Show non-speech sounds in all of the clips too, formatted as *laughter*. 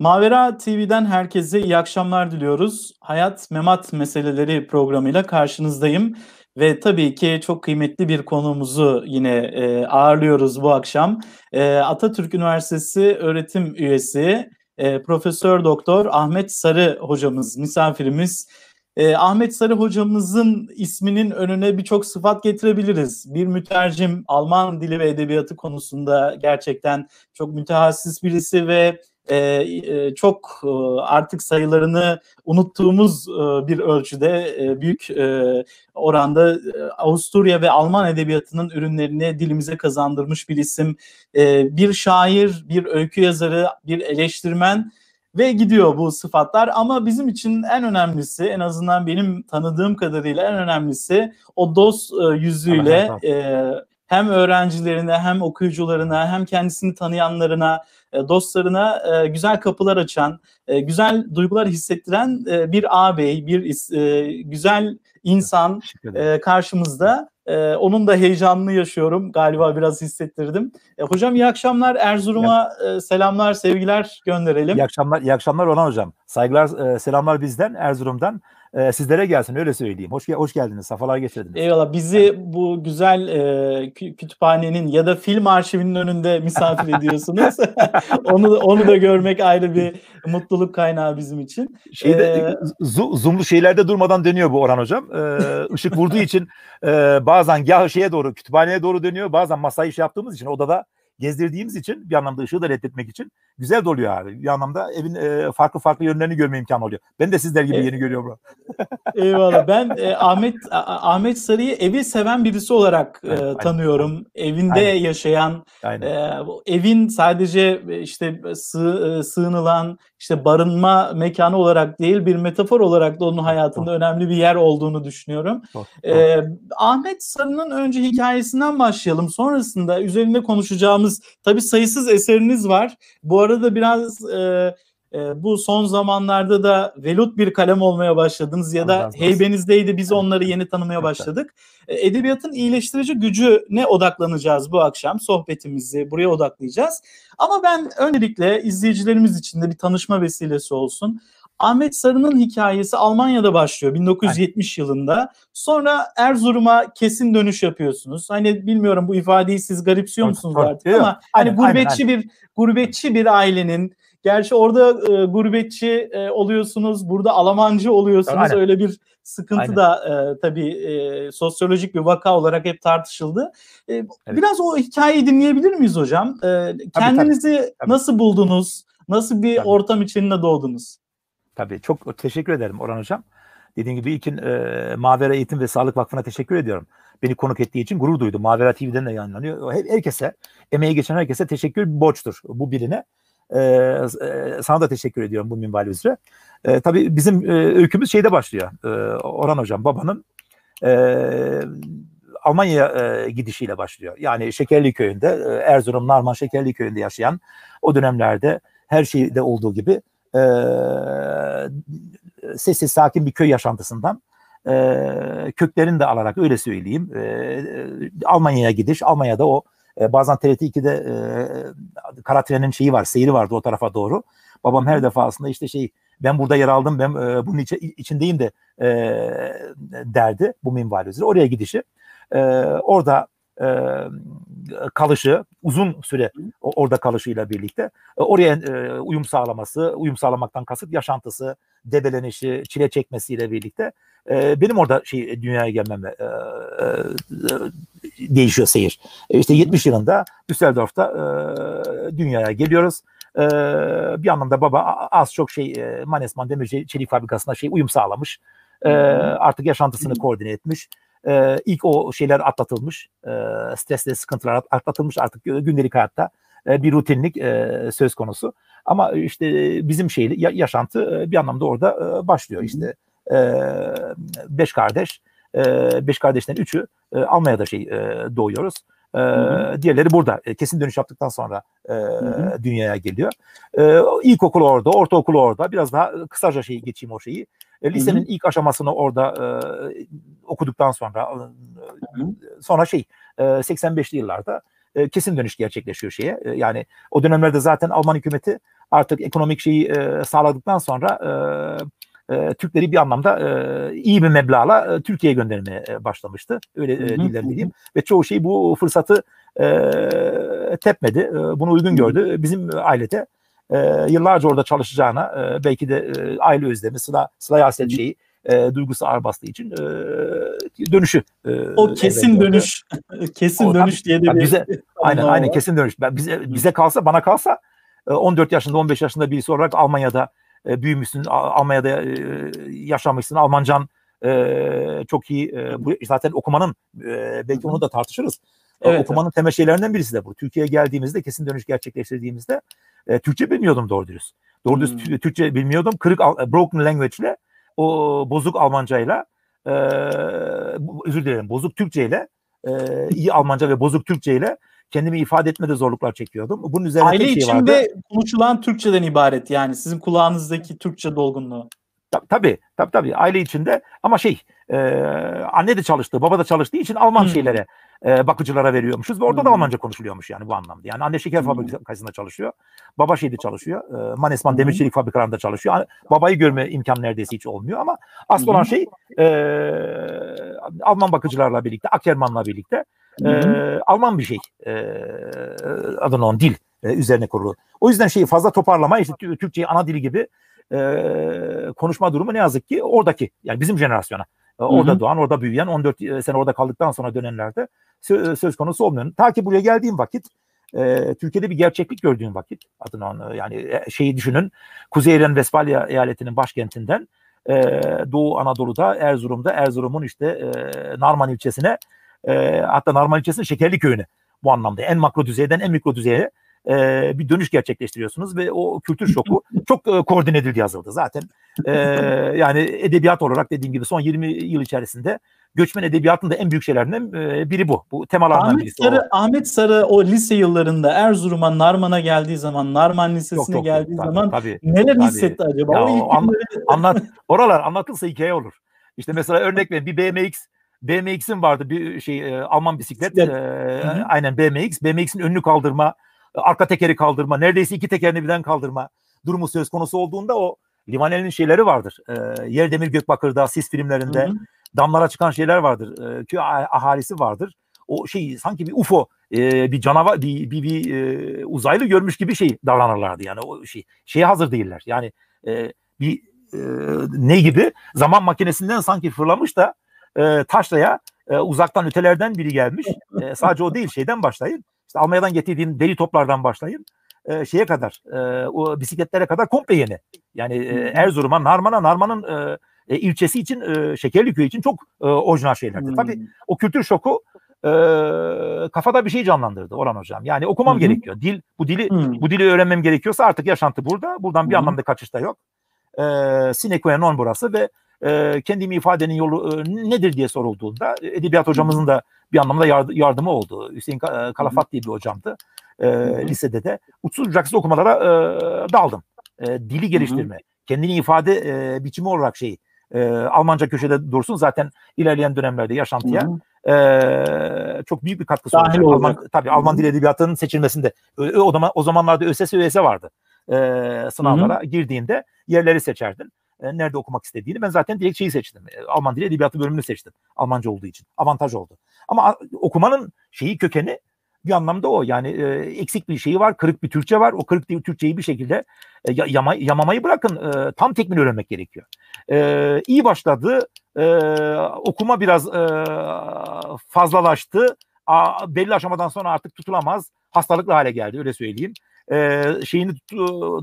Mavera TV'den herkese iyi akşamlar diliyoruz. Hayat Memat Meseleleri programıyla karşınızdayım. Ve tabii ki çok kıymetli bir konuğumuzu yine e, ağırlıyoruz bu akşam. E, Atatürk Üniversitesi öğretim üyesi e, Profesör Doktor Ahmet Sarı hocamız, misafirimiz. E, Ahmet Sarı hocamızın isminin önüne birçok sıfat getirebiliriz. Bir mütercim, Alman dili ve edebiyatı konusunda gerçekten çok mütehassıs birisi ve e, e, çok e, artık sayılarını unuttuğumuz e, bir ölçüde e, büyük e, oranda e, Avusturya ve Alman edebiyatının ürünlerini dilimize kazandırmış bir isim. E, bir şair, bir öykü yazarı, bir eleştirmen ve gidiyor bu sıfatlar ama bizim için en önemlisi en azından benim tanıdığım kadarıyla en önemlisi o dost e, yüzüyle e, hem öğrencilerine hem okuyucularına hem kendisini tanıyanlarına e, dostlarına e, güzel kapılar açan, e, güzel duygular hissettiren bir ağabey, bir güzel insan karşımızda. onun da heyecanını yaşıyorum. Galiba biraz hissettirdim. hocam iyi akşamlar. Erzurum'a selamlar, sevgiler gönderelim. İyi akşamlar, iyi akşamlar Orhan hocam. Saygılar, selamlar bizden Erzurum'dan e, sizlere gelsin öyle söyleyeyim. Hoş hoş geldiniz. Safalar geçirdiniz. Eyvallah. Bizi bu güzel e, kütüphanenin ya da film arşivinin önünde misafir *laughs* ediyorsunuz. *laughs* onu onu da görmek ayrı bir mutluluk kaynağı bizim için. Şeyde ee, zoomlu şeylerde durmadan dönüyor bu Orhan hocam. Ee, ışık vurduğu için e, bazen ya şeye doğru kütüphaneye doğru dönüyor. Bazen masayı şey yaptığımız için odada gezdirdiğimiz için bir anlamda ışığı da reddetmek için güzel de oluyor abi. Bir anlamda evin e, farklı farklı yönlerini görme imkanı oluyor. Ben de sizler gibi e, yeni görüyorum. *laughs* Eyvallah. Ben e, Ahmet Ahmet Sarı'yı evi seven birisi olarak e, evet, tanıyorum. Aynen. Evinde aynen. yaşayan, aynen. E, evin sadece e, işte sığ, e, sığınılan, işte barınma mekanı olarak değil bir metafor olarak da onun hayatında önemli bir yer olduğunu düşünüyorum. Ee, Ahmet Sarı'nın önce hikayesinden başlayalım. Sonrasında üzerinde konuşacağımız tabii sayısız eseriniz var. Bu arada biraz e, e, bu son zamanlarda da velut bir kalem olmaya başladınız ya da heybenizdeydi biz onları yeni tanımaya *laughs* başladık. E, edebiyatın iyileştirici gücü ne odaklanacağız bu akşam sohbetimizi buraya odaklayacağız. Ama ben öncelikle izleyicilerimiz için de bir tanışma vesilesi olsun. Ahmet Sarı'nın hikayesi Almanya'da başlıyor 1970 Aynen. yılında. Sonra Erzurum'a kesin dönüş yapıyorsunuz. Hani bilmiyorum bu ifadeyi siz garipsiyor musunuz artık ama hani gurbetçi aynen, bir gurbetçi bir ailenin Gerçi orada e, gurbetçi e, oluyorsunuz, burada Almancı oluyorsunuz. Aynen. Öyle bir sıkıntı Aynen. da e, tabii e, sosyolojik bir vaka olarak hep tartışıldı. E, evet. Biraz o hikayeyi dinleyebilir miyiz hocam? E, kendinizi tabii, tabii. nasıl buldunuz? Nasıl bir tabii. ortam içinde doğdunuz? Tabii çok teşekkür ederim Orhan Hocam. Dediğim gibi ilkin e, Mavera Eğitim ve Sağlık Vakfı'na teşekkür ediyorum. Beni konuk ettiği için gurur duydum. Mavera TV'den de yayınlanıyor. Herkese, emeği geçen herkese teşekkür borçtur bu birine. E, e, sana da teşekkür ediyorum bu minval üzere. E, tabii bizim e, öykümüz şeyde başlıyor. E, Orhan Hocam babanın e, Almanya e, gidişiyle başlıyor. Yani Şekerli Köyü'nde, e, Erzurum Narman Şekerli Köyü'nde yaşayan o dönemlerde her şeyde olduğu gibi e, sessiz sakin bir köy yaşantısından e, köklerini de alarak öyle söyleyeyim e, Almanya'ya gidiş, Almanya'da o e, bazen TRT 2'de e, kara trenin şeyi var, seyri vardı o tarafa doğru. Babam her defasında işte şey ben burada yer aldım, ben e, bunun içi, içindeyim de e, derdi bu minval üzere. Oraya gidişi. E, orada e, kalışı uzun süre orada kalışıyla birlikte e, oraya e, uyum sağlaması, uyum sağlamaktan kasıt yaşantısı, debelenişi, çile çekmesiyle birlikte e, benim orada şey dünyaya gelmemle e, e, değişiyor seyir. E, işte 70 yılında Düsseldorf'ta e, dünyaya geliyoruz. E, bir anlamda baba az çok şey e, Manesman Demir Çelik Fabrikası'na şey uyum sağlamış. E, artık yaşantısını koordine etmiş. E, ilk o şeyler atlatılmış. E, stresle sıkıntılar atlatılmış artık gündelik hayatta e, bir rutinlik e, söz konusu. Ama işte bizim şey yaşantı bir anlamda orada e, başlıyor. İşte e, beş kardeş, e, beş kardeşten üçü e, Almanya'da şey e, doğuyoruz. E, diğerleri burada. E, kesin dönüş yaptıktan sonra e, dünyaya geliyor. E, ilkokul orada, ortaokul orada. Biraz daha kısaca şey geçeyim o şeyi. E, lisenin ilk aşamasını orada e, okuduktan sonra e, sonra şey e, 85'li yıllarda e, kesin dönüş gerçekleşiyor şeye. E, yani o dönemlerde zaten Alman hükümeti artık ekonomik şeyi e, sağladıktan sonra e, e, Türkleri bir anlamda e, iyi bir meblağla e, Türkiye'ye göndermeye e, başlamıştı. Öyle e, diller diyeyim. Ve çoğu şey bu fırsatı e, tepmedi. E, bunu uygun gördü. Bizim ailede e, yıllarca orada çalışacağına e, belki de e, aile özlemi, sıla, sıla yaset şeyi e, duygusu ağır bastığı için e, dönüşü. E, o kesin dönüş. *laughs* kesin o, dönüş diye de bize *laughs* aynen aynen kesin dönüş. Ben, bize bize kalsa bana kalsa 14 yaşında 15 yaşında birisi olarak Almanya'da e, büyümüşsün, Almanya'da e, yaşamışsın, Almancan e, çok iyi. E, bu zaten okumanın e, belki onu da tartışırız. Evet. Okumanın temel şeylerinden birisi de bu. Türkiye'ye geldiğimizde kesin dönüş gerçekleştirdiğimizde e, Türkçe bilmiyordum doğru dürüst. Doğru dürüst hmm. Türkçe bilmiyordum. Kırık broken language ile o bozuk Almancayla e, özür dilerim bozuk Türkçeyle e, iyi Almanca ve bozuk Türkçeyle kendimi ifade etmede zorluklar çekiyordum. Bunun üzerine Aile şey içinde vardı. konuşulan Türkçeden ibaret yani sizin kulağınızdaki Türkçe dolgunluğu. Tabii tabii tabii aile içinde ama şey e, anne de çalıştı baba da çalıştığı için Alman hmm. şeylere e, bakıcılara veriyormuşuz ve orada hmm. da Almanca konuşuluyormuş yani bu anlamda. Yani anne şeker hmm. fabrikasında çalışıyor. Baba şeyde çalışıyor. E, Manesman hmm. demir çelik fabrikalarında çalışıyor. Babayı görme imkanı neredeyse hiç olmuyor ama asıl hmm. olan şey e, Alman bakıcılarla birlikte, Akerman'la birlikte e, Alman bir şey. E, adını on dil e, üzerine kurulu. O yüzden şeyi fazla toparlama işte Türkçeyi ana dili gibi e, konuşma durumu ne yazık ki oradaki yani bizim jenerasyona orada Hı-hı. doğan, orada büyüyen 14 sene orada kaldıktan sonra dönenlerde söz konusu olmuyor. Ta ki buraya geldiğim vakit e, Türkiye'de bir gerçeklik gördüğüm vakit adını onu yani şeyi düşünün Kuzey Ren Vesfalya eyaletinin başkentinden e, Doğu Anadolu'da Erzurum'da Erzurum'un işte e, Narman ilçesine e, hatta Narman ilçesinin Şekerli köyüne bu anlamda en makro düzeyden en mikro düzeye e, bir dönüş gerçekleştiriyorsunuz ve o kültür şoku çok e, koordine edildi yazıldı zaten. E, yani edebiyat olarak dediğim gibi son 20 yıl içerisinde göçmen edebiyatının da en büyük şeylerinden e, biri bu. Bu temalardan Ahmet birisi. Sarı, o. Ahmet Sarı o lise yıllarında Erzurum'a, Narman'a geldiği zaman, Narman Lisesi'ne çok, çok, geldiği tabii, zaman tabii, neler tabii. hissetti acaba? Ya, o an, *laughs* anlat, oralar anlatılsa hikaye olur. İşte mesela örnek ver bir BMX BMX'in vardı bir şey e, Alman bisiklet. bisiklet. E, aynen BMX. BMX'in önünü kaldırma, arka tekeri kaldırma, neredeyse iki tekerini birden kaldırma durumu söz konusu olduğunda o Livaneli'nin şeyleri vardır. E, Yer Demir Gökbakır'da, Sis filmlerinde. Damlara çıkan şeyler vardır. E, köy ahalisi vardır. O şey sanki bir UFO, e, bir canavar, bir, bir, bir e, uzaylı görmüş gibi şey davranırlardı. Yani o şey şeye hazır değiller. Yani e, bir e, ne gibi zaman makinesinden sanki fırlamış da e, taşlaya e, uzaktan ötelerden biri gelmiş. E, sadece o değil şeyden başlayın. İşte Almanya'dan getirdiğin deri toplardan başlayın. E, şeye kadar e, o bisikletlere kadar komple yeni. Yani e, Erzurum'a, Narman'a, Narman'ın e, e, ilçesi için, e, Şekerliköy için çok e, orijinal şeylerdi. Hmm. Tabii o kültür şoku e, kafada bir şey canlandırdı Orhan hocam. Yani okumam hmm. gerekiyor. Dil bu dili hmm. bu dili öğrenmem gerekiyorsa artık yaşantı burada. Buradan bir hmm. anlamda kaçışta yok. E, sine qua non burası ve e, kendimi ifadenin yolu e, nedir diye sorulduğunda edebiyat hocamızın da bir anlamda yard, yardımı oldu. Hüseyin Kalafat diye bir hocamdı e, lisede de. Uçsuz bucaksız okumalara e, daldım. E, dili geliştirme, Hı-hı. kendini ifade e, biçimi olarak şey e, Almanca köşede dursun zaten ilerleyen dönemlerde yaşantıya e, çok büyük bir katkısı Dahil olacak. Alman, tabii Alman dil edebiyatının seçilmesinde o, o zaman o zamanlarda ÖSS ÖS vardı. E, sınavlara Hı-hı. girdiğinde yerleri seçerdin. E, nerede okumak istediğini. Ben zaten direkt şeyi seçtim. E, Alman dili edebiyatı bölümünü seçtim. Almanca olduğu için. Avantaj oldu. Ama okumanın şeyi kökeni bir anlamda o. Yani e, eksik bir şeyi var, kırık bir Türkçe var. O kırık bir Türkçeyi bir şekilde e, yama, yamamayı bırakın. E, tam tekmil öğrenmek gerekiyor. E, iyi başladı. E, okuma biraz e, fazlalaştı. A, belli aşamadan sonra artık tutulamaz. Hastalıklı hale geldi öyle söyleyeyim. E, şeyini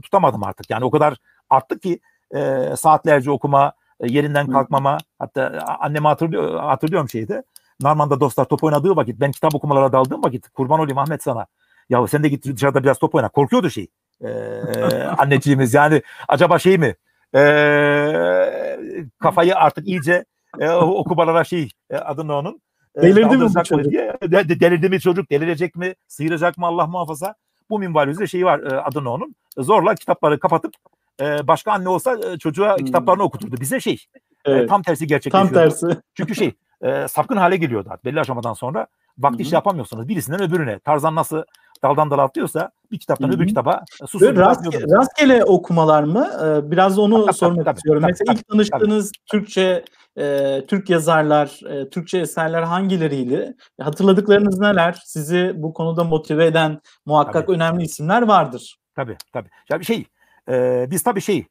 tutamadım artık. Yani o kadar arttı ki e, saatlerce okuma, e, yerinden kalkmama. Hatta anneme hatırlıyor, hatırlıyorum şeyde. Narman'da dostlar top oynadığı vakit ben kitap okumalara daldığım vakit kurban olayım Ahmet sana. Ya sen de git dışarıda biraz top oyna. Korkuyordu şey. Ee, *laughs* anneciğimiz yani acaba şey mi? Ee, kafayı artık iyice e, okumalara şey e, adını onun. E, delirdi mi bu çocuk? Diye, de, delirdi mi çocuk? Delirecek mi? Sıyıracak mı Allah muhafaza? Bu minval üzere şeyi var e, adını onun. Zorla kitapları kapatıp e, başka anne olsa e, çocuğa hmm. kitaplarını okuturdu. Bize şey evet. e, tam tersi gerçekleşiyordu. Tam tersi. Çünkü şey e, sapkın hale geliyordu belli aşamadan sonra. Vakti iş yapamıyorsunuz. Birisinden öbürüne. Tarzan nasıl daldan dala atlıyorsa bir kitaptan Hı-hı. öbür kitaba susup rastgele, rastgele okumalar mı? Ee, biraz onu tabii, sormak tabii, istiyorum. Tabii, Mesela tabii, ilk tanıştığınız tabii. Türkçe e, Türk yazarlar, e, Türkçe eserler hangileriydi? Hatırladıklarınız neler? Sizi bu konuda motive eden muhakkak tabii. önemli isimler vardır. Tabii tabii. Ya bir şey e, biz tabii şey e,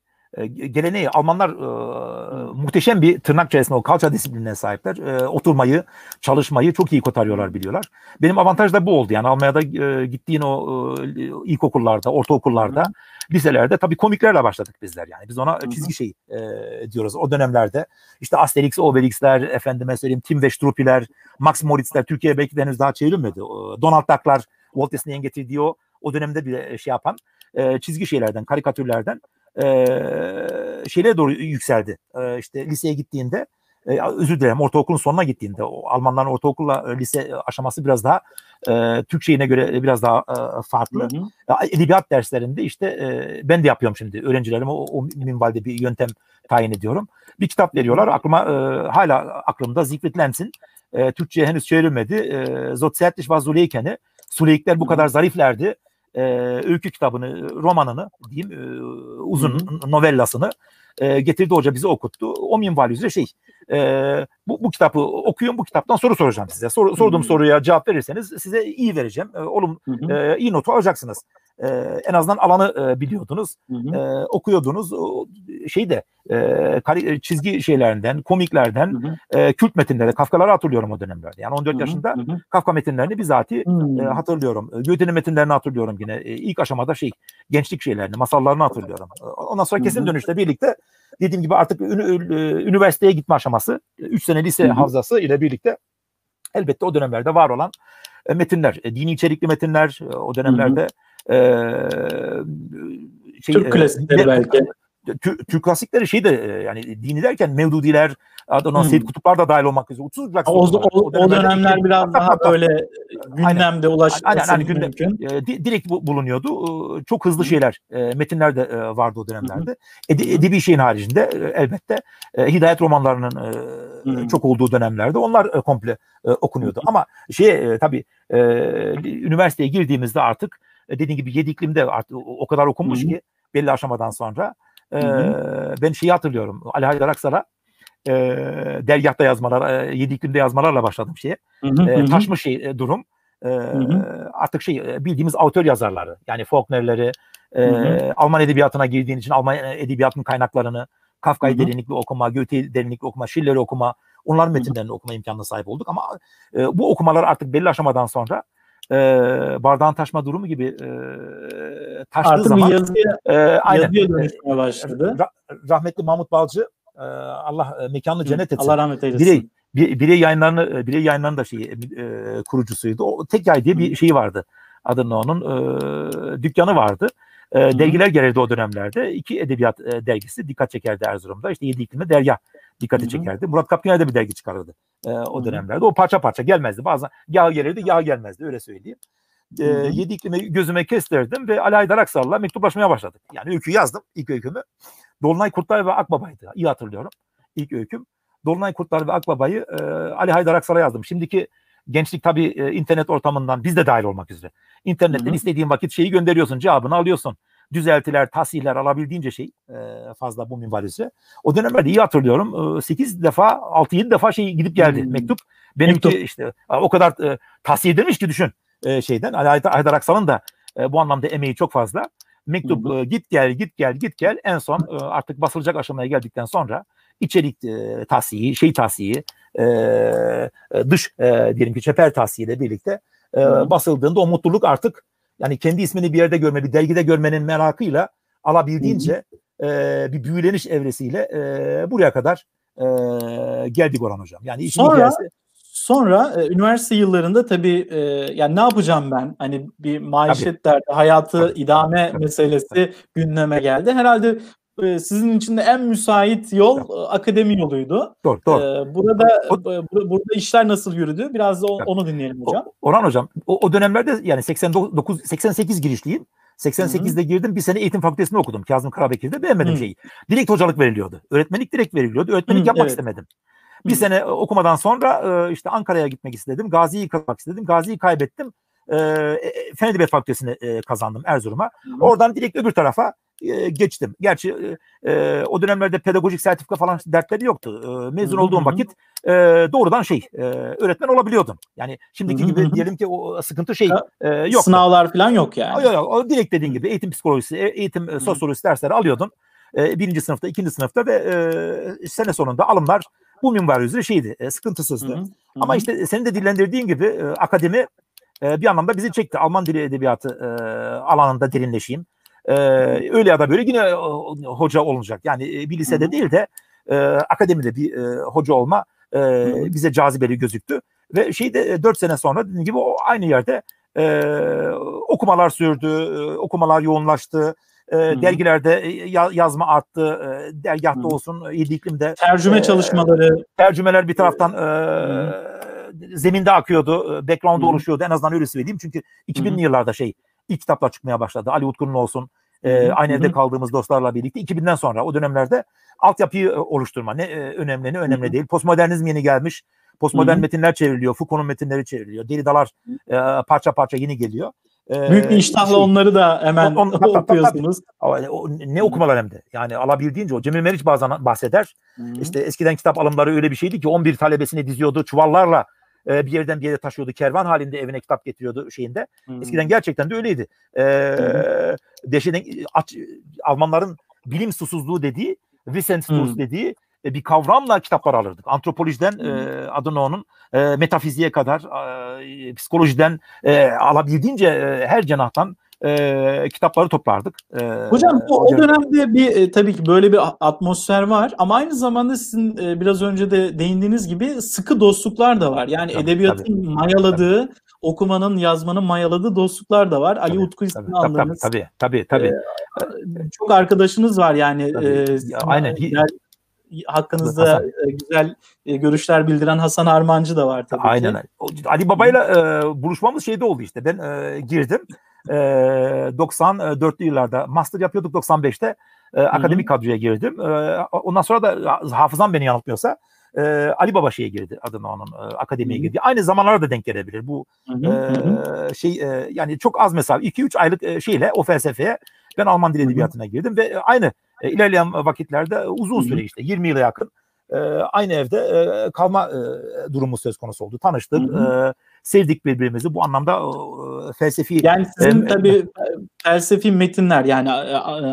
geleneği Almanlar e, muhteşem bir tırnak içerisinde o kalça disiplinine sahipler. E, oturmayı, çalışmayı çok iyi kotarıyorlar biliyorlar. Benim avantaj da bu oldu. Yani Almanya'da e, gittiğin o e, ilkokullarda, ortaokullarda, Hı. liselerde tabii komiklerle başladık bizler yani. Biz ona Hı. çizgi şey e, diyoruz o dönemlerde. İşte Asterix, Obelix'ler, efendime söyleyeyim Tim ve Struppi'ler, Max Moritz'ler Türkiye'ye belki de henüz daha çevrilmedi. Donald Duck'lar, Walt Disney'in getirdiği o o dönemde bir şey yapan e, çizgi şeylerden, karikatürlerden e, şeylere doğru yükseldi. E, işte liseye gittiğinde e, özür dilerim ortaokulun sonuna gittiğinde o Almanların ortaokulla e, lise aşaması biraz daha e, Türkçe'ine göre biraz daha e, farklı. Hı hı. Edebiyat derslerinde işte e, ben de yapıyorum şimdi öğrencilerime o, o minvalde bir yöntem tayin ediyorum. Bir kitap veriyorlar aklıma e, hala aklımda Siegfried Lenz'in e, Türkçe'ye henüz çevrilmedi. E, Sozialist var Zuleyken'i. Suleyikler bu kadar zariflerdi e, öykü kitabını, romanını diyeyim e, uzun Hı-hı. novellasını e, getirdi hoca bize okuttu. O minval üzere şey e, bu, bu kitabı okuyun bu kitaptan soru soracağım size. Sor, sorduğum Hı-hı. soruya cevap verirseniz size iyi vereceğim. E, olum e, iyi notu alacaksınız e, en azından alanı e, biliyordunuz. Hı hı. E, okuyordunuz. O, şey de e, çizgi şeylerinden, komiklerden, hı hı. E, kült metinlere, Kafkaları hatırlıyorum o dönemlerde. Yani 14 hı hı. yaşında hı hı. Kafka metinlerini bizatihi hı. e, hatırlıyorum. Goethe'nin metinlerini hatırlıyorum yine. E, ilk aşamada şey, gençlik şeylerini, masallarını hatırlıyorum. Ondan sonra kesin dönüşte birlikte dediğim gibi artık üniversiteye gitme aşaması, 3 sene lise hı hı. havzası ile birlikte elbette o dönemlerde var olan metinler, dini içerikli metinler o dönemlerde hı hı şey, Türk klasikleri e, belki. Türk, Türk klasikleri şey de yani dini derken Mevdudiler, Adnan hmm. Seyit Kutuplar da dahil olmak üzere. 30 o, o, o, o dönemler iki, biraz daha *laughs* böyle gündemde ulaşması aynen, aynen, gündem, mümkün. E, direkt bulunuyordu. E, çok hızlı şeyler, e, metinler de e, vardı o dönemlerde. Ede, edebi şeyin haricinde e, elbette e, hidayet romanlarının e, hmm. çok olduğu dönemlerde onlar e, komple e, okunuyordu. Ama şey e, tabii e, üniversiteye girdiğimizde artık e, dediğim gibi yedi iklimde artık o kadar okunmuş Hı-hı. ki belli aşamadan sonra. E, ben şeyi hatırlıyorum. Ali Haydar Aksar'a e, dergahta yazmalar, e, yedi iklimde yazmalarla başladım şeye. E, taşmış şey e, durum. E, artık şey e, bildiğimiz autör yazarları yani Faulkner'leri, e, Alman edebiyatına girdiğin için Alman edebiyatının kaynaklarını, Kafka'yı derinlikli okuma, Goethe'yi derinlikli okuma, Schiller'i okuma, onların metinlerini okuma imkanına sahip olduk. Ama e, bu okumalar artık belli aşamadan sonra e, bardağın taşma durumu gibi e, taştığı Artık zaman yazıya, e, aynen, yazıya dönüşmeye başladı. Ra, rahmetli Mahmut Balcı e, Allah mekanını cennet etsin. Allah rahmet eylesin. Birey, bir, birey yayınlarını birey yayınlarının da şeyi e, kurucusuydu. O tek yay diye bir şeyi vardı. Adının onun e, dükkanı vardı. E, dergiler gelirdi o dönemlerde. İki edebiyat e, dergisi dikkat çekerdi Erzurum'da. İşte Yedi İklim'de Derya dikkati Hı-hı. çekerdi. Murat Kapkiner de bir dergi çıkarırdı e, o Hı-hı. dönemlerde. O parça parça gelmezdi. Bazen yağ gelirdi, yağ gelmezdi öyle söyleyeyim. E, yedi iklimi gözüme kestirdim ve Ali Haydar Aksal'la mektuplaşmaya başladık. Yani öykü yazdım ilk öykümü. Dolunay Kurtlar ve Akbaba'ydı. İyi hatırlıyorum ilk öyküm. Dolunay Kurtlar ve Akbaba'yı e, Ali Haydar Aksal'a yazdım. Şimdiki gençlik tabii e, internet ortamından biz de dahil olmak üzere. İnternetten Hı-hı. istediğin vakit şeyi gönderiyorsun, cevabını alıyorsun düzeltiler, tasihler alabildiğince şey e, fazla bu minvalisi. O dönemlerde iyi hatırlıyorum. E, 8 defa, 6-7 defa şey gidip geldi hmm. mektup. Benimki mektup. işte o kadar e, tahsiye edilmiş ki düşün e, şeyden. Haydar Aksal'ın da e, bu anlamda emeği çok fazla. Mektup e, git gel git gel git gel en son e, artık basılacak aşamaya geldikten sonra içerik e, tahsiyi, şey tahsiyi, e, dış e, diyelim ki çeper tahsiyiyle birlikte e, basıldığında o mutluluk artık yani kendi ismini bir yerde görme, bir dergide görmenin merakıyla alabildiğince e, bir büyüleniş evresiyle e, buraya kadar e, geldik Orhan Hocam. Yani sonra gelse... sonra e, üniversite yıllarında tabii e, yani ne yapacağım ben? Hani bir maişet tabii. derdi, hayatı tabii. idame tabii. meselesi tabii. gündeme geldi. Herhalde e, sizin için de en müsait yol evet. akademi yoluydu. Doğru, doğru. Ee, burada o, burada işler nasıl yürüdü? Biraz da evet. onu dinleyelim hocam. Orhan hocam o, o dönemlerde yani 89 88 girişliyim. 88'de Hı-hı. girdim. Bir sene eğitim fakültesinde okudum. Kazım Karabekir'de beğenmedim Hı-hı. şeyi. Direkt hocalık veriliyordu. Öğretmenlik direkt veriliyordu. Öğretmenlik Hı-hı, yapmak evet. istemedim. Bir Hı-hı. sene okumadan sonra işte Ankara'ya gitmek istedim. Gazi'yi kazanmak istedim. Gazi'yi kaybettim. e, Fen Edebiyat Fakültesini e, kazandım Erzurum'a. Oradan direkt öbür tarafa e, geçtim. Gerçi e, o dönemlerde pedagojik sertifika falan dertleri yoktu. E, mezun olduğum vakit e, doğrudan şey e, öğretmen olabiliyordum. Yani şimdiki gibi diyelim ki o sıkıntı şey e, yok. Sınavlar falan yok yani. Yok yok. O direkt dediğin gibi eğitim psikolojisi, e, eğitim e, sosyolojisi dersleri alıyordum. E, birinci sınıfta, ikinci sınıfta ve e, sene sonunda alımlar bu minval üzere şeydi, e, sıkıntısızdı. Hı hı. Ama işte senin de dillendirdiğin gibi e, akademi e, bir anlamda bizi çekti. Alman dili edebiyatı e, alanında derinleşeyim. E, öyle ya da böyle yine hoca olacak. Yani bir lisede değil de e, akademide bir e, hoca olma e, bize cazibeli gözüktü. Ve şeyde 4 sene sonra dediğim gibi o aynı yerde e, okumalar sürdü, e, okumalar yoğunlaştı. E, dergilerde ya, yazma arttı, e, dergahta Hı-hı. olsun, İyi iklimde. Tercüme e, çalışmaları. Tercümeler bir taraftan e, zeminde akıyordu, background'da oluşuyordu. En azından öyle söyleyeyim. Çünkü 2000'li Hı-hı. yıllarda şey ilk kitaplar çıkmaya başladı. Ali Utku'nun olsun, e, aynı evde kaldığımız dostlarla birlikte 2000'den sonra o dönemlerde altyapıyı oluşturma ne e, önemli ne önemli değil. Postmodernizm yeni gelmiş. Postmodern metinler çevriliyor. Foucault'un metinleri çevriliyor. Derridalar e, parça parça yeni geliyor. Ee, Büyük bir iştahla şey, onları da hemen on, on, okuyorsunuz. Tabii, o, ne okumalar hem de. Yani alabildiğince o Cemil Meriç bazen bahseder. Hı-hı. İşte eskiden kitap alımları öyle bir şeydi ki 11 talebesini diziyordu çuvallarla e, bir yerden bir yere taşıyordu. Kervan halinde evine kitap getiriyordu şeyinde. Hmm. Eskiden gerçekten de öyleydi. E, hmm. Deşeden, aç, Almanların bilim susuzluğu dediği, Wissensdurst hmm. dediği e, bir kavramla kitaplar alırdık. Antropolojiden hmm. e, adını onun e, metafiziğe kadar e, psikolojiden e, alabildiğince e, her cenahtan e, kitapları toplardık. E, Hocam bu, o dönemde bir e, tabii ki böyle bir atmosfer var ama aynı zamanda sizin e, biraz önce de değindiğiniz gibi sıkı dostluklar da var. Yani tabii, edebiyatın tabii, mayaladığı, tabii. okumanın, yazmanın mayaladığı dostluklar da var. Tabii, Ali Utku ismini tabii, andığınız. Tabii, tabii, tabii. E, çok arkadaşınız var yani. Tabii, e, aynen. Yani, hakkınızda Hasan. E, güzel e, görüşler bildiren Hasan Armancı da var tabii Aynen. ki. Ali Baba'yla e, buluşmamız şeyde oldu işte. Ben e, girdim e, 94'lü yıllarda master yapıyorduk 95'te e, akademik kadroya girdim. E, ondan sonra da hafızam beni yanıltmıyorsa e, Ali Baba şeye girdi adını onun e, akademiye girdi. Aynı zamanlara da denk gelebilir. Bu e, şey e, yani çok az mesafe 2-3 aylık e, şeyle o felsefeye ben Alman dil edebiyatına girdim ve aynı e, ilerleyen vakitlerde uzun süre işte 20 yıla yakın e, aynı evde e, kalma e, durumu söz konusu oldu. Tanıştık. Hı hı. E, sevdik birbirimizi. Bu anlamda e, felsefi yani sizin e, tabii felsefi metinler yani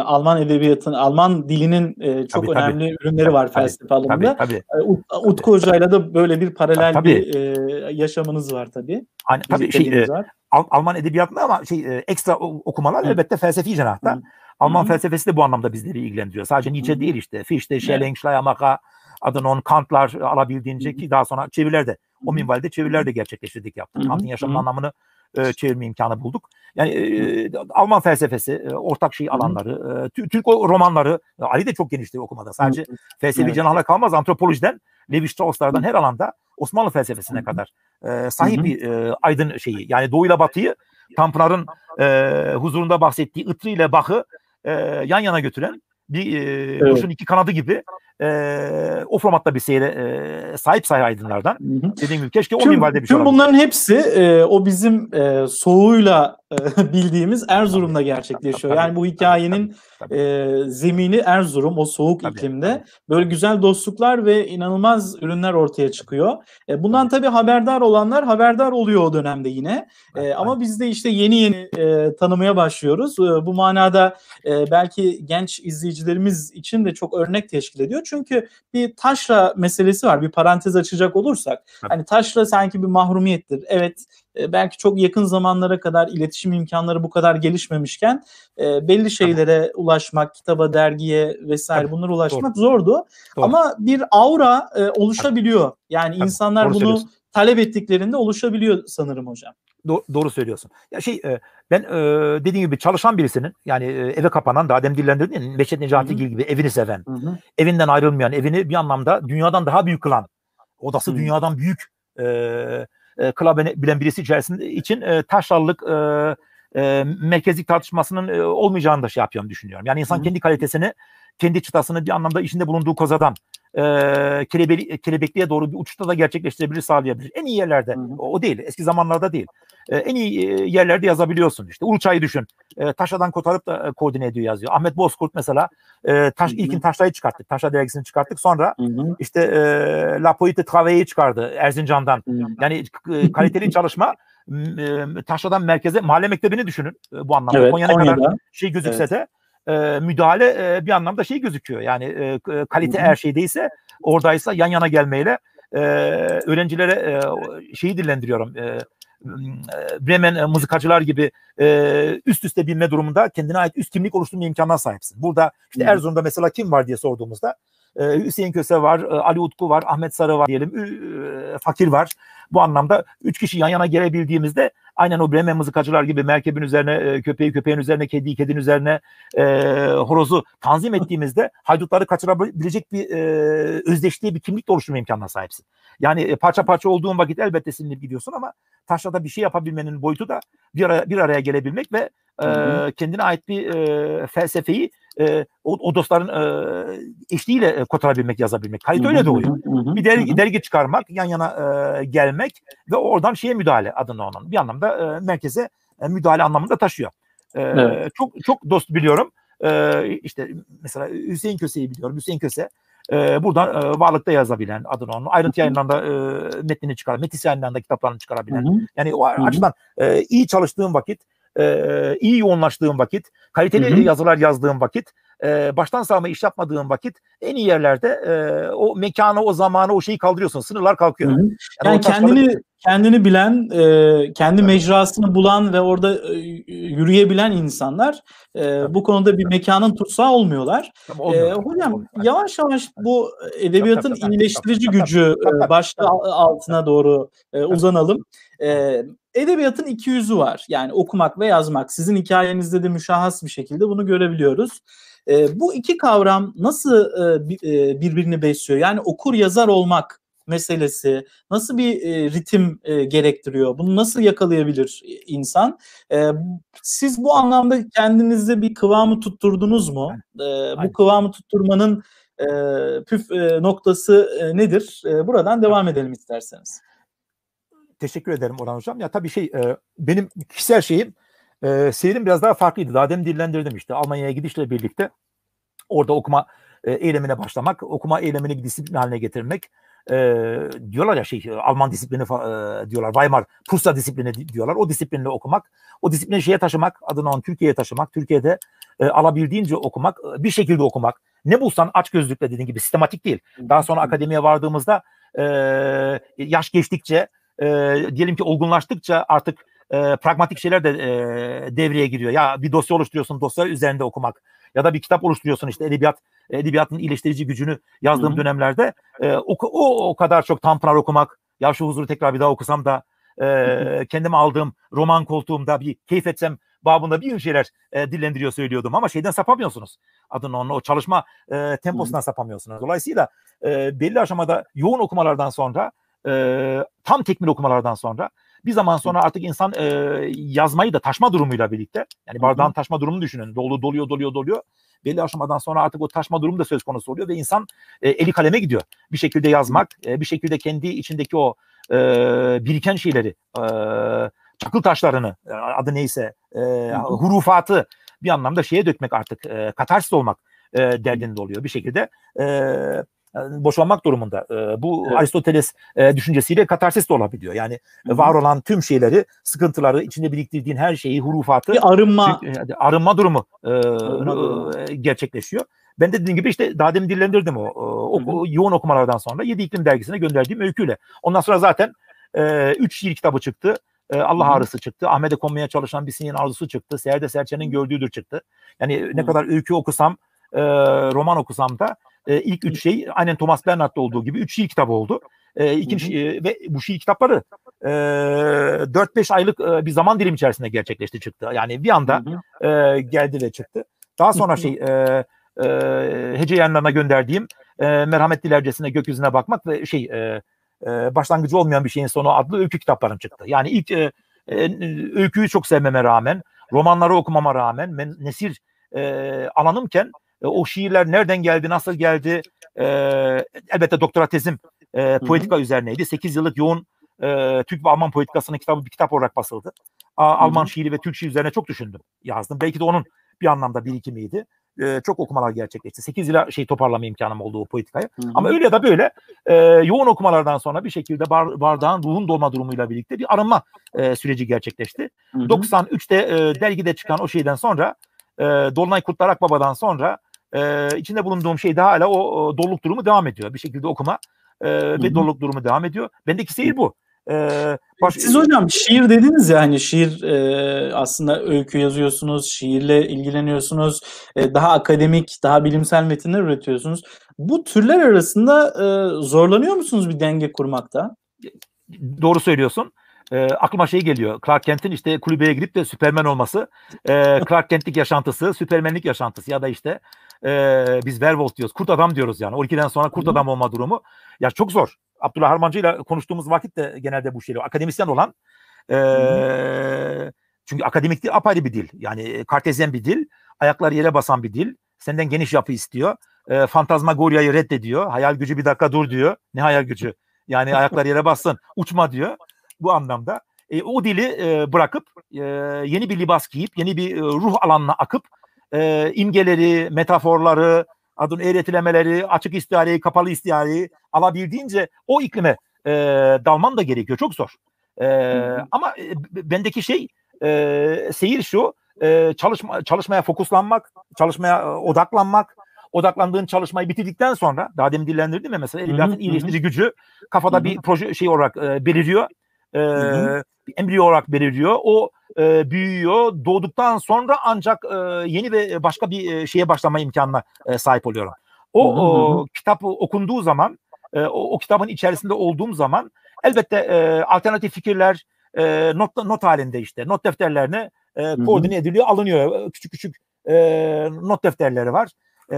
Alman edebiyatın Alman dilinin e, çok tabii, önemli tabii, ürünleri tabii, var felsefe tabii, alanında. Tabii, tabii, Utku Hoca'yla da böyle bir paralel tabii. bir e, yaşamınız var tabii. Hani, tabii şey, e, var. Alman edebiyatında ama şey e, ekstra okumalar Hı. elbette felsefi cenahta. Hı. Alman Hı. felsefesi de bu anlamda bizleri ilgilendiriyor. Sadece Nietzsche değil işte. Fichte, Schelling, Schleiermacher, adını on Kantlar alabildiğince ki daha sonra çeviriler o minvalde çeviriler de gerçekleştirdik yaptık. Kant'ın yaşamın anlamını e, çevirme imkanı bulduk. Yani e, Alman felsefesi, e, ortak şey alanları, e, Türk romanları, Ali de çok genişti okumada. Sadece felsefi evet. canahla kalmaz. Antropolojiden, Levi Strauss'lardan her alanda Osmanlı felsefesine kadar e, sahip bir e, aydın şeyi. Yani doğuyla batıyı Tanpınar'ın e, huzurunda bahsettiği Itri ile Bach'ı e, yan yana götüren bir e, evet. kuşun iki kanadı gibi e, o formatta bir seyre e, sahip sayı aydınlardan. Hı hı. Dediğim gibi keşke o minvalde bir şey Tüm bunların hepsi e, o bizim e, soğuğuyla e, *laughs* bildiğimiz Erzurum'da gerçekleşiyor. Tabii, yani bu hikayenin tabii, tabii, tabii. E, zemini Erzurum, o soğuk tabii, iklimde. Tabii. Böyle güzel dostluklar ve inanılmaz ürünler ortaya çıkıyor. E, bundan tabii haberdar olanlar haberdar oluyor o dönemde yine. E, ama biz de işte yeni yeni e, tanımaya başlıyoruz. E, bu manada e, belki genç izleyicilerimiz için de çok örnek teşkil ediyor. Çünkü bir taşra meselesi var. Bir parantez açacak olursak. Hani taşra sanki bir mahrumiyettir. Evet e, belki çok yakın zamanlara kadar iletişim imkanları bu kadar gelişmemişken e, belli şeylere Tabii. ulaşmak, kitaba, dergiye vesaire Tabii. bunlara ulaşmak Doğru. zordu. Doğru. Ama bir aura e, oluşabiliyor. Yani Tabii. insanlar Doğru bunu talep ettiklerinde oluşabiliyor sanırım hocam. Do- doğru söylüyorsun. Ya şey e, ben e, dediğim gibi çalışan birisinin yani e, eve kapanan daha dem dillendirdin ya Meşet Necati Gil gibi evini seven, Hı-hı. evinden ayrılmayan, evini bir anlamda dünyadan daha büyük kılan, odası Hı-hı. dünyadan büyük e, e, kılabilen birisi içerisinde için e, taşrallık e, e, merkezlik tartışmasının e, olmayacağını da şey yapıyorum düşünüyorum. Yani insan Hı-hı. kendi kalitesini, kendi çıtasını bir anlamda içinde bulunduğu kozadan e, kelebe, kelebekliğe doğru bir uçuşta da gerçekleştirebilir, sağlayabilir. En iyi yerlerde. Hı hı. O değil. Eski zamanlarda değil. E, en iyi yerlerde yazabiliyorsun. İşte Uluçay'ı düşün. E, Taşa'dan kotarıp da e, koordine ediyor yazıyor. Ahmet Bozkurt mesela e, taş, hı hı. ilkin Taşla'yı çıkarttık. Taşla dergisini çıkarttık. Sonra hı hı. işte e, La Pointe Travail'i çıkardı Erzincan'dan. Hı hı. Yani e, kaliteli çalışma e, Taşla'dan merkeze mahalle mektebini düşünün e, bu anlamda. Evet, Konya'na Konya'da. kadar şey gözükse evet. de e, müdahale e, bir anlamda şey gözüküyor. Yani e, kalite Hı-hı. her şeydeyse oradaysa yan yana gelmeyle e, öğrencilere e, şeyi dillendiriyorum. E, Bremen mızıkacılar gibi e, üst üste bilme durumunda kendine ait üst kimlik oluşturma imkanına sahipsin. Burada işte Erzurum'da mesela kim var diye sorduğumuzda e, Hüseyin Köse var, e, Ali Utku var, Ahmet Sarı var diyelim, e, Fakir var. Bu anlamda üç kişi yan yana gelebildiğimizde aynen o Bremen mızıkacılar gibi merkebin üzerine e, köpeği köpeğin üzerine kediyi kedinin üzerine e, horozu tanzim ettiğimizde haydutları kaçırabilecek bir e, özdeşliğe bir kimlik oluşturma imkanına sahipsin. Yani e, parça parça olduğun vakit elbette silinip gidiyorsun ama taşrada bir şey yapabilmenin boyutu da bir araya, bir araya gelebilmek ve e, kendine ait bir e, felsefeyi e, o, o dostların e, eşliğiyle e, kotarabilmek, yazabilmek. Kayıt öyle doğuyor. Bir dergi, dergi çıkarmak, yan yana e, gelmek ve oradan şeye müdahale adını onun. Bir anlamda e, merkeze e, müdahale anlamında taşıyor. E, evet. Çok çok dost biliyorum. E, işte mesela Hüseyin Köse'yi biliyorum. Hüseyin Köse e, buradan e, varlıkta yazabilen adını onun. Ayrıntı yayınlarında e, metnini çıkar, metis yayınlarında kitaplarını çıkarabilen. Hı hı. Yani o açıdan e, iyi çalıştığım vakit e, iyi yoğunlaştığım vakit, kaliteli hı hı. yazılar yazdığım vakit, e, baştan sağma iş yapmadığım vakit en iyi yerlerde e, o mekanı, o zamanı, o şeyi kaldırıyorsun. Sınırlar kalkıyor. Hı hı. Yani, yani kendini taşları... kendini bilen, e, kendi mecrasını bulan ve orada e, yürüyebilen insanlar e, bu konuda bir mekanın tutsağı olmuyorlar. Tamam, e, hocam olmuyor. yavaş yavaş bu edebiyatın iyileştirici gücü e, başlığı altına doğru e, uzanalım. E, edebiyatın iki yüzü var. Yani okumak ve yazmak. Sizin hikayenizde de müşahhas bir şekilde bunu görebiliyoruz. E, bu iki kavram nasıl e, e, birbirini besliyor? Yani okur yazar olmak meselesi nasıl bir e, ritim e, gerektiriyor? Bunu nasıl yakalayabilir insan? E, siz bu anlamda kendinizde bir kıvamı tutturdunuz mu? E, bu kıvamı tutturmanın e, püf e, noktası e, nedir? E, buradan devam edelim isterseniz. Teşekkür ederim Orhan Hocam. Ya tabii şey e, benim kişisel şeyim e, seyrim biraz daha farklıydı. Daha demin dillendirdim işte Almanya'ya gidişle birlikte orada okuma e, eylemine başlamak, okuma eylemini bir disiplin haline getirmek. E, diyorlar ya şey Alman disiplini e, diyorlar. Weimar Prusya disiplini diyorlar. O disiplinle okumak, o disiplini şeye taşımak, adını on Türkiye'ye taşımak, Türkiye'de e, alabildiğince okumak, e, bir şekilde okumak. Ne bulsan aç gözlükle dediğin gibi sistematik değil. Daha sonra akademiye vardığımızda e, yaş geçtikçe e, diyelim ki olgunlaştıkça artık e, pragmatik şeyler de e, devreye giriyor. Ya bir dosya oluşturuyorsun, dosya üzerinde okumak ya da bir kitap oluşturuyorsun işte edebiyat edebiyatın iyileştirici gücünü yazdığım Hı-hı. dönemlerde e, o, o o kadar çok Tanpınar okumak, ya şu huzuru tekrar bir daha okusam da e, kendime aldığım roman koltuğumda bir keyif etsem babında bir şeyler e, dillendiriyor söylüyordum ama şeyden sapamıyorsunuz. Adını onun o çalışma e, temposundan Hı-hı. sapamıyorsunuz. Dolayısıyla e, belli aşamada yoğun okumalardan sonra e, tam tekmil okumalardan sonra bir zaman sonra artık insan e, yazmayı da taşma durumuyla birlikte yani bardağın taşma durumunu düşünün. Dolu doluyor doluyor doluyor. Belli aşamadan sonra artık o taşma durumu da söz konusu oluyor ve insan e, eli kaleme gidiyor. Bir şekilde yazmak, e, bir şekilde kendi içindeki o e, biriken şeyleri, e, çakıl taşlarını adı neyse, e, hurufatı bir anlamda şeye dökmek artık, e, katarsis olmak e, derdinde oluyor bir şekilde. E, boşanmak durumunda. Bu evet. Aristoteles düşüncesiyle katarsis de olabiliyor. Yani Hı-hı. var olan tüm şeyleri, sıkıntıları, içinde biriktirdiğin her şeyi, hurufatı bir arınma durumu e, arınma e, gerçekleşiyor. Ben de dediğim gibi işte daha demin dillendirdim o, o, o yoğun okumalardan sonra Yedi İklim dergisine gönderdiğim öyküyle. Ondan sonra zaten e, üç şiir kitabı çıktı. Allah Hı-hı. ağrısı çıktı. Ahmet'e konmaya çalışan bir sinin arzusu çıktı. Serde Serçe'nin gördüğüdür çıktı. Yani Hı-hı. ne kadar öykü okusam, e, roman okusam da e, ilk üç şey aynen Thomas Bernhard'da olduğu gibi üç şiir kitabı oldu. E, ikinci e, ve bu şiir kitapları e, 4-5 aylık e, bir zaman dilimi içerisinde gerçekleşti çıktı. Yani bir anda e, geldi ve çıktı. Daha sonra şey e, e, hece yayınlarına gönderdiğim e, merhamet dilercesine gökyüzüne bakmak ve şey e, e, başlangıcı olmayan bir şeyin sonu adlı öykü kitaplarım çıktı. Yani ilk e, e, öyküyü çok sevmeme rağmen, romanları okumama rağmen, men, nesir e, alanımken e, o şiirler nereden geldi, nasıl geldi, E, elbette doktora tezim e, politika Hı-hı. üzerineydi. 8 yıllık yoğun e, Türk ve Alman politikasının kitabı bir kitap olarak basıldı. A, Alman şiiri ve Türk şiiri üzerine çok düşündüm, yazdım. Belki de onun bir anlamda birikimiydi. E, çok okumalar gerçekleşti. 8 yıla şey toparlama imkanım oldu o politikayı. Hı-hı. Ama öyle ya da böyle e, yoğun okumalardan sonra bir şekilde bar, bardağın ruhun dolma durumuyla birlikte bir arınma e, süreci gerçekleşti. Hı-hı. 93'te e, dergide çıkan o şeyden sonra e, Dolunay Kurtlar Akbaba'dan sonra e, içinde bulunduğum şey de hala o, o doluluk durumu devam ediyor. Bir şekilde okuma e, ve doluluk durumu devam ediyor. Bendeki seyir bu. Ee, baş... Siz hocam şiir dediniz ya hani şiir e, aslında öykü yazıyorsunuz, şiirle ilgileniyorsunuz, e, daha akademik, daha bilimsel metinler üretiyorsunuz. Bu türler arasında e, zorlanıyor musunuz bir denge kurmakta? Doğru söylüyorsun. E, aklıma şey geliyor. Clark Kent'in işte kulübeye girip de Süpermen olması. E, Clark Kent'lik yaşantısı, Süpermenlik yaşantısı ya da işte e, biz Werewolf diyoruz. Kurt adam diyoruz yani. 12'den sonra kurt adam olma durumu. Ya çok zor. Abdullah Harmancı ile konuştuğumuz vakit de genelde bu şey. Akademisyen olan e, çünkü akademik dil apayrı bir dil. Yani kartezyen bir dil. Ayaklar yere basan bir dil. Senden geniş yapı istiyor. E, fantazmagoryayı reddediyor. Hayal gücü bir dakika dur diyor. Ne hayal gücü? Yani ayaklar yere bassın. Uçma diyor. Bu anlamda. E, o dili e, bırakıp e, yeni bir libas giyip yeni bir e, ruh alanına akıp e, imgeleri, metaforları, adın eğretilemeleri, açık istihareyi, kapalı istihareyi alabildiğince o iklime e, dalman da gerekiyor. Çok zor. E, ama e, bendeki şey e, seyir şu, e, çalışma, çalışmaya fokuslanmak, çalışmaya e, odaklanmak, odaklandığın çalışmayı bitirdikten sonra daha demin dillendirdim ya mesela edebiyatın iyileştirici gücü kafada Hı-hı. bir proje şey olarak e, beliriyor. E, bir embriyo olarak beliriyor. O e, büyüyor. Doğduktan sonra ancak e, yeni ve başka bir e, şeye başlama imkanına e, sahip oluyorum. O, o kitap okunduğu zaman, e, o, o kitabın içerisinde olduğum zaman elbette e, alternatif fikirler e, not not halinde işte not defterlerine e, koordine ediliyor, alınıyor. Küçük küçük e, not defterleri var. E,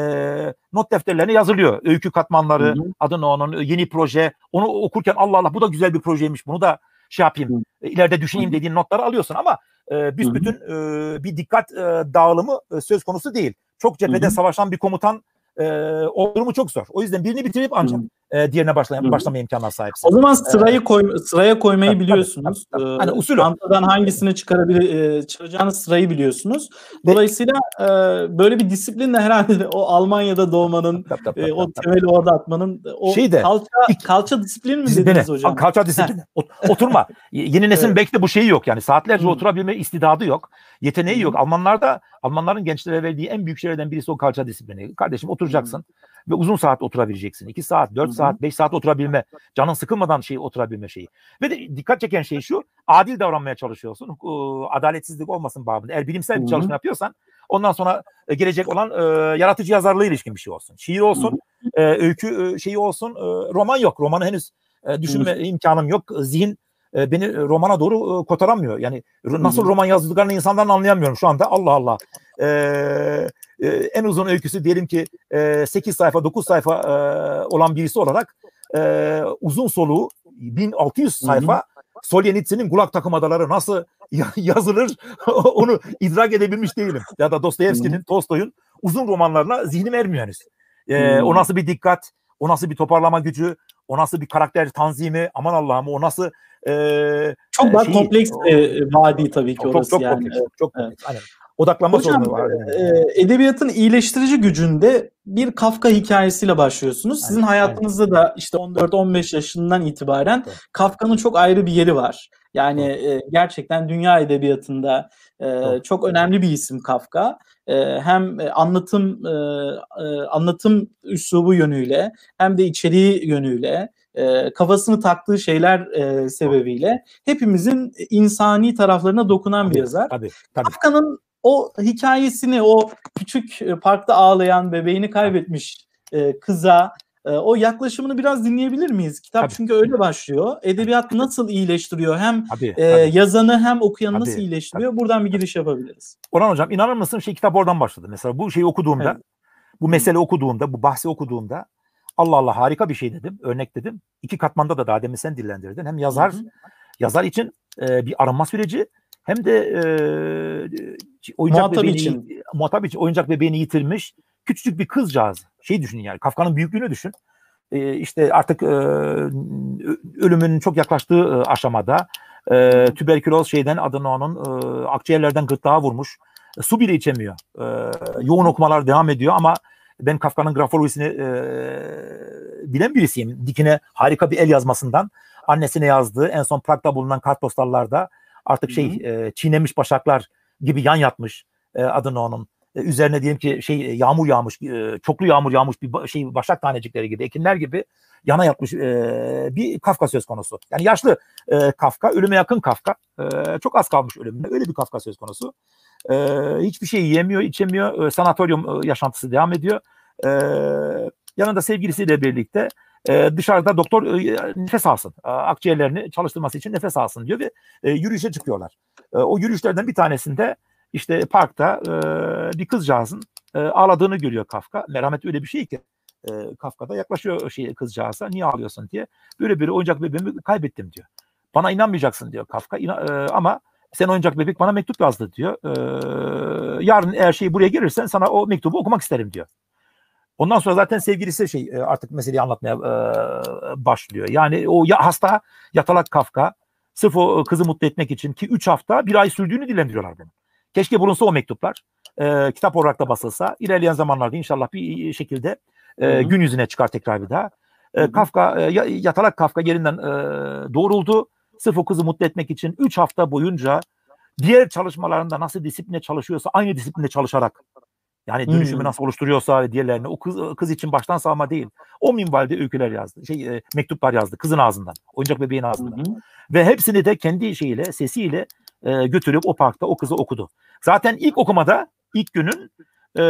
not defterlerine yazılıyor. Öykü katmanları, hı hı. adını onun yeni proje. Onu okurken Allah Allah bu da güzel bir projeymiş. Bunu da şey yapayım, Hı. ileride düşüneyim dediğin notları alıyorsun ama e, büsbütün e, bir dikkat e, dağılımı e, söz konusu değil. Çok cephede Hı. savaşan bir komutan e, o durumu çok zor. O yüzden birini bitirip ancak e, diğerine başlaya, başlama imkanına sahipsin. O zaman sırayı ee, koy, sıraya koymayı tabii, biliyorsunuz. Tabii, tabii, tabii. Hani usul Çantadan hangisini çıkarabilir e, çıkaracağınız sırayı biliyorsunuz. Dolayısıyla e, böyle bir disiplinle herhalde *laughs* o Almanya'da doğmanın, tabii, tabii, tabii, e, o temeli orada atmanın o Şeyde, kalça, ilk, kalça disiplin mi dediniz hocam? Kalça disiplini. *laughs* Oturma. Yeni nesil evet. belki de bu şeyi yok yani. Saatlerce Hı. oturabilme istidadı yok. Yeteneği yok. Almanlarda Almanların gençlere verdiği en büyük şeylerden birisi o kalça disiplini. Kardeşim oturacaksın. Hı ve uzun saat oturabileceksin. 2 saat, 4 saat, 5 saat oturabilme, canın sıkılmadan şey oturabilme şeyi. Ve de dikkat çeken şey şu, adil davranmaya çalışıyorsun. Adaletsizlik olmasın babında. Eğer bilimsel bir çalışma yapıyorsan ondan sonra gelecek olan e, yaratıcı yazarlığı ilişkin bir şey olsun. Şiir olsun, e, öykü e, şeyi olsun. E, roman yok. Romanı henüz e, düşünme imkanım yok. Zihin e, beni romana doğru e, kotaramıyor. Yani nasıl roman yazdıklarını insanların anlayamıyorum şu anda. Allah Allah. E, e, en uzun öyküsü diyelim ki e, 8 sayfa 9 sayfa e, olan birisi olarak e, uzun soluğu 1600 sayfa Hı-hı. Solzhenitsyn'in Gulag takım adaları nasıl *laughs* yazılır *laughs* onu idrak edebilmiş değilim. Ya da Dostoyevski'nin, Tolstoy'un uzun romanlarına zihnim ermiyor henüz. E, o nasıl bir dikkat, o nasıl bir toparlama gücü, o nasıl bir karakter tanzimi, aman Allah'ım o nasıl e, çok daha şey, kompleks e, vadi tabii ki çok, orası çok, yani. Kompleks, evet. Çok kompleks. Aynen. Odaklanma Hocam, sorunu var. Yani. E, edebiyatın iyileştirici gücünde bir Kafka hikayesiyle başlıyorsunuz. Sizin aynen, hayatınızda aynen. da işte 14-15 yaşından itibaren evet. Kafka'nın çok ayrı bir yeri var. Yani e, gerçekten dünya edebiyatında e, çok önemli bir isim Kafka. E, hem anlatım e, e, anlatım üslubu yönüyle hem de içeriği yönüyle e, kafasını taktığı şeyler e, sebebiyle hepimizin insani taraflarına dokunan tabii, bir yazar. Tabii, tabii. Kafka'nın o hikayesini o küçük e, parkta ağlayan bebeğini kaybetmiş e, kıza e, o yaklaşımını biraz dinleyebilir miyiz? Kitap tabii. çünkü öyle başlıyor. Edebiyat nasıl iyileştiriyor? Hem tabii, e, tabii. yazanı hem okuyanı tabii, nasıl iyileştiriyor? Tabii. Buradan bir giriş yapabiliriz. Orhan Hocam inanır mısın şey kitap oradan başladı. Mesela bu şeyi okuduğumda, evet. bu mesele okuduğumda, bu bahsi okuduğumda Allah Allah harika bir şey dedim. Örnek dedim. İki katmanda da daha demin sen dillendirdin. Hem yazar hı hı. yazar için e, bir arınma süreci hem de e, oyuncak muhatap bebeğini, için muhatap için oyuncak bebeğini yitirmiş küçücük bir kızcağız. şey düşünün yani Kafka'nın büyüklüğünü düşün. E, işte artık e, ölümün çok yaklaştığı e, aşamada e, tüberküloz şeyden adını onun e, akciğerlerden gırtlağa vurmuş. E, su bile içemiyor. E, yoğun okumalar devam ediyor ama ben Kafka'nın grafolojisini e, bilen birisiyim. Dikine harika bir el yazmasından annesine yazdığı en son Prag'da bulunan kartpostallarda artık şey e, çiğnemiş başaklar gibi yan yatmış e, adını onun. E, üzerine diyelim ki şey e, yağmur yağmış, e, çoklu yağmur yağmış bir şey başak tanecikleri gibi, ekinler gibi yana yatmış e, bir Kafka söz konusu. Yani yaşlı e, Kafka, ölüme yakın Kafka. E, çok az kalmış ölümüne. Öyle bir Kafka söz konusu. E, hiçbir şey yiyemiyor, içemiyor. E, sanatoryum e, yaşantısı devam ediyor. E, yanında sevgilisiyle birlikte e, dışarıda doktor e, nefes alsın. E, akciğerlerini çalıştırması için nefes alsın diyor ve e, yürüyüşe çıkıyorlar. E, o yürüyüşlerden bir tanesinde işte parkta e, bir kızcağızın e, ağladığını görüyor Kafka. Merhamet öyle bir şey ki e, Kafka'da yaklaşıyor şey kızcağıza niye ağlıyorsun diye. Böyle bir oyuncak bebeğimi kaybettim diyor. Bana inanmayacaksın diyor Kafka İna, e, ama sen oyuncak bebek bana mektup yazdı diyor. E, yarın eğer şey buraya gelirsen sana o mektubu okumak isterim diyor. Ondan sonra zaten sevgilisi şey e, artık meseleyi anlatmaya e, başlıyor. Yani o ya, hasta yatalak Kafka sırf o kızı mutlu etmek için ki 3 hafta bir ay sürdüğünü dilendiriyorlar bunu. Keşke bulunsa o mektuplar. E, kitap olarak da basılsa ilerleyen zamanlarda inşallah bir şekilde e, gün yüzüne çıkar tekrar bir daha. E, Kafka e, yatalak Kafka yerinden e, doğruldu. Sırf o kızı mutlu etmek için 3 hafta boyunca diğer çalışmalarında nasıl disipline çalışıyorsa aynı disipline çalışarak yani dönüşümü hmm. nasıl oluşturuyorsa ve diğerlerini o kız, kız için baştan sağma değil. O minvalde öyküler yazdı. Şey e, mektuplar yazdı kızın ağzından. Oyuncak bebeğin ağzından. Hmm. Ve hepsini de kendi şeyiyle, sesiyle e, götürüp o parkta o kızı okudu. Zaten ilk okumada ilk günün e,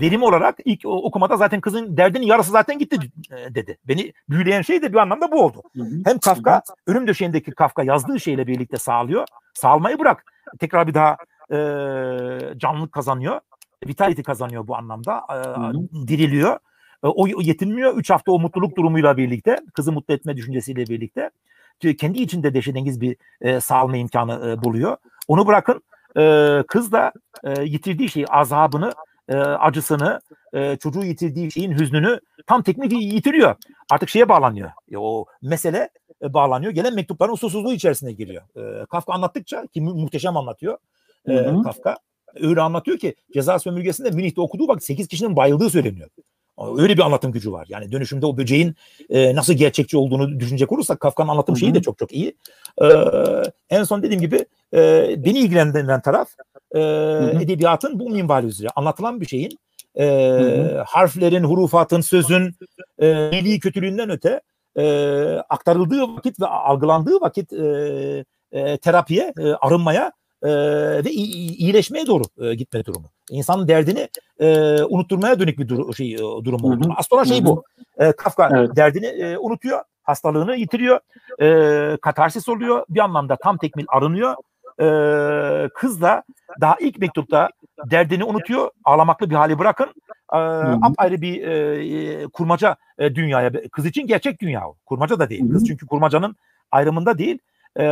verim olarak ilk okumada zaten kızın derdinin yarısı zaten gitti e, dedi. Beni büyüleyen şey de bir anlamda bu oldu. Hı hı. Hem Kafka ölüm döşeğindeki Kafka yazdığı şeyle birlikte sağlıyor. Sağlamayı bırak. Tekrar bir daha e, canlılık kazanıyor. Vitality kazanıyor bu anlamda. E. Diriliyor. E, o yetinmiyor. Üç hafta o mutluluk durumuyla birlikte, kızı mutlu etme düşüncesiyle birlikte kendi içinde deşedengiz bir e, sağlama imkanı e, buluyor. Onu bırakın e, kız da e, yitirdiği şeyi azabını e, acısını e, çocuğu yitirdiği şeyin hüznünü tam teknik yitiriyor. Artık şeye bağlanıyor. E, o mesele e, bağlanıyor. Gelen mektupların usulsüzlüğü içerisine giriyor. E, Kafka anlattıkça ki mu- muhteşem anlatıyor. E, hı hı. Kafka öyle anlatıyor ki ceza sömürgesinde Münih'te okuduğu vakit 8 kişinin bayıldığı söyleniyor. Öyle bir anlatım gücü var. Yani dönüşümde o böceğin e, nasıl gerçekçi olduğunu düşünecek olursak Kafka'nın anlatım şeyi de çok çok iyi. E, en son dediğim gibi e, beni ilgilendiren taraf e, edebiyatın bu minvali üzere anlatılan bir şeyin e, harflerin, hurufatın, sözün e, iyiliği kötülüğünden öte e, aktarıldığı vakit ve algılandığı vakit e, e, terapiye, e, arınmaya e, ve iyileşmeye doğru e, gitme durumu. İnsanın derdini e, unutturmaya dönük bir dur şey, e, durum oldu. Aslında şey bu. E, Kafka evet. derdini e, unutuyor, hastalığını yitiriyor, e, katarsis oluyor, bir anlamda tam tekmil arınıyor. E, kız da daha ilk mektupta derdini unutuyor, ağlamaklı bir hali bırakın. E, apayrı bir e, kurmaca e, dünyaya, kız için gerçek dünya o. Kurmaca da değil. Kız çünkü kurmacanın ayrımında değil e,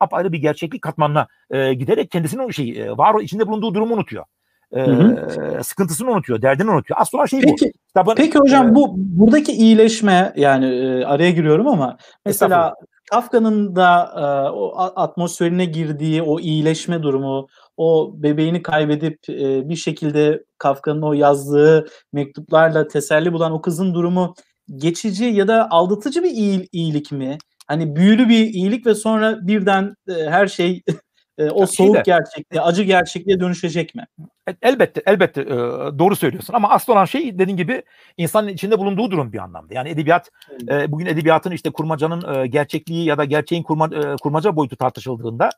apayrı bir gerçeklik katmanına e, giderek kendisinin o şey e, var içinde bulunduğu durumu unutuyor. E, sıkıntısını unutuyor, derdini unutuyor. Aslında şey peki, bu. Kitabın, peki hocam e, bu buradaki iyileşme yani e, araya giriyorum ama mesela Kafka'nın da e, o atmosferine girdiği o iyileşme durumu, o bebeğini kaybedip e, bir şekilde Kafka'nın o yazdığı mektuplarla teselli bulan o kızın durumu geçici ya da aldatıcı bir iyi, iyilik mi? Hani büyülü bir iyilik ve sonra birden e, her şey *laughs* e, o soğuk gerçekliğe, acı gerçekliğe dönüşecek mi? E, elbette, elbette e, doğru söylüyorsun ama asıl olan şey dediğin gibi insanın içinde bulunduğu durum bir anlamda. Yani edebiyat, e, bugün edebiyatın işte kurmacanın e, gerçekliği ya da gerçeğin kurma, e, kurmaca boyutu tartışıldığında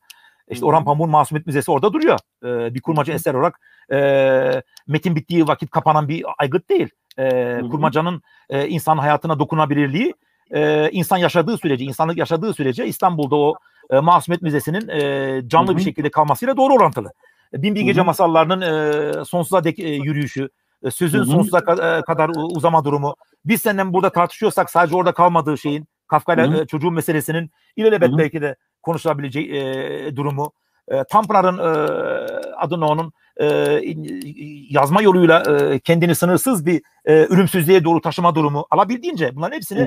işte Orhan Pamuk'un Masumiyet Müzesi orada duruyor. Bir kurmaca eser olarak e, metin bittiği vakit kapanan bir aygıt değil. E, kurmacanın e, insan hayatına dokunabilirliği e, insan yaşadığı sürece, insanlık yaşadığı sürece İstanbul'da o e, Masumiyet Müzesi'nin e, canlı Hı-hı. bir şekilde kalmasıyla doğru orantılı. Bin bir gece Hı-hı. masallarının e, sonsuza dek e, yürüyüşü, e, sözün Hı-hı. sonsuza ka- e, kadar uzama durumu. Biz senden burada tartışıyorsak sadece orada kalmadığı şeyin, Kafka ile e, çocuğun meselesinin ilelebet belki de konuşulabileceği e, durumu. e, Tanpınar'ın e, adını onun e, yazma yoluyla e, kendini sınırsız bir e, ölümsüzlüğe doğru taşıma durumu alabildiğince bunların hepsini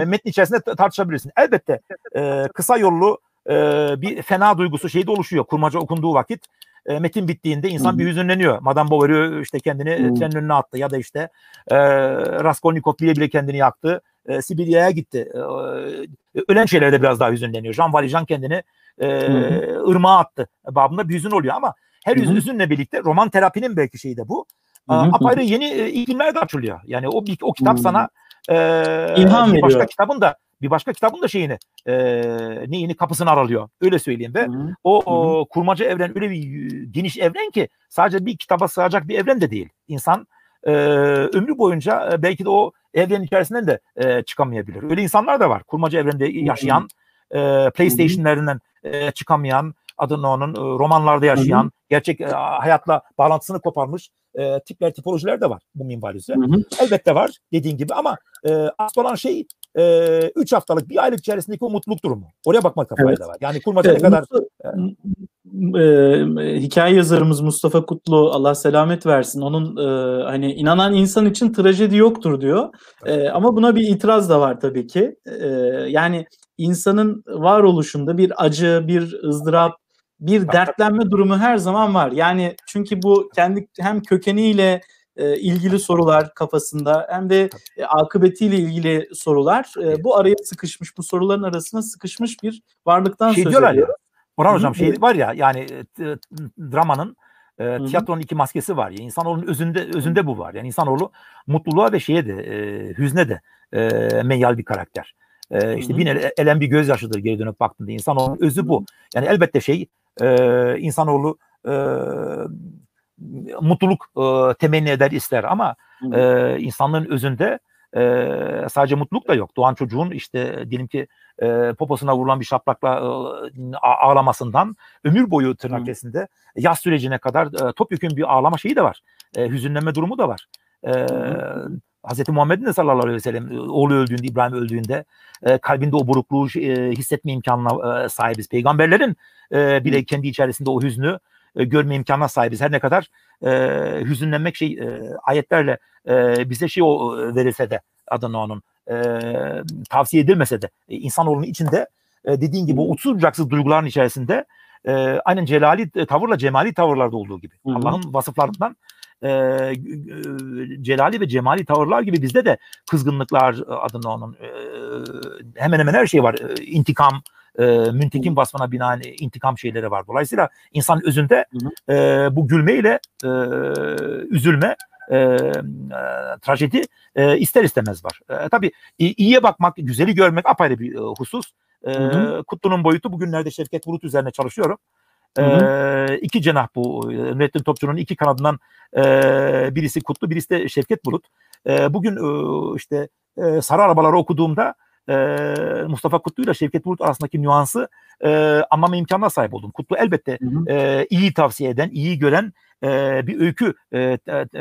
e, metnin içerisinde tartışabilirsin. Elbette e, kısa yollu e, bir fena duygusu şeyde oluşuyor kurmaca okunduğu vakit. E, metin bittiğinde insan Hı-hı. bir hüzünleniyor. Madame Bovary işte kendini Hı-hı. trenin önüne attı ya da işte e, Raskolnikov bile bile kendini yaktı. E, Sibirya'ya gitti. E, ölen şeylerde biraz daha hüzünleniyor. Jean Valjean kendini e, ırmağa attı. Babında bir hüzün oluyor ama her Hı-hı. hüzünle birlikte roman terapinin belki şeyi de bu. Hı-hı. Apayrı yeni e, iklimler de açılıyor. Yani o o kitap Hı-hı. sana e, İlham bir başka veriyor. kitabın da bir başka kitabın da şeyini e, neyini kapısını aralıyor. Öyle söyleyeyim Hı-hı. o, o kurmaca evren öyle bir geniş evren ki sadece bir kitaba sığacak bir evren de değil. İnsan e, ömrü boyunca e, belki de o evren içerisinden de e, çıkamayabilir. Öyle insanlar da var. Kurmaca evrende yaşayan, e, PlayStation'larından e, çıkamayan, adını onun e, romanlarda yaşayan, hı hı. gerçek e, hayatla bağlantısını koparmış e, tipler, tipolojiler de var bu minvalisi. Elbette var dediğin gibi ama e, asıl olan şey 3 e, üç haftalık, bir aylık içerisindeki o mutluluk durumu. Oraya bakmakta fayda evet. var. Yani kurmaca evet, ne kadar... E, e, hikaye yazarımız Mustafa Kutlu Allah selamet versin. Onun e, hani inanan insan için trajedi yoktur diyor. E, ama buna bir itiraz da var tabii ki. E, yani insanın varoluşunda bir acı, bir ızdırap, bir dertlenme durumu her zaman var. Yani çünkü bu kendi hem kökeniyle e, ilgili sorular kafasında hem de e, akıbetiyle ilgili sorular e, bu araya sıkışmış bu soruların arasına sıkışmış bir varlıktan şey söz ediyor. Orhan Hocam şey var ya yani e, dramanın e, tiyatronun iki maskesi var ya insanoğlunun özünde özünde bu var. Yani insanoğlu mutluluğa ve şeye de e, hüzne de e, meyyal bir karakter. E, işte bir elen bir gözyaşıdır geri dönüp baktığında insanoğlunun özü bu. Yani elbette şey e, insanoğlu e, mutluluk e, temenni eder ister ama e, insanlığın özünde e, sadece mutluluk da yok. Doğan çocuğun işte diyelim ki e, poposuna vurulan bir şaplakla e, ağlamasından ömür boyu tırnak kesinde yaz sürecine kadar e, topyekun bir ağlama şeyi de var. E, hüzünlenme durumu da var. E, Hz. Muhammed'in de sallallahu aleyhi ve sellem oğlu öldüğünde, İbrahim öldüğünde e, kalbinde o burukluğu e, hissetme imkanına e, sahibiz. Peygamberlerin e, bile kendi içerisinde o hüznü e, görme imkanına sahibiz. Her ne kadar e, hüzünlenmek şey e, ayetlerle e, bize şey o verilse de adını onun e, tavsiye edilmese de e, insanoğlunun içinde e, dediğin gibi o uçsuz bucaksız duyguların içerisinde e, aynen celali tavırla cemali tavırlarda olduğu gibi Allah'ın vasıflarından e, celali ve cemali tavırlar gibi bizde de kızgınlıklar adını onun e, hemen hemen her şey var. E, intikam, e, müntekim vasfına binaen intikam şeyleri var. Dolayısıyla insan özünde e, bu gülmeyle e, üzülme e, e, trajedi e, ister istemez var. E, tabii iyiye bakmak, güzeli görmek apayrı bir e, husus. E, Kutlu'nun boyutu bugünlerde Şevket Bulut üzerine çalışıyorum. Hı hı. iki cenah bu. Nurettin Topçu'nun iki kanadından e, birisi Kutlu, birisi de Şevket Bulut. E, bugün e, işte e, Sarı Arabaları okuduğumda e, Mustafa Kutlu ile Şevket Bulut arasındaki nüansı e, anlama imkanına sahip oldum. Kutlu elbette hı hı. E, iyi tavsiye eden, iyi gören e, bir öykü e,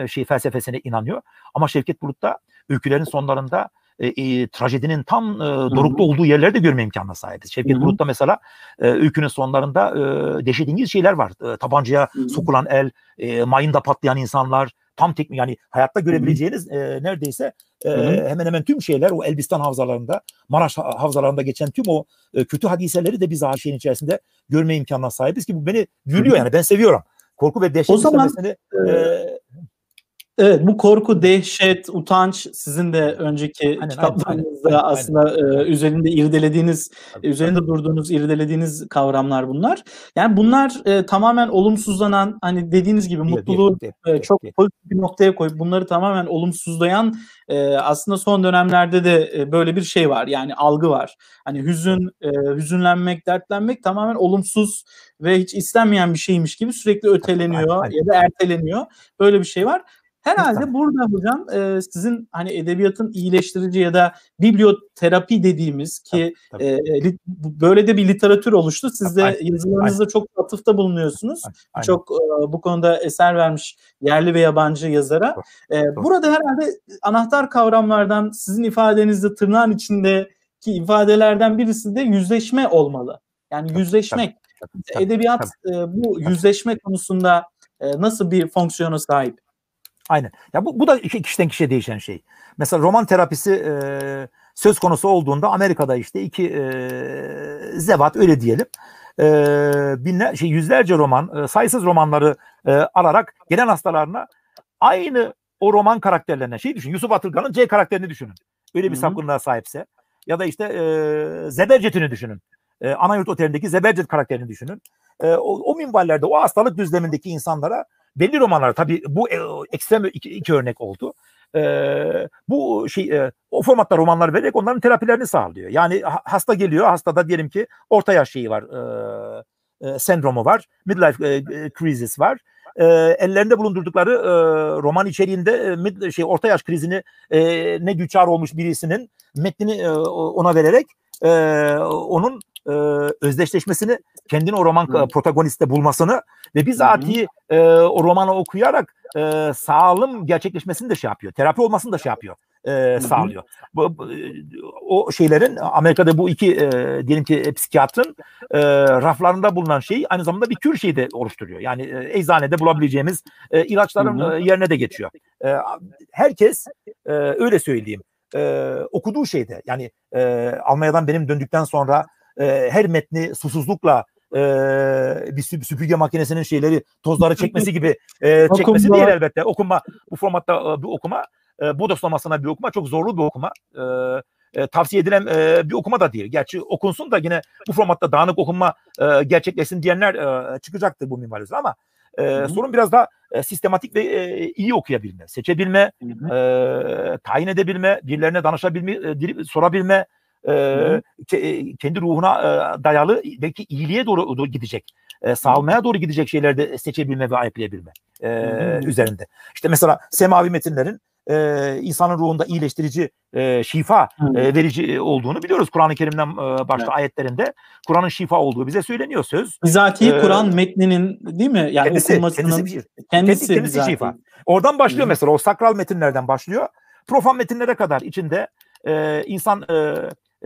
şey felsefesine inanıyor. Ama Şevket Bulut da öykülerin sonlarında e, e, trajedinin tam e, dorukta olduğu yerlerde görme imkanına sahibiz. Şevket Bulut'ta mesela e, öykünün sonlarında e, dehşedingiz şeyler var. E, tabancaya Hı-hı. sokulan el, e, mayında patlayan insanlar, tam tek yani hayatta görebileceğiniz e, neredeyse e, hemen hemen tüm şeyler o Elbistan havzalarında, Maraş havzalarında geçen tüm o e, kötü hadiseleri de biz şeyin içerisinde görme imkanına sahibiz ki bu beni gülüyor yani ben seviyorum. Korku ve dehşet o zaman, e, e, Evet bu korku, dehşet, utanç sizin de önceki aynen, kitaplarınızda aynen, aslında aynen. E, üzerinde irdelediğiniz, Tabii. üzerinde durduğunuz, irdelediğiniz kavramlar bunlar. Yani bunlar e, tamamen olumsuzlanan, hani dediğiniz gibi değil, mutluluğu değil, değil, e, çok pozitif bir noktaya koyup bunları tamamen olumsuzlayan e, aslında son dönemlerde de e, böyle bir şey var. Yani algı var. Hani hüzün, e, hüzünlenmek, dertlenmek tamamen olumsuz ve hiç istenmeyen bir şeymiş gibi sürekli öteleniyor aynen, aynen. ya da erteleniyor. Böyle bir şey var. Herhalde Lütfen. burada hocam e, sizin hani edebiyatın iyileştirici ya da biblioterapi dediğimiz ki tabii, tabii. E, li, böyle de bir literatür oluştu. Siz de aynen, yazılarınızda aynen. çok atıfta bulunuyorsunuz. Aynen. Çok e, bu konuda eser vermiş yerli ve yabancı yazara. E, burada herhalde anahtar kavramlardan sizin ifadenizde tırnağın içindeki ifadelerden birisi de yüzleşme olmalı. Yani yüzleşmek. tabii, edebiyat tabii. E, bu yüzleşme konusunda e, nasıl bir fonksiyona sahip? Aynen. Ya bu, bu da kişiden kişiye değişen şey. Mesela roman terapisi e, söz konusu olduğunda Amerika'da işte iki e, zevat öyle diyelim e, binler, şey, yüzlerce roman, e, sayısız romanları e, alarak gelen hastalarına aynı o roman karakterlerine şey düşün. Yusuf Atılgan'ın C karakterini düşünün. Öyle bir sapkınlığa sahipse. Ya da işte e, Zebercet'ini düşünün. E, Anayurt Oteli'ndeki Zebercet karakterini düşünün. E, o, o minvallerde o hastalık düzlemindeki insanlara belli romanlar tabii bu e, ekstrem iki, iki örnek oldu. E, bu şey e, o formatta romanlar vererek onların terapilerini sağlıyor. Yani hasta geliyor, hastada diyelim ki orta yaş şeyi var, e, e, sendromu var, midlife e, e crisis var e, ellerinde bulundurdukları e, roman içeriğinde e, mid, şey orta yaş krizini e, ne düçar olmuş birisinin metnini e, ona vererek e, onun e, özdeşleşmesini kendini o roman hmm. protagoniste bulmasını ve bizatihi e, o romanı okuyarak e, sağlım gerçekleşmesini de şey yapıyor. Terapi olmasını da şey yapıyor. E, sağlıyor. Bu, bu, o şeylerin Amerika'da bu iki e, diyelim ki psikiyatrın e, raflarında bulunan şey aynı zamanda bir tür şeyi de oluşturuyor. Yani e, eczanede bulabileceğimiz e, ilaçların hı hı. E, yerine de geçiyor. E, herkes e, öyle söyleyeyim e, okuduğu şeyde yani e, Almanya'dan benim döndükten sonra e, her metni susuzlukla e, bir süpürge makinesinin şeyleri tozları çekmesi gibi e, *laughs* çekmesi değil elbette. Okuma bu formatta bir okuma e, bodoslamasına bir okuma çok zorlu bir okuma. E, e, tavsiye edilen e, bir okuma da değil. Gerçi okunsun da yine bu formatta dağınık okunma e, gerçekleşsin diyenler e, çıkacaktır bu minvalizde ama e, sorun biraz da e, sistematik ve e, iyi okuyabilme, seçebilme, e, tayin edebilme, birilerine danışabilme, e, sorabilme, e, kendi ruhuna e, dayalı belki iyiliğe doğru, doğru gidecek, e, sağlamaya doğru gidecek şeylerde seçebilme ve ayıklayabilme e, üzerinde. İşte mesela semavi metinlerin e, insanın ruhunda iyileştirici, e, şifa e, verici olduğunu biliyoruz. Kur'an-ı Kerim'den e, başta evet. ayetlerinde Kur'an'ın şifa olduğu bize söyleniyor söz. Bizatihi ee, Kur'an metninin değil mi? Yani kendisi, okunmasının kendisi, kendisi, kendisi, kendisi şifa. Oradan başlıyor Hı. mesela o sakral metinlerden başlıyor. Profan metinlere kadar içinde e, insan e,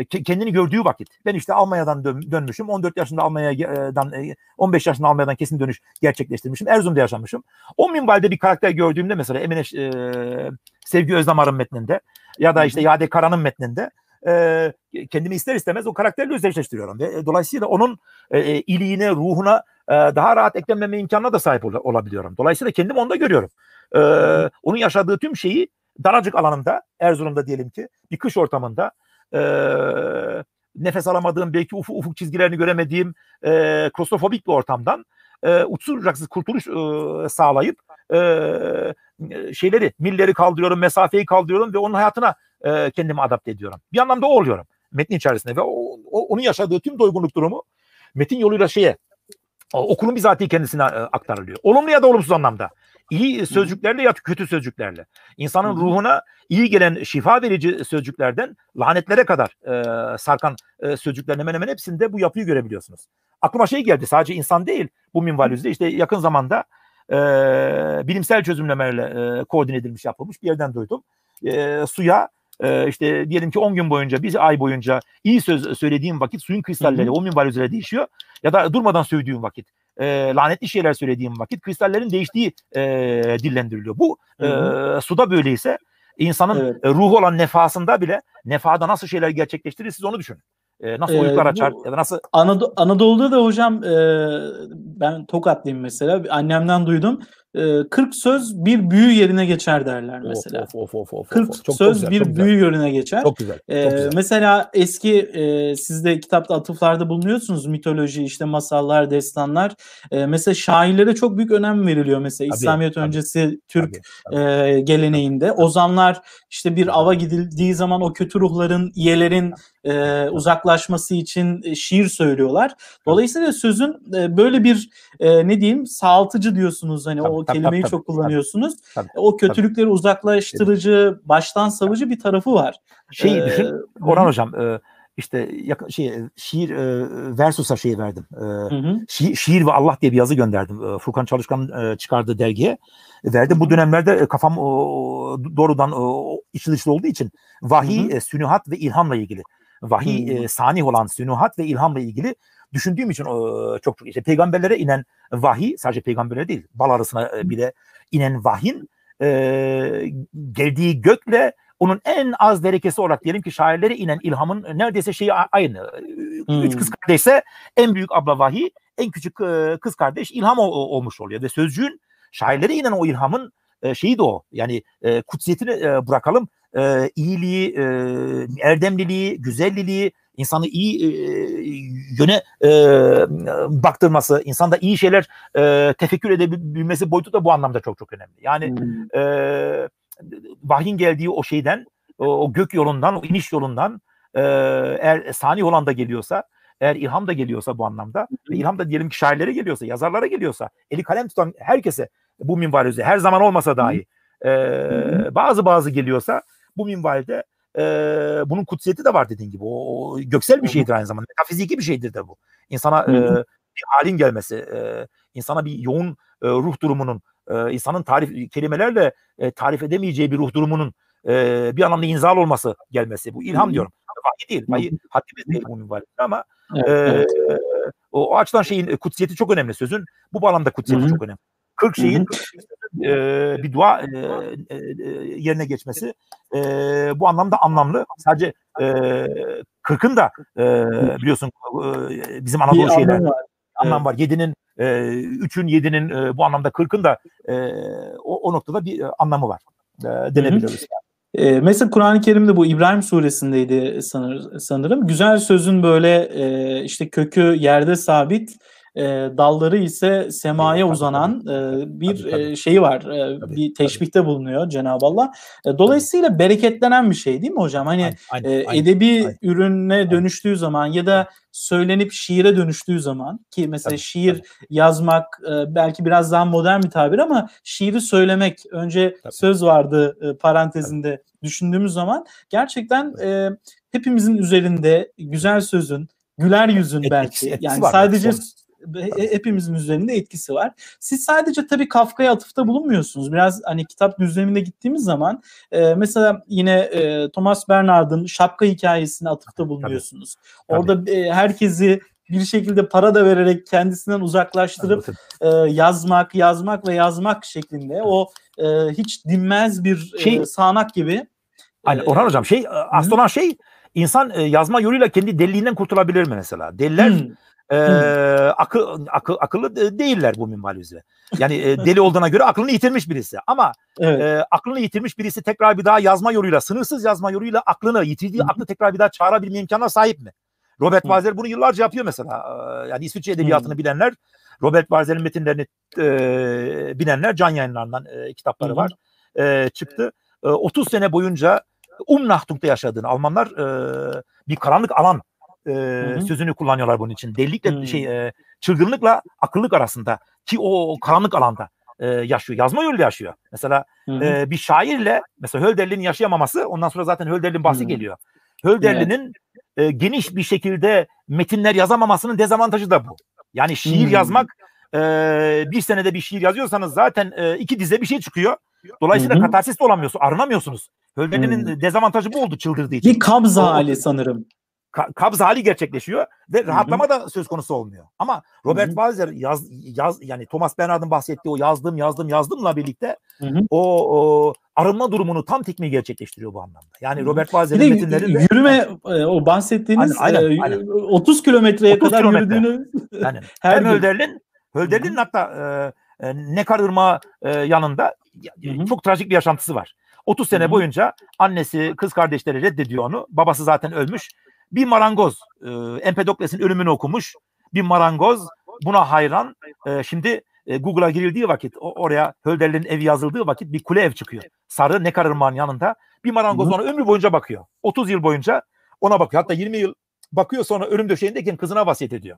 kendini gördüğü vakit. Ben işte Almanya'dan dön, dönmüşüm. 14 yaşında Almanya'dan 15 e, yaşında Almanya'dan kesin dönüş gerçekleştirmişim. Erzurum'da yaşamışım. O minvalde bir karakter gördüğümde mesela Emine e, Sevgi Özdamar'ın metninde ya da işte Yade Karan'ın metninde e, kendimi ister istemez o karakterle özdeşleştiriyorum. Ve dolayısıyla onun e, iliğine, ruhuna e, daha rahat eklenmeme imkanına da sahip ol, olabiliyorum. Dolayısıyla kendimi onda görüyorum. E, onun yaşadığı tüm şeyi daracık alanında, Erzurum'da diyelim ki bir kış ortamında e, nefes alamadığım, belki ufuk, ufuk çizgilerini göremediğim e, klostrofobik bir ortamdan e, uçsuz bucaksız kurtuluş e, sağlayıp e, şeyleri, milleri kaldırıyorum, mesafeyi kaldırıyorum ve onun hayatına e, kendimi adapte ediyorum. Bir anlamda o oluyorum metnin içerisinde ve o, o, onun yaşadığı tüm doygunluk durumu metin yoluyla şeye okulun bizatihi kendisine aktarılıyor. Olumlu ya da olumsuz anlamda. İyi sözcüklerle ya kötü sözcüklerle. İnsanın ruhuna iyi gelen şifa verici sözcüklerden lanetlere kadar e, sarkan e, sözcüklerin hemen hemen hepsinde bu yapıyı görebiliyorsunuz. Aklıma şey geldi sadece insan değil bu minvalüzde işte yakın zamanda e, bilimsel çözümlemelerle e, koordine edilmiş yapılmış bir yerden duydum. E, suya e, işte diyelim ki 10 gün boyunca bir ay boyunca iyi söz söylediğim vakit suyun kristalleri o minval üzere değişiyor ya da durmadan söylediğim vakit e, lanetli şeyler söylediğim vakit kristallerin değiştiği e, dillendiriliyor. Bu e, suda böyleyse insanın evet. E, ruhu olan nefasında bile nefada nasıl şeyler gerçekleştirir siz onu düşünün. E, nasıl uykular ee, açar ya da nasıl Anadolu, Anadolu'da da hocam e, ben Tokatlıyım mesela annemden duydum 40 söz bir büyü yerine geçer derler mesela. Of, of, of, of, 40 çok, söz çok güzel, bir çok büyü güzel. yerine geçer. Çok güzel. Çok ee, güzel. Mesela eski e, siz de kitapta atıflarda bulunuyorsunuz mitoloji işte masallar, destanlar. E, mesela şairlere çok büyük önem veriliyor mesela tabii, İslamiyet tabii, öncesi Türk tabii, tabii. E, geleneğinde. Ozanlar işte bir ava gidildiği zaman o kötü ruhların, iyelerin e, uzaklaşması için e, şiir söylüyorlar. Dolayısıyla sözün e, böyle bir e, ne diyeyim sağaltıcı diyorsunuz hani tabii, o tabii, kelimeyi tabii, çok tabii, kullanıyorsunuz. Tabii, o kötülükleri tabii. uzaklaştırıcı, baştan savucu bir tarafı var. Şeyi ee, düşün Orhan hocam e, işte şey şiir e, Versus'a şey verdim. E, hı hı. Şiir, şiir ve Allah diye bir yazı gönderdim. E, Furkan Çalışkan e, çıkardığı dergiye verdim. Bu dönemlerde e, kafam e, doğrudan e, içi dışlı olduğu için vahiy, hı hı. E, sünühat ve ilhamla ilgili vahiy hmm. e, sanih olan sünuhat ve ilhamla ilgili düşündüğüm için o, çok çok işte peygamberlere inen vahiy sadece peygamberlere değil bal arasına e, bile inen vahyin e, geldiği gökle onun en az derekesi olarak diyelim ki şairlere inen ilhamın neredeyse şeyi aynı. Hmm. Üç kız kardeşse en büyük abla vahiy, en küçük e, kız kardeş ilham olmuş oluyor. Ve sözcüğün şairlere inen o ilhamın e, şeyi de o. Yani e, kutsiyetini e, bırakalım. E, iyiliği, e, erdemliliği, güzelliliği, insanı iyi e, yöne e, baktırması, insanda iyi şeyler e, tefekkür edebilmesi boyutu da bu anlamda çok çok önemli. Yani hmm. e, vahyin geldiği o şeyden, o, o gök yolundan, o iniş yolundan e, eğer sani olan da geliyorsa, eğer ilham da geliyorsa bu anlamda ve ilham da diyelim ki şairlere geliyorsa, yazarlara geliyorsa, eli kalem tutan herkese bu minvalde her zaman olmasa dahi e, bazı bazı geliyorsa bu minvalde e, bunun kutsiyeti de var dediğin gibi. O, o göksel bir şeydir aynı zamanda. Metafiziki bir şeydir de bu. İnsana e, bir halin gelmesi, e, insana bir yoğun e, ruh durumunun, e, insanın tarif kelimelerle e, tarif edemeyeceği bir ruh durumunun e, bir anlamda inzal olması gelmesi. Bu ilham diyorum. Vahiy değil. Vahiy haddimiz değil bu minvalde ama evet, e, evet. O, o açıdan şeyin kutsiyeti çok önemli sözün. Bu bağlamda kutsiyeti Hı-hı. çok önemli. 40 şeyin e, bir dua e, e, yerine geçmesi e, bu anlamda anlamlı. Sadece e, 40'ın da e, biliyorsun e, bizim Anadolu şeyler var. anlam var. 7'nin e, 3'ün 7'nin e, bu anlamda 40'ın da e, o, o noktada bir anlamı var. E, denebiliriz. E, mesela Kur'an-ı Kerim'de bu İbrahim suresindeydi sanır, sanırım. Güzel sözün böyle e, işte kökü yerde sabit, e, dalları ise semaya uzanan e, bir tabii, tabii. E, şeyi var. E, tabii, bir teşbihte tabii. bulunuyor Cenab-ı Allah. E, dolayısıyla tabii. bereketlenen bir şey değil mi hocam? Hani aynen, aynen, e, edebi aynen. ürüne dönüştüğü zaman ya da söylenip şiire dönüştüğü zaman ki mesela tabii, şiir tabii. yazmak e, belki biraz daha modern bir tabir ama şiiri söylemek önce tabii. söz vardı e, parantezinde tabii. düşündüğümüz zaman gerçekten e, hepimizin üzerinde güzel sözün güler yüzün belki yani sadece hepimizin üzerinde etkisi var. Siz sadece tabii Kafka'ya atıfta bulunmuyorsunuz. Biraz hani kitap düzlemine gittiğimiz zaman e, mesela yine e, Thomas Bernard'ın şapka hikayesine atıfta bulunuyorsunuz. Tabii. Orada e, herkesi bir şekilde para da vererek kendisinden uzaklaştırıp e, yazmak, yazmak ve yazmak şeklinde o e, hiç dinmez bir e, şey, e, sağanak gibi. Aynen Orhan Hocam şey aslında olan şey insan e, yazma yoluyla kendi deliliğinden kurtulabilir mi mesela? Deliler hmm e, akıl, akıl, akıllı değiller bu minval üzere. Yani e, *laughs* deli olduğuna göre aklını yitirmiş birisi. Ama evet. e, aklını yitirmiş birisi tekrar bir daha yazma yoluyla, sınırsız yazma yoluyla aklını, yitirdiği aklı tekrar bir daha çağırabilme imkanına sahip mi? Robert. Walser bunu yıllarca yapıyor mesela. Yani İsviçre edebiyatını bilenler, Robert Walser'in metinlerini e, bilenler, can yayınlarından e, kitapları var. E, çıktı. E, 30 sene boyunca Umnachtung'da yaşadığını Almanlar e, bir karanlık alan e, sözünü kullanıyorlar bunun için. Delilikle Hı-hı. şey e, çılgınlıkla akıllık arasında ki o, o karanlık alanda e, yaşıyor. Yazma yoluyla yaşıyor. Mesela e, bir şairle mesela Hölderlin'in yaşayamaması ondan sonra zaten Hölderlin bahsi Hı-hı. geliyor. Hölderlin'in evet. e, geniş bir şekilde metinler yazamamasının dezavantajı da bu. Yani şiir Hı-hı. yazmak e, bir senede bir şiir yazıyorsanız zaten e, iki dize bir şey çıkıyor. Dolayısıyla Hı-hı. katarsis de olamıyorsunuz, arınamıyorsunuz. Hölderlin'in dezavantajı bu oldu çıldırdığı için. Bir kabza hali sanırım kabz hali gerçekleşiyor ve rahatlama Hı-hı. da söz konusu olmuyor. Ama Robert Walser yaz, yaz yani Thomas Bernard'ın bahsettiği o yazdım yazdım yazdımla birlikte o, o arınma durumunu tam tekmeyi gerçekleştiriyor bu anlamda. Yani Robert Walser'in metinlerinde yürüme e, o bahsettiğiniz aynen, aynen, e, aynen. 30 kilometreye 30 kadar kilometre. yürüdüğünü yani, *laughs* hem Hölderlin Hölderlin'in hatta e, e, Nekar Irmağı e, yanında Hı-hı. çok trajik bir yaşantısı var. 30 sene Hı-hı. boyunca annesi, kız kardeşleri reddediyor onu. Babası zaten ölmüş. Bir marangoz e, Empedokles'in ölümünü okumuş. Bir marangoz buna hayran. E, şimdi e, Google'a girildiği vakit o, oraya Hölderlin'in evi yazıldığı vakit bir kule ev çıkıyor. Sarı ne karırmağın yanında. Bir marangoz ona ömrü boyunca bakıyor. 30 yıl boyunca ona bakıyor. Hatta 20 yıl bakıyor sonra ölüm döşeğindeyken kızına vasiyet ediyor.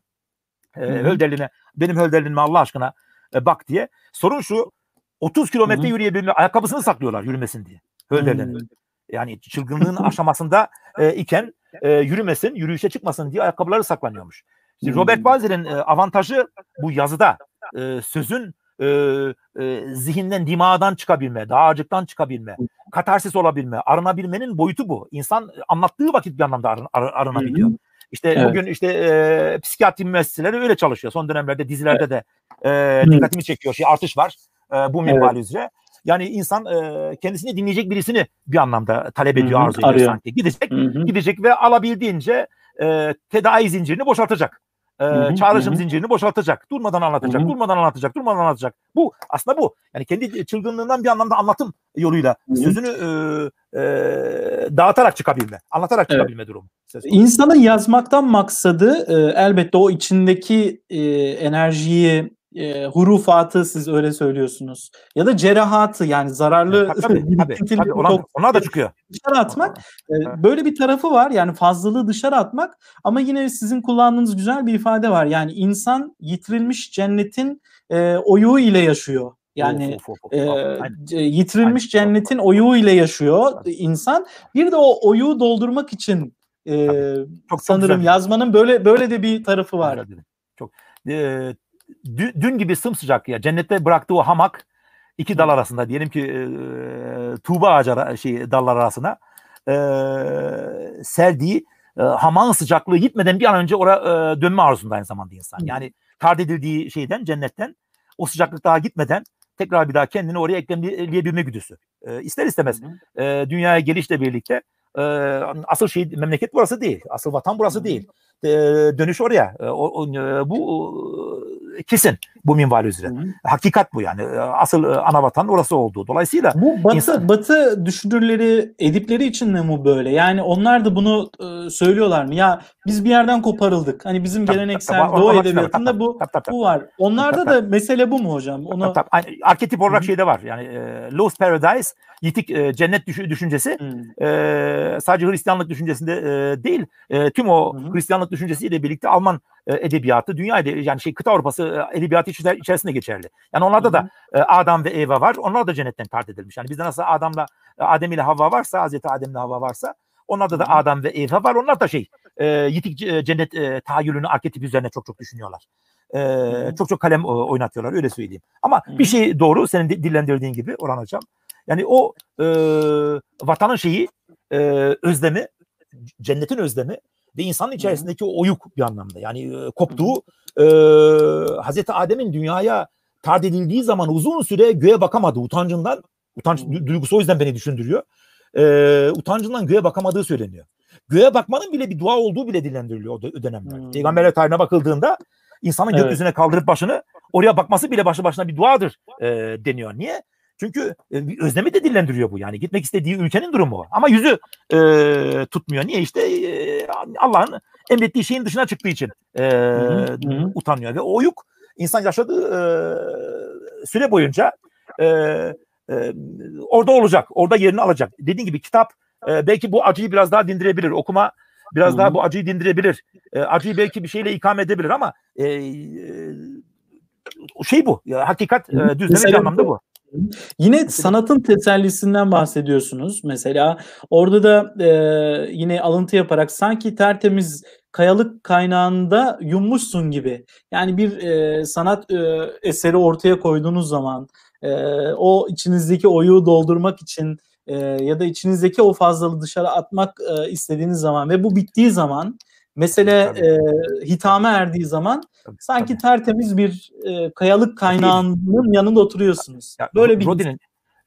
E, Hölderlin'e benim Hölderlin'ime Allah aşkına e, bak diye. Sorun şu 30 kilometre yürüyebilme ayakkabısını saklıyorlar yürümesin diye. Hölderlin'in. Yani çılgınlığın aşamasında *laughs* e, iken e, yürümesin, yürüyüşe çıkmasın diye ayakkabıları saklanıyormuş. Şimdi Robert Walser'in e, avantajı bu yazıda. E, sözün e, e, zihinden, dimağdan çıkabilme, dağarcıktan çıkabilme, katarsis olabilme, arınabilmenin boyutu bu. İnsan anlattığı vakit bir anlamda arın, ar, arınabiliyor. İşte evet. bugün işte e, psikiyatri müesseseleri öyle çalışıyor. Son dönemlerde dizilerde de e, dikkatimi çekiyor. Şey artış var e, bu minval evet. üzere. Yani insan e, kendisini dinleyecek birisini bir anlamda talep ediyor, Hı-hı, arzu ediyor arıyor. sanki. Gidecek, Hı-hı. gidecek ve alabildiğince e, tedavi zincirini boşaltacak. E, hı çağrışım hı. zincirini boşaltacak. Durmadan anlatacak, hı hı. durmadan anlatacak, durmadan anlatacak. Bu aslında bu. Yani kendi çılgınlığından bir anlamda anlatım yoluyla hı hı. sözünü e, e, dağıtarak çıkabilme, anlatarak evet. çıkabilme durumu. İnsanın yazmaktan maksadı e, elbette o içindeki e, enerjiyi e, hurufatı siz öyle söylüyorsunuz. Ya da cerahatı yani zararlı tabii, tabii, tabii, *laughs* tabii. Onlar, onlar da çıkıyor. Dışarı atmak. E, böyle bir tarafı var. Yani fazlalığı dışarı atmak ama yine sizin kullandığınız güzel bir ifade var. Yani insan yitirilmiş cennetin e, oyuğu ile yaşıyor. Yani of, of, of. E, yitirilmiş Aynen. cennetin oyuğu ile yaşıyor insan. Bir de o oyuğu doldurmak için e, çok, sanırım çok yazmanın böyle böyle de bir tarafı var. Çok e, dün gibi sımsıcak ya cennette bıraktığı o hamak iki dal arasında diyelim ki e, tuğba ağacı şey dallar arasına e, serdiği e, hamağın sıcaklığı gitmeden bir an önce oraya e, dönme arzusunda aynı zamanda insan. Yani kard edildiği şeyden cennetten o sıcaklık daha gitmeden tekrar bir daha kendini oraya eklemleyebilme güdüsü. E, ister istemez e, dünyaya gelişle birlikte e, asıl şey memleket burası değil. Asıl vatan burası değil. E, dönüş oraya. E, o, o, bu kesin bu minval üzere. Hı hı. Hakikat bu yani. Asıl e, ana vatan orası olduğu. Dolayısıyla bu Batı insan... Batı düşünürleri, edipleri için mi bu böyle? Yani onlar da bunu e, söylüyorlar mı? Ya biz bir yerden koparıldık. Hani bizim tabii, geleneksel tabii, Doğu edebiyatında bu tabii, tabii, bu var. Onlarda tabii, da mesele bu mu hocam? Onu tabii, tabii. Arketip olarak şeyde var. Yani e, Lost Paradise, yitik e, cennet düş düşüncesi e, sadece Hristiyanlık düşüncesinde e, değil, e, tüm o Hı-hı. Hristiyanlık düşüncesiyle birlikte Alman edebiyatı, dünya edebi, yani şey kıta Avrupası e, edebiyatı içerisinde geçerli. Yani onlarda da e, Adam ve Eva var. Onlar da cennetten tard edilmiş. Yani bizde nasıl Adam'la Adem ile Havva varsa, Hazreti Adem ile Havva varsa onlarda da Adam ve Eva var. Onlar da şey e, yitik cennet e, tahayyülünü arketip üzerine çok çok düşünüyorlar. E, çok çok kalem oynatıyorlar öyle söyleyeyim. Ama Hı-hı. bir şey doğru senin dillendirdiğin gibi Orhan Hocam. Yani o e, vatanın şeyi e, özlemi, cennetin özlemi ve insanın içerisindeki o oyuk bir anlamda. Yani e, koptuğu e, Hazreti Adem'in dünyaya tard edildiği zaman uzun süre göğe bakamadı utancından. Utanç duygusu o yüzden beni düşündürüyor. E, utancından göğe bakamadığı söyleniyor. Göğe bakmanın bile bir dua olduğu bile dillendiriliyor o, dönemler. Hmm. Peygamberler tarihine bakıldığında insanın evet. gökyüzüne kaldırıp başını oraya bakması bile başlı başına bir duadır e, deniyor. Niye? Çünkü e, özlemi de dillendiriyor bu yani. Gitmek istediği ülkenin durumu. Ama yüzü e, tutmuyor. Niye? işte e, Allah'ın emrettiği şeyin dışına çıktığı için e, hı hı. utanıyor. Ve o yük insan yaşadığı e, süre boyunca e, e, orada olacak. Orada yerini alacak. Dediğim gibi kitap e, belki bu acıyı biraz daha dindirebilir. Okuma biraz Hı-hı. daha bu acıyı dindirebilir. E, acıyı belki bir şeyle ikame edebilir ama e, şey bu. Ya, hakikat e, düzleme bir anlamda bu. Yine sanatın tesellisinden bahsediyorsunuz. Mesela orada da e, yine alıntı yaparak sanki tertemiz kayalık kaynağında yummuşsun gibi. Yani bir e, sanat e, eseri ortaya koyduğunuz zaman e, o içinizdeki oyuğu doldurmak için e, ya da içinizdeki o fazlalığı dışarı atmak e, istediğiniz zaman ve bu bittiği zaman mesele e, hitame erdiği zaman tabii, sanki tabii. tertemiz bir e, kayalık kaynağının yanında oturuyorsunuz. Ya, Böyle bir Rodin'in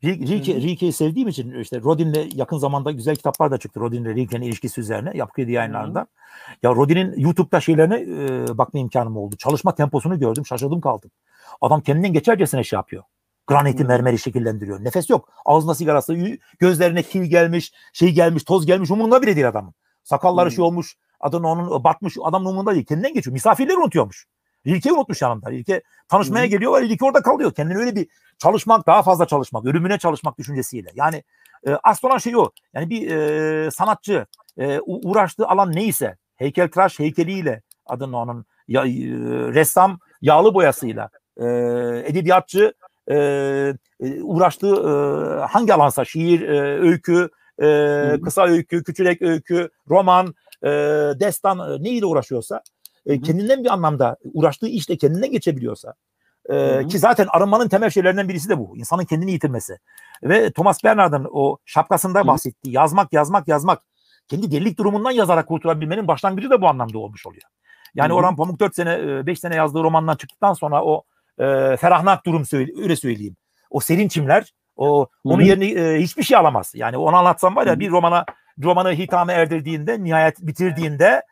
Rilke, Rilke'yi sevdiğim için işte Rodin'le yakın zamanda güzel kitaplar da çıktı. Rodin'le Rilke'nin ilişkisi üzerine yapı yayınlarında. Ya Rodin'in YouTube'da şeylerine e, bakma imkanım oldu. Çalışma temposunu gördüm, şaşırdım kaldım. Adam kendinden geçercesine şey yapıyor. Graniti mermeri şekillendiriyor. Nefes yok. Ağzında sigarası, gözlerine kil gelmiş, şey gelmiş, toz gelmiş. Umurunda bile değil adamın. Sakalları hmm. şey olmuş, Adını onun batmış adam umurunda değil. Kendinden geçiyor. Misafirleri unutuyormuş. Rilke unutmuş yanında. Rilke tanışmaya geliyorlar. Rilke orada kalıyor. Kendini öyle bir çalışmak, daha fazla çalışmak, ölümüne çalışmak düşüncesiyle. Yani e, asıl olan şey o. Yani bir e, sanatçı e, uğraştığı alan neyse heykeltıraş heykeliyle adını onun ya, e, ressam yağlı boyasıyla e, edebiyatçı e, e uğraştığı e, hangi alansa şiir, e, öykü, e, kısa öykü, küçülek öykü, roman, e, destan e, neyle uğraşıyorsa e, kendinden bir anlamda uğraştığı işte kendinden geçebiliyorsa E, ki zaten arınmanın temel şeylerinden birisi de bu. İnsanın kendini yitirmesi. Ve Thomas Bernard'ın o şapkasında bahsettiği yazmak, yazmak, yazmak. Kendi delilik durumundan yazarak kurtulabilmenin başlangıcı da bu anlamda olmuş oluyor. Yani Hı-hı. Orhan Pamuk 4 sene, 5 sene yazdığı romandan çıktıktan sonra o e, ferahnak durum söyle, öyle söyleyeyim. O serin çimler, o onun yerine e, hiçbir şey alamaz. Yani onu anlatsam var ya bir romana romanı hitame erdirdiğinde, nihayet bitirdiğinde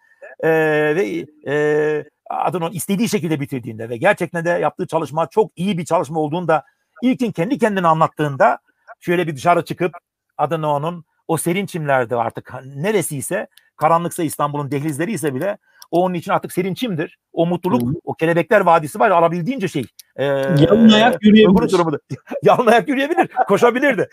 e, ve e, adını istediği şekilde bitirdiğinde ve gerçekten de yaptığı çalışma çok iyi bir çalışma olduğunda ilkin kendi kendine anlattığında şöyle bir dışarı çıkıp adını onun o serin çimlerde artık neresiyse karanlıksa İstanbul'un dehlizleri ise bile o onun için artık serin çimdir. O mutluluk, Hı-hı. o kelebekler vadisi var ya alabildiğince şey. Ee, Yalın ayak yürüyebilir. Durumu *laughs* Yalın ayak yürüyebilir. Koşabilirdi.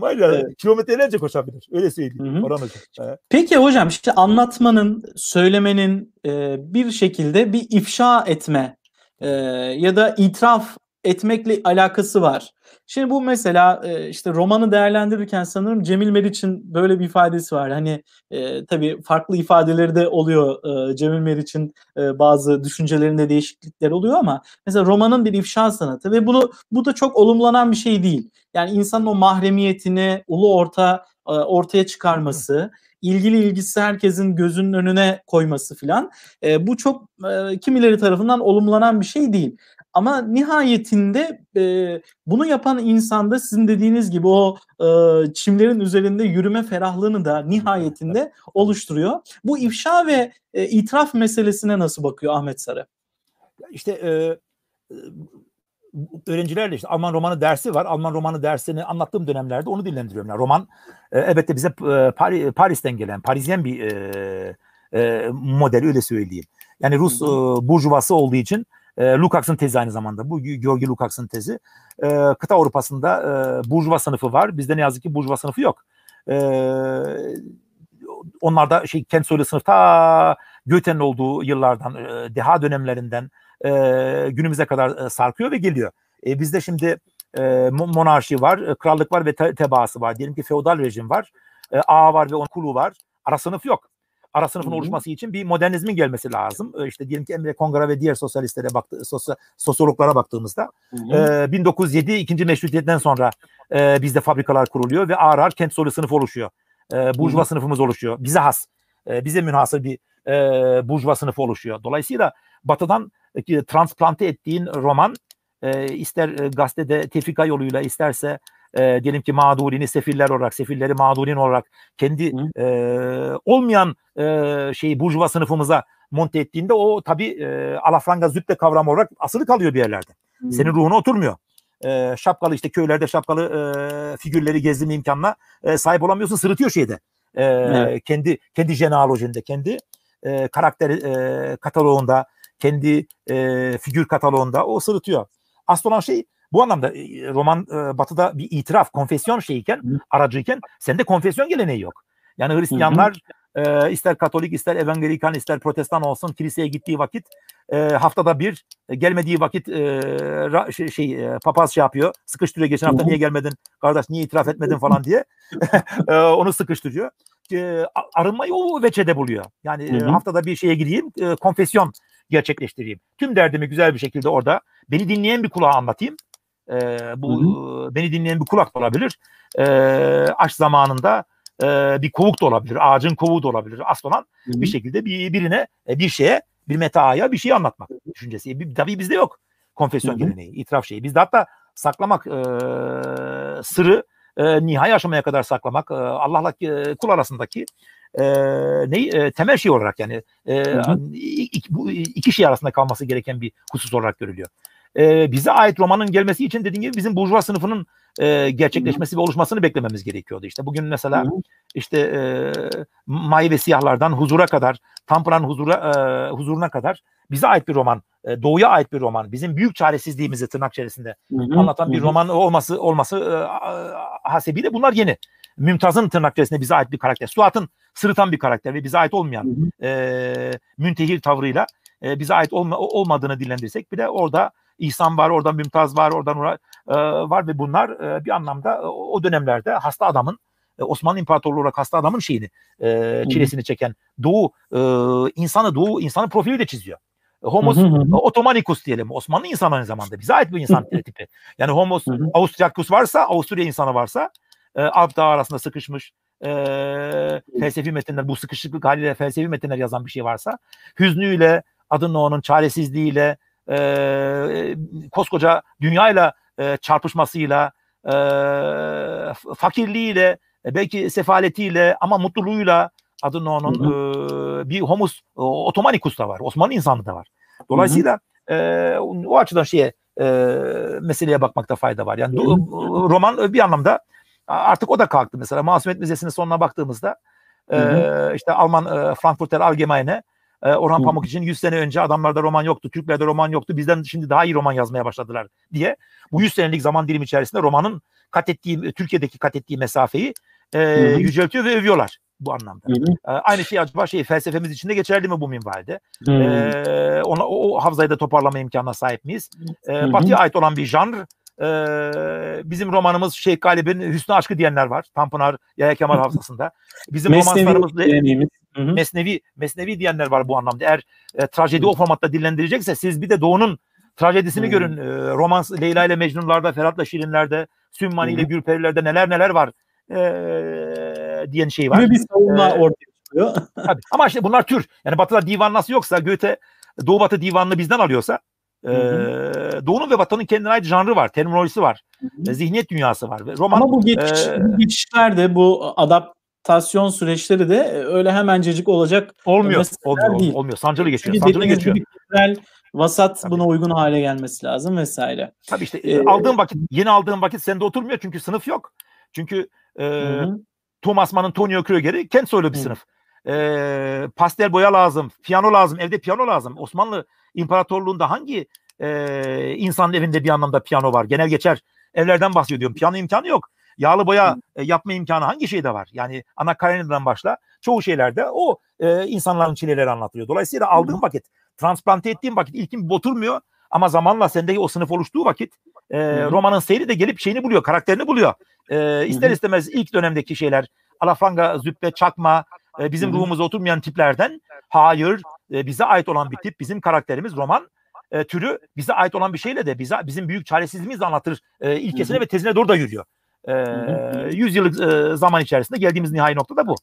Var ya evet. kilometrelerce koşabilir. Öyle söyleyeyim. Orhan hocam. Peki hocam işte anlatmanın, söylemenin e, bir şekilde bir ifşa etme e, ya da itiraf etmekle alakası var. Şimdi bu mesela e, işte romanı değerlendirirken sanırım Cemil Meriç'in böyle bir ifadesi var. Hani e, tabii farklı ifadeleri de oluyor e, Cemil Meriç'in e, bazı düşüncelerinde değişiklikler oluyor ama mesela romanın bir ifşa sanatı ve bunu bu da çok olumlanan bir şey değil. Yani insanın o mahremiyetini ulu orta e, ortaya çıkarması, ilgili ilgisi herkesin gözünün önüne koyması filan e, bu çok e, kimileri tarafından olumlanan bir şey değil. Ama nihayetinde e, bunu yapan insanda sizin dediğiniz gibi o e, çimlerin üzerinde yürüme ferahlığını da nihayetinde oluşturuyor. Bu ifşa ve e, itiraf meselesine nasıl bakıyor Ahmet Sarı? İşte e, öğrencilerle işte Alman romanı dersi var. Alman romanı dersini anlattığım dönemlerde onu dillendiriyorum. Yani roman e, elbette bize e, Paris, Paris'ten gelen, Parisyen bir e, e, model öyle söyleyeyim. Yani Rus e, burjuvası olduğu için e, Lukács'ın tezi aynı zamanda. Bu Georgi Lukács'ın tezi. E, kıta Avrupa'sında e, burjuva sınıfı var. Bizde ne yazık ki burjuva sınıfı yok. E, onlarda şey kent soylu sınıf ta Goethe'nin olduğu yıllardan, e, deha dönemlerinden e, günümüze kadar e, sarkıyor ve geliyor. E, bizde şimdi e, monarşi var, e, krallık var ve te- tebaası var. Diyelim ki feodal rejim var. E, ağa var ve onun kulu var. Ara sınıf yok ara sınıfın oluşması için bir modernizmin gelmesi lazım. E, işte diyelim ki Emre Kongara ve diğer sosyalistlere baktı, sosyo, sosyologlara baktığımızda e, 1907 ikinci meşrutiyetten sonra e, bizde fabrikalar kuruluyor ve ağır ağır kent soylu sınıf oluşuyor. E, burjuva sınıfımız oluşuyor. Bize has, e, bize münhasır bir e, burjuva sınıfı oluşuyor. Dolayısıyla batıdan e, transplante ettiğin roman e, ister e, gazetede tefrika yoluyla isterse e, diyelim ki mağdurini sefiller olarak, sefilleri mağdurin olarak kendi e, olmayan e, şeyi burjuva sınıfımıza monte ettiğinde o tabi e, alafranga züppe kavramı olarak asılı kalıyor bir yerlerde. Hı. Senin ruhuna oturmuyor. E, şapkalı işte köylerde şapkalı e, figürleri gezdirme imkanına e, sahip olamıyorsun. Sırıtıyor şeyde. E, evet. Kendi kendi jenealojinde, kendi e, karakter e, kataloğunda, kendi e, figür kataloğunda o sırıtıyor. Asıl olan şey bu anlamda e, roman e, batıda bir itiraf, konfesyon şeyiken, aracıyken sende konfesyon geleneği yok. Yani Hristiyanlar e, ister Katolik, ister Evangelikan, ister Protestan olsun kiliseye gittiği vakit e, haftada bir e, gelmediği vakit e, ra, şey, şey e, papaz şey yapıyor. Sıkıştırıyor. Geçen hafta niye gelmedin? Kardeş niye itiraf etmedin falan diye. *laughs* e, onu sıkıştırıyor. E, arınmayı o veçede buluyor. Yani e, haftada bir şeye gideyim, e, konfesyon gerçekleştireyim. Tüm derdimi güzel bir şekilde orada beni dinleyen bir kulağa anlatayım. E, bu hı hı. beni dinleyen bir kulak da olabilir. E, aş zamanında e, bir kovuk da olabilir. Ağacın kovuğu da olabilir. Asıl olan hı hı. bir şekilde bir birine e, bir şeye bir metaaya bir şey anlatmak düşüncesi. Bir, tabii bizde yok konfesyon hı hı. geleneği, itiraf şeyi. Bizde hatta saklamak e, sırrı e, nihai aşamaya kadar saklamak e, Allah'la e, kul arasındaki e, ne e, temel şey olarak yani e, hı hı. Iki, bu iki şey arasında kalması gereken bir husus olarak görülüyor e, bize ait romanın gelmesi için dediğim gibi bizim burjuva sınıfının e, gerçekleşmesi ve oluşmasını beklememiz gerekiyordu. İşte bugün mesela işte e, May ve Siyahlardan huzura kadar, Tampra'nın huzura, e, huzuruna kadar bize ait bir roman, e, doğuya ait bir roman, bizim büyük çaresizliğimizi tırnak içerisinde Hı. anlatan Hı. bir roman olması olması e, hasebiyle bunlar yeni. Mümtaz'ın tırnak içerisinde bize ait bir karakter. Suat'ın sırıtan bir karakter ve bize ait olmayan e, müntehir tavrıyla e, bize ait olma, olmadığını dillendirsek bir de orada İhsan var, oradan Mümtaz var, oradan e, var ve bunlar e, bir anlamda e, o dönemlerde hasta adamın e, Osmanlı İmparatorluğu olarak hasta adamın şeyini e, çilesini çeken Doğu e, insanı Doğu insanı profili de çiziyor. Homos. Otomanicus diyelim. Osmanlı insan aynı zamanda. Bize ait bir insan *laughs* tipi. Yani Homos. Austriacus varsa, Avusturya insanı varsa e, Alp Dağı arasında sıkışmış e, felsefi metinler, bu sıkışıklık haliyle felsefi metinler yazan bir şey varsa hüznüyle, adın onun çaresizliğiyle, e, koskoca dünyayla e, çarpışmasıyla, e, fakirliğiyle, e, belki sefaletiyle ama mutluluğuyla adın onun e, bir homus e, otomanikus da var. Osmanlı insanı da var. Dolayısıyla e, o açıdan şeye e, meseleye bakmakta fayda var. Yani do, roman bir anlamda artık o da kalktı mesela. Masumiyet Müzesi'nin sonuna baktığımızda e, işte Alman e, Frankfurter Allgemeine e, Orhan Pamuk için 100 sene önce adamlarda roman yoktu, Türklerde roman yoktu. Bizden şimdi daha iyi roman yazmaya başladılar diye. Bu 100 senelik zaman dilimi içerisinde romanın kat ettiği, Türkiye'deki kat ettiği mesafeyi e, yüceltiyor ve övüyorlar bu anlamda. Hı hı. E, aynı şey acaba şey felsefemiz içinde geçerli mi bu minvalde? E, ona, o, o havzayı da toparlama imkanına sahip miyiz? E, Batı'ya ait olan bir janr ee, bizim romanımız Şeyh Galip'in Hüsnü Aşkı diyenler var. Tanpınar Yaya Kemal *laughs* Hafızası'nda. Bizim romanslarımız Mesnevi, Mesnevi diyenler var bu anlamda. Eğer e, trajedi o formatta dillendirecekse siz bir de Doğu'nun trajedisini hmm. görün. E, romans Leyla ile Mecnunlar'da, Ferhat'la Şirinler'de, Sümmani ile Gürperiler'de neler neler var e, diyen şey var. Gibi bir savunma ee, ortaya çıkıyor. tabii. Ama işte bunlar tür. Yani Batı'da divan nasıl yoksa Goethe Doğu Batı divanını bizden alıyorsa e, Doğu'nun ve Batı'nın kendine ait janrı var, terminolojisi var, hı hı. zihniyet dünyası var. Roman, Ama bu geçiş, e, geçişlerde bu adaptasyon süreçleri de öyle hemencecik olacak olmuyor. Olmuyor, değil. olmuyor. Sancılı geçiyor. Sancılı geçiyor. Kültürel vasat Tabii. buna uygun hale gelmesi lazım vesaire. Tabii işte ee, aldığım vakit, yeni aldığım vakit sende oturmuyor çünkü sınıf yok. Çünkü e, Thomas Mann'ın Tonio Kröger'i kent soylu bir hı. sınıf. E, pastel boya lazım, piyano lazım, evde piyano lazım. Osmanlı İmparatorluğunda hangi e, insanın evinde bir anlamda piyano var? Genel geçer evlerden bahsediyorum. Piyano imkanı yok. Yağlı boya e, yapma imkanı hangi şeyde var? Yani ana Karenina'dan başla çoğu şeylerde o e, insanların çileleri anlatılıyor. Dolayısıyla aldığım vakit, transplante ettiğim vakit ilkin oturmuyor ama zamanla sendeki o sınıf oluştuğu vakit e, romanın seyri de gelip şeyini buluyor, karakterini buluyor. E, ister istemez ilk dönemdeki şeyler alafranga, züppe, çakma, e, bizim ruhumuza oturmayan tiplerden hayır e, bize ait olan bir tip, bizim karakterimiz roman e, türü bize ait olan bir şeyle de bize bizim büyük çaresizliğimizi anlatır e, ilkesine ve tezine doğru da yürüyor. E, 100 yıllık e, zaman içerisinde geldiğimiz nihai nokta da bu.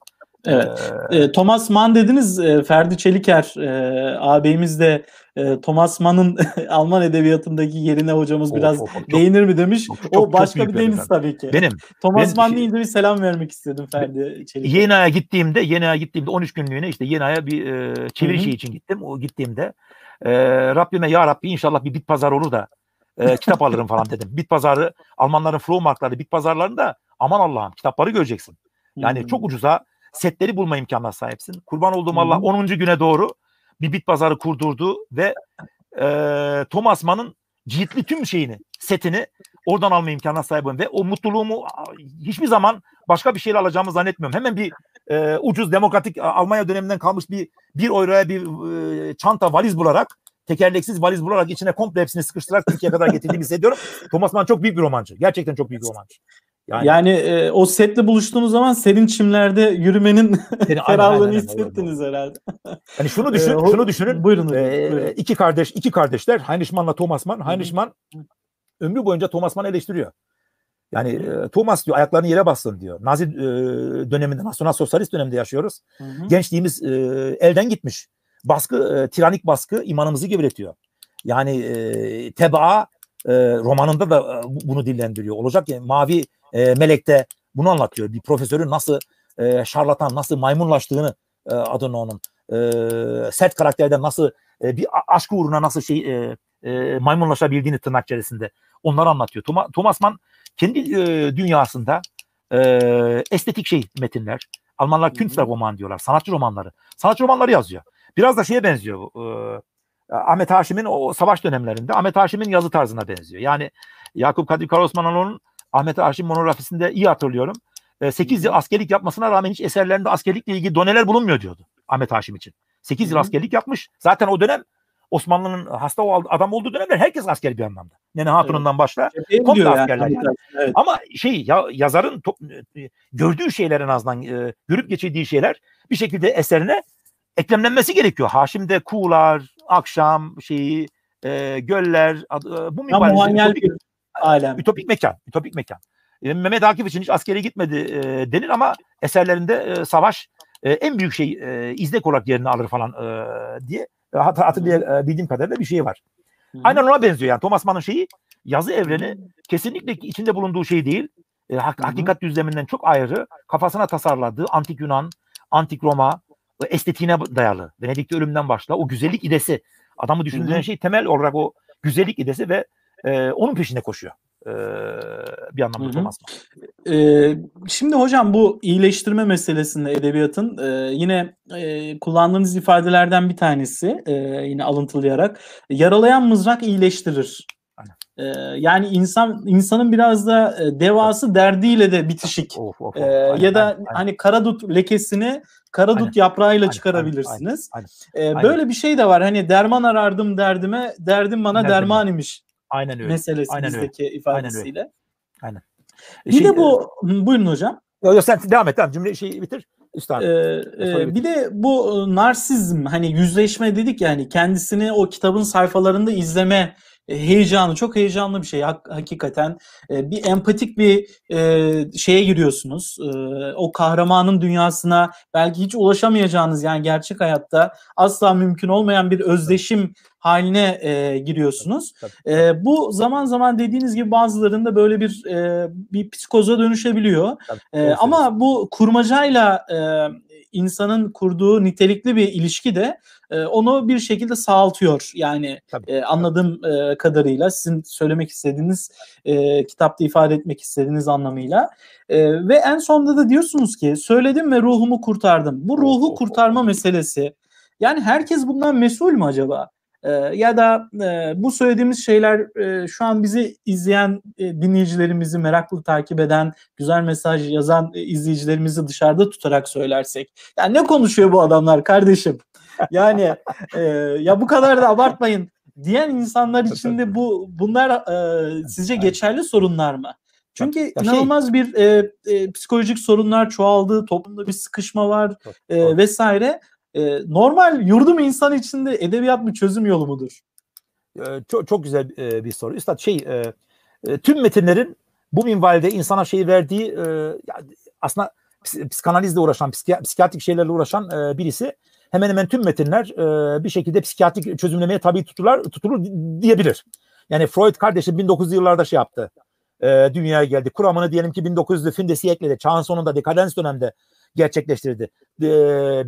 Evet. E, Thomas Mann dediniz. E, Ferdi Çeliker e, ağabeyimiz de e, Thomas Mann'ın *laughs* Alman edebiyatındaki yerine hocamız biraz of, çok, değinir mi demiş. Çok, çok, o başka çok bir deniz tabii ki. Benim. Thomas ben, Mann deyince bir selam vermek istedim Ferdi Çeliker. Yena'ya gittiğimde, Yena'ya gittiğimde 13 günlüğüne işte Yena'ya bir e, çeviri şey için gittim. O gittiğimde e, Rabbime ya Rabbi inşallah bir bit pazar olur da e, kitap alırım falan dedim. Bit pazarı Almanların Flohmarktları bit pazarlarında aman Allah'ım kitapları göreceksin. Yani hmm. çok ucuza setleri bulma imkanına sahipsin. Kurban olduğum Allah 10. güne doğru bir bit pazarı kurdurdu ve e, Thomas Mann'ın ciltli tüm şeyini, setini oradan alma imkanına sahibim ve o mutluluğumu hiçbir zaman başka bir şeyle alacağımı zannetmiyorum. Hemen bir e, ucuz demokratik Almanya döneminden kalmış bir bir euroya bir e, çanta valiz bularak tekerleksiz valiz bularak içine komple hepsini sıkıştırarak Türkiye'ye kadar getirdiğimi hissediyorum. Thomas Mann çok büyük bir romancı. Gerçekten çok büyük bir romancı. Yani, yani e, o setle buluştuğunuz zaman serin çimlerde yürümenin *laughs* ferahlığını hissettiniz herhalde. Hani şunu *laughs* düşün, e, şunu düşünün. Buyurun, e, buyurun. iki kardeş, iki kardeşler Heinrich Mann'la Thomas Mann. Heinrich Mann ömrü boyunca Thomas Mann eleştiriyor. Yani e, Thomas diyor ayaklarını yere bassın diyor. Nazi e, döneminde, nasyonal sosyalist döneminde yaşıyoruz. Hı hı. Gençliğimiz e, elden gitmiş. Baskı, e, tiranik baskı imanımızı gevretiyor. Yani e, tebaa e, romanında da e, bunu dillendiriyor. Olacak ya mavi e, Melek'te bunu anlatıyor. Bir profesörün nasıl e, şarlatan, nasıl maymunlaştığını e, adını onun. E, sert karakterden nasıl e, bir aşk uğruna nasıl şey e, e, maymunlaşabildiğini tırnak içerisinde onları anlatıyor. Toma, Thomas Mann kendi e, dünyasında e, estetik şey metinler. Almanlar Künstlerroman diyorlar. Sanatçı romanları. Sanatçı romanları yazıyor. Biraz da şeye benziyor. E, Ahmet Haşim'in o savaş dönemlerinde Ahmet Haşim'in yazı tarzına benziyor. Yani Yakup Kadri Karosmanoğlu'nun Ahmet Haşim monografisinde iyi hatırlıyorum. 8 yıl askerlik yapmasına rağmen hiç eserlerinde askerlikle ilgili doneler bulunmuyor diyordu Ahmet Haşim için. 8 yıl askerlik yapmış. Zaten o dönem Osmanlı'nın hasta adam olduğu dönemler herkes asker bir anlamda. Nene Hatun'undan evet. başla komple askerler. Yani. Evet. Ama şey ya yazarın to, e, gördüğü şeyler en azından e, görüp geçirdiği şeyler bir şekilde eserine eklemlenmesi gerekiyor. Haşim'de kuğular, akşam şeyi, e, göller, bu minvalde ütopik, bir alem. Ütopik mekan, ütopik mekan. E, Mehmet Akif için hiç askere gitmedi e, denir ama eserlerinde e, savaş e, en büyük şey e, izlek olarak yerini alır falan e, diye hat hatırlayabildiğim kadarıyla bir şey var. Hı. Aynen ona benziyor yani Thomas Mann'ın şeyi yazı evreni kesinlikle içinde bulunduğu şey değil. E, hak, hakikat düzleminden çok ayrı kafasına tasarladığı antik Yunan, antik Roma estetiğine dayalı. Venedik'te ölümden başla o güzellik idesi. Adamı düşündüren şey temel olarak o güzellik idesi ve e, onun peşinde koşuyor e, bir anlamda Thomas Mann. E, şimdi hocam bu iyileştirme meselesinde edebiyatın e, yine e, kullandığınız ifadelerden bir tanesi e, yine alıntılayarak yaralayan mızrak iyileştirir. Ee, yani insan insanın biraz da e, devası derdiyle de bitişik. Of, of, of. Ee, aynen, ya da aynen, hani karadut lekesini karadut aynen, yaprağıyla aynen, çıkarabilirsiniz. Aynen, aynen, aynen. Ee, böyle bir şey de var. Hani derman arardım derdime, derdim bana derman imiş. Aynen öyle. Meselesi aynen bizdeki öyle. ifadesiyle. Aynen. aynen. Bir şey, de bu e, buyurun hocam. Yok yok sen devam et. Tamam cümle şeyi bitir. Üstad. Ee, e, bir de bu narsizm hani yüzleşme dedik yani kendisini o kitabın sayfalarında izleme e, heyecanı çok heyecanlı bir şey hakikaten e, bir empatik bir e, şeye giriyorsunuz o kahramanın dünyasına belki hiç ulaşamayacağınız yani gerçek hayatta asla mümkün olmayan bir özdeşim haline e, giriyorsunuz. Tabii, tabii. E, bu zaman zaman dediğiniz gibi bazılarında böyle bir e, bir psikoza dönüşebiliyor. Tabii, e, ama bu kurmacayla e, insanın kurduğu nitelikli bir ilişki de e, onu bir şekilde sağaltıyor. Yani e, anladığım e, kadarıyla sizin söylemek istediğiniz e, kitapta ifade etmek istediğiniz anlamıyla. E, ve en sonunda da diyorsunuz ki söyledim ve ruhumu kurtardım. Bu ruhu kurtarma meselesi yani herkes bundan mesul mü acaba? Ee, ya da e, bu söylediğimiz şeyler e, şu an bizi izleyen e, dinleyicilerimizi meraklı takip eden, güzel mesaj yazan e, izleyicilerimizi dışarıda tutarak söylersek. Yani ne konuşuyor bu adamlar kardeşim? Yani e, ya bu kadar da abartmayın diyen insanlar için de bu bunlar e, sizce geçerli sorunlar mı? Çünkü ya şey inanılmaz şey, bir e, e, psikolojik sorunlar çoğaldı, toplumda bir sıkışma var e, vesaire. E, normal yurdum insan içinde edebiyat mı çözüm yolu mudur? E, çok çok güzel e, bir soru. Üstad şey e, e, tüm metinlerin bu minvalde insana şey verdiği e, aslında psikanalizle uğraşan, psiki, psikiyatrik şeylerle uğraşan e, birisi hemen hemen tüm metinler e, bir şekilde psikiyatrik çözümlemeye tabi tutulur, tutulur diyebilir. Yani Freud kardeşim 1900'lü yıllarda şey yaptı. E, dünyaya geldi. Kuramını diyelim ki 1900'lü Findesi ekledi. Çağın sonunda dekadens dönemde gerçekleştirdi. E,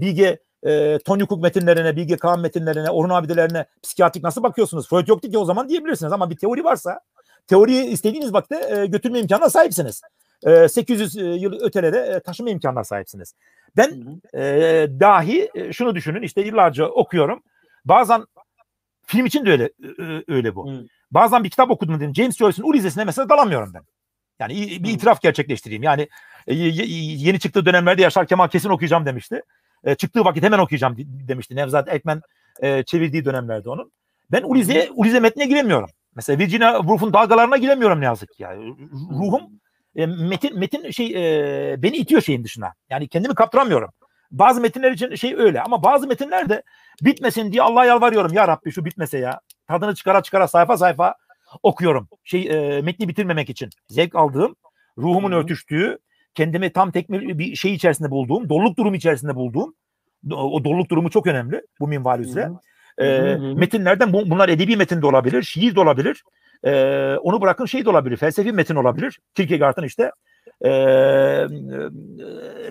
Bilge e, Tony Cook metinlerine, Bilge Kağan metinlerine, Orhun abidelerine psikiyatrik nasıl bakıyorsunuz? Freud yoktu ki o zaman diyebilirsiniz ama bir teori varsa teoriyi istediğiniz vakitte e, götürme imkanına sahipsiniz. E, 800 e, yıl ötelere e, taşıma imkanına sahipsiniz. Ben e, dahi e, şunu düşünün işte yıllarca okuyorum. Bazen film için de öyle e, öyle bu. Hı. Bazen bir kitap okudum dedim. James Joyce'un Ulysses'ine mesela dalamıyorum ben. Yani bir itiraf gerçekleştireyim. Yani yeni çıktığı dönemlerde Yaşar Kemal kesin okuyacağım demişti. E, çıktığı vakit hemen okuyacağım demişti. Nevzat Ekmen e, çevirdiği dönemlerde onun. Ben Ulize, Ulize metnine giremiyorum. Mesela Virginia Woolf'un dalgalarına giremiyorum ne yazık ki. Yani ruhum e, metin metin şey e, beni itiyor şeyin dışına. Yani kendimi kaptıramıyorum. Bazı metinler için şey öyle ama bazı metinler de bitmesin diye Allah'a yalvarıyorum. Ya Rabbi şu bitmese ya. Tadını çıkara çıkara sayfa sayfa okuyorum. Şey e, metni bitirmemek için. Zevk aldığım, ruhumun örtüştüğü, kendimi tam tekmil bir şey içerisinde bulduğum, doluluk durumu içerisinde bulduğum, o doluluk durumu çok önemli bu minval üzere. E, metinlerden bu, bunlar edebi metin de olabilir, şiir de olabilir. E, onu bırakın şey de olabilir, felsefi metin olabilir. Kierkegaard'ın işte e,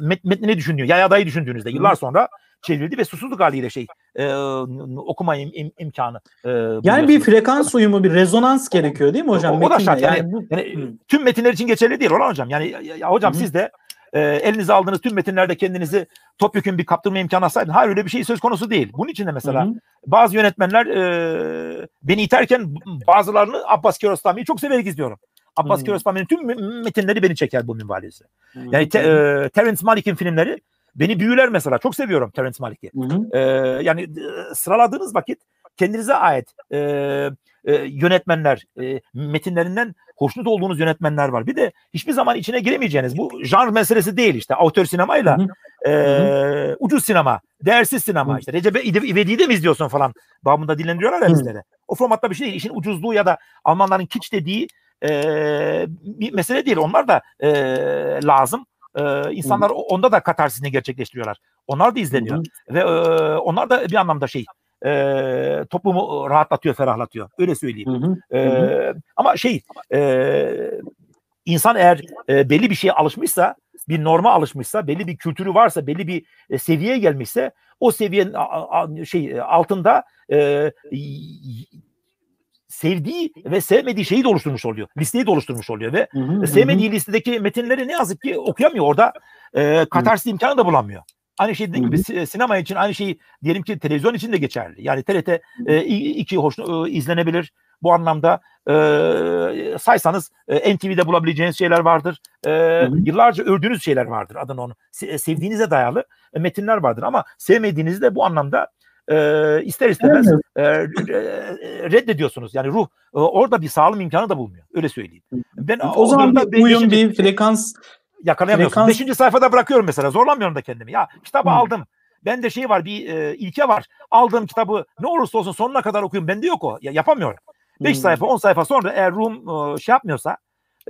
met, metnini düşünüyor, Yayada'yı düşündüğünüzde yıllar sonra çevrildi ve susuzluk haliyle şey e, okuma im, im, imkanı. E, yani bir frekans uyumu, bir rezonans gerekiyor değil mi hocam? O, o da şart. Yani, yani, bu, yani tüm metinler için geçerli değil olan hocam. Yani ya, ya hocam hı. siz de e, elinize aldığınız tüm metinlerde kendinizi topyekun bir kaptırma imkanı sahip. Hayır öyle bir şey söz konusu değil. Bunun için de mesela hı hı. bazı yönetmenler e, beni iterken bazılarını Abbas Kiarostami'yi çok severek izliyorum. Abbas Kiarostami'nin tüm metinleri beni çeker bu minvalesi. Yani te, e, Terence Malick'in filmleri Beni büyüler mesela. Çok seviyorum Terence Malick'i. Ee, yani e, sıraladığınız vakit kendinize ait e, e, yönetmenler e, metinlerinden hoşnut olduğunuz yönetmenler var. Bir de hiçbir zaman içine giremeyeceğiniz bu janr meselesi değil işte. Autör sinemayla e, ucuz sinema, değersiz sinema Hı. işte. Recep İvedik'i de mi izliyorsun falan babında dillendiriyorlar ya bizlere. O formatta bir şey değil. İşin ucuzluğu ya da Almanların kiç dediği e, bir mesele değil. Onlar da e, lazım. E, insanlar onda da katarsisini gerçekleştiriyorlar. Onlar da izleniyor. Hı. Ve e, onlar da bir anlamda şey e, toplumu rahatlatıyor, ferahlatıyor. Öyle söyleyeyim. Hı hı. E, ama şey e, insan eğer e, belli bir şeye alışmışsa, bir norma alışmışsa, belli bir kültürü varsa, belli bir e, seviyeye gelmişse o seviyenin a, a, şey altında e, sevdiği ve sevmediği şeyi de oluşturmuş oluyor. Listeyi de oluşturmuş oluyor ve hı hı, sevmediği hı. listedeki metinleri ne yazık ki okuyamıyor. Orada e, katarsis imkanı da bulamıyor. Aynı şey dediğim gibi sinema için aynı şey diyelim ki televizyon için de geçerli. Yani TRT e, iki hoş e, izlenebilir. Bu anlamda e, saysanız e, NTV'de bulabileceğiniz şeyler vardır. E, yıllarca ördüğünüz şeyler vardır adını onu. Se, sevdiğinize dayalı e, metinler vardır ama sevmediğinizde bu anlamda e, ister istemez e, reddediyorsunuz. Yani ruh e, orada bir sağlam imkanı da bulmuyor. Öyle söyleyeyim. Ben o, o zaman bir uyum, bir frekans yakalayamıyorsun. Frekans... Beşinci sayfada bırakıyorum mesela. Zorlamıyorum da kendimi. Ya kitabı hmm. aldım. Ben de şey var bir e, ilke var. Aldığım kitabı ne olursa olsun sonuna kadar okuyun. Bende yok o. Ya, yapamıyorum. Beş hmm. sayfa on sayfa sonra eğer ruhum e, şey yapmıyorsa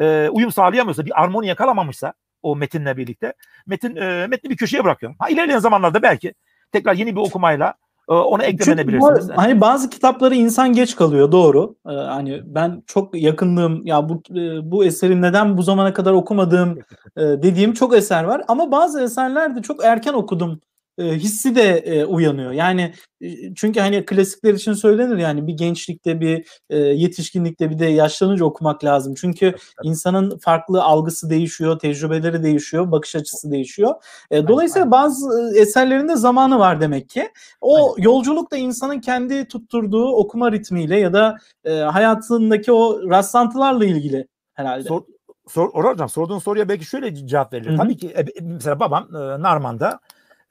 e, uyum sağlayamıyorsa bir armoni yakalamamışsa o metinle birlikte metin e, metni bir köşeye bırakıyorum. Ha, ilerleyen zamanlarda belki tekrar yeni bir okumayla onu eklemenebilirsiniz. Çünkü hani bazı kitapları insan geç kalıyor doğru. Ee, hani ben çok yakınlığım ya bu e, bu eserin neden bu zamana kadar okumadığım e, dediğim çok eser var ama bazı eserler de çok erken okudum e, hissi de e, uyanıyor. Yani e, çünkü hani klasikler için söylenir yani bir gençlikte bir e, yetişkinlikte bir de yaşlanınca okumak lazım. Çünkü insanın farklı algısı değişiyor, tecrübeleri değişiyor, bakış açısı değişiyor. E, dolayısıyla bazı eserlerinde zamanı var demek ki. O yolculuk da insanın kendi tutturduğu okuma ritmiyle ya da e, hayatındaki o rastlantılarla ilgili herhalde. Sor, sor, Orhan Hocam sorduğun soruya belki şöyle cevap verilir. Hı-hı. Tabii ki e, mesela babam e, Narman'da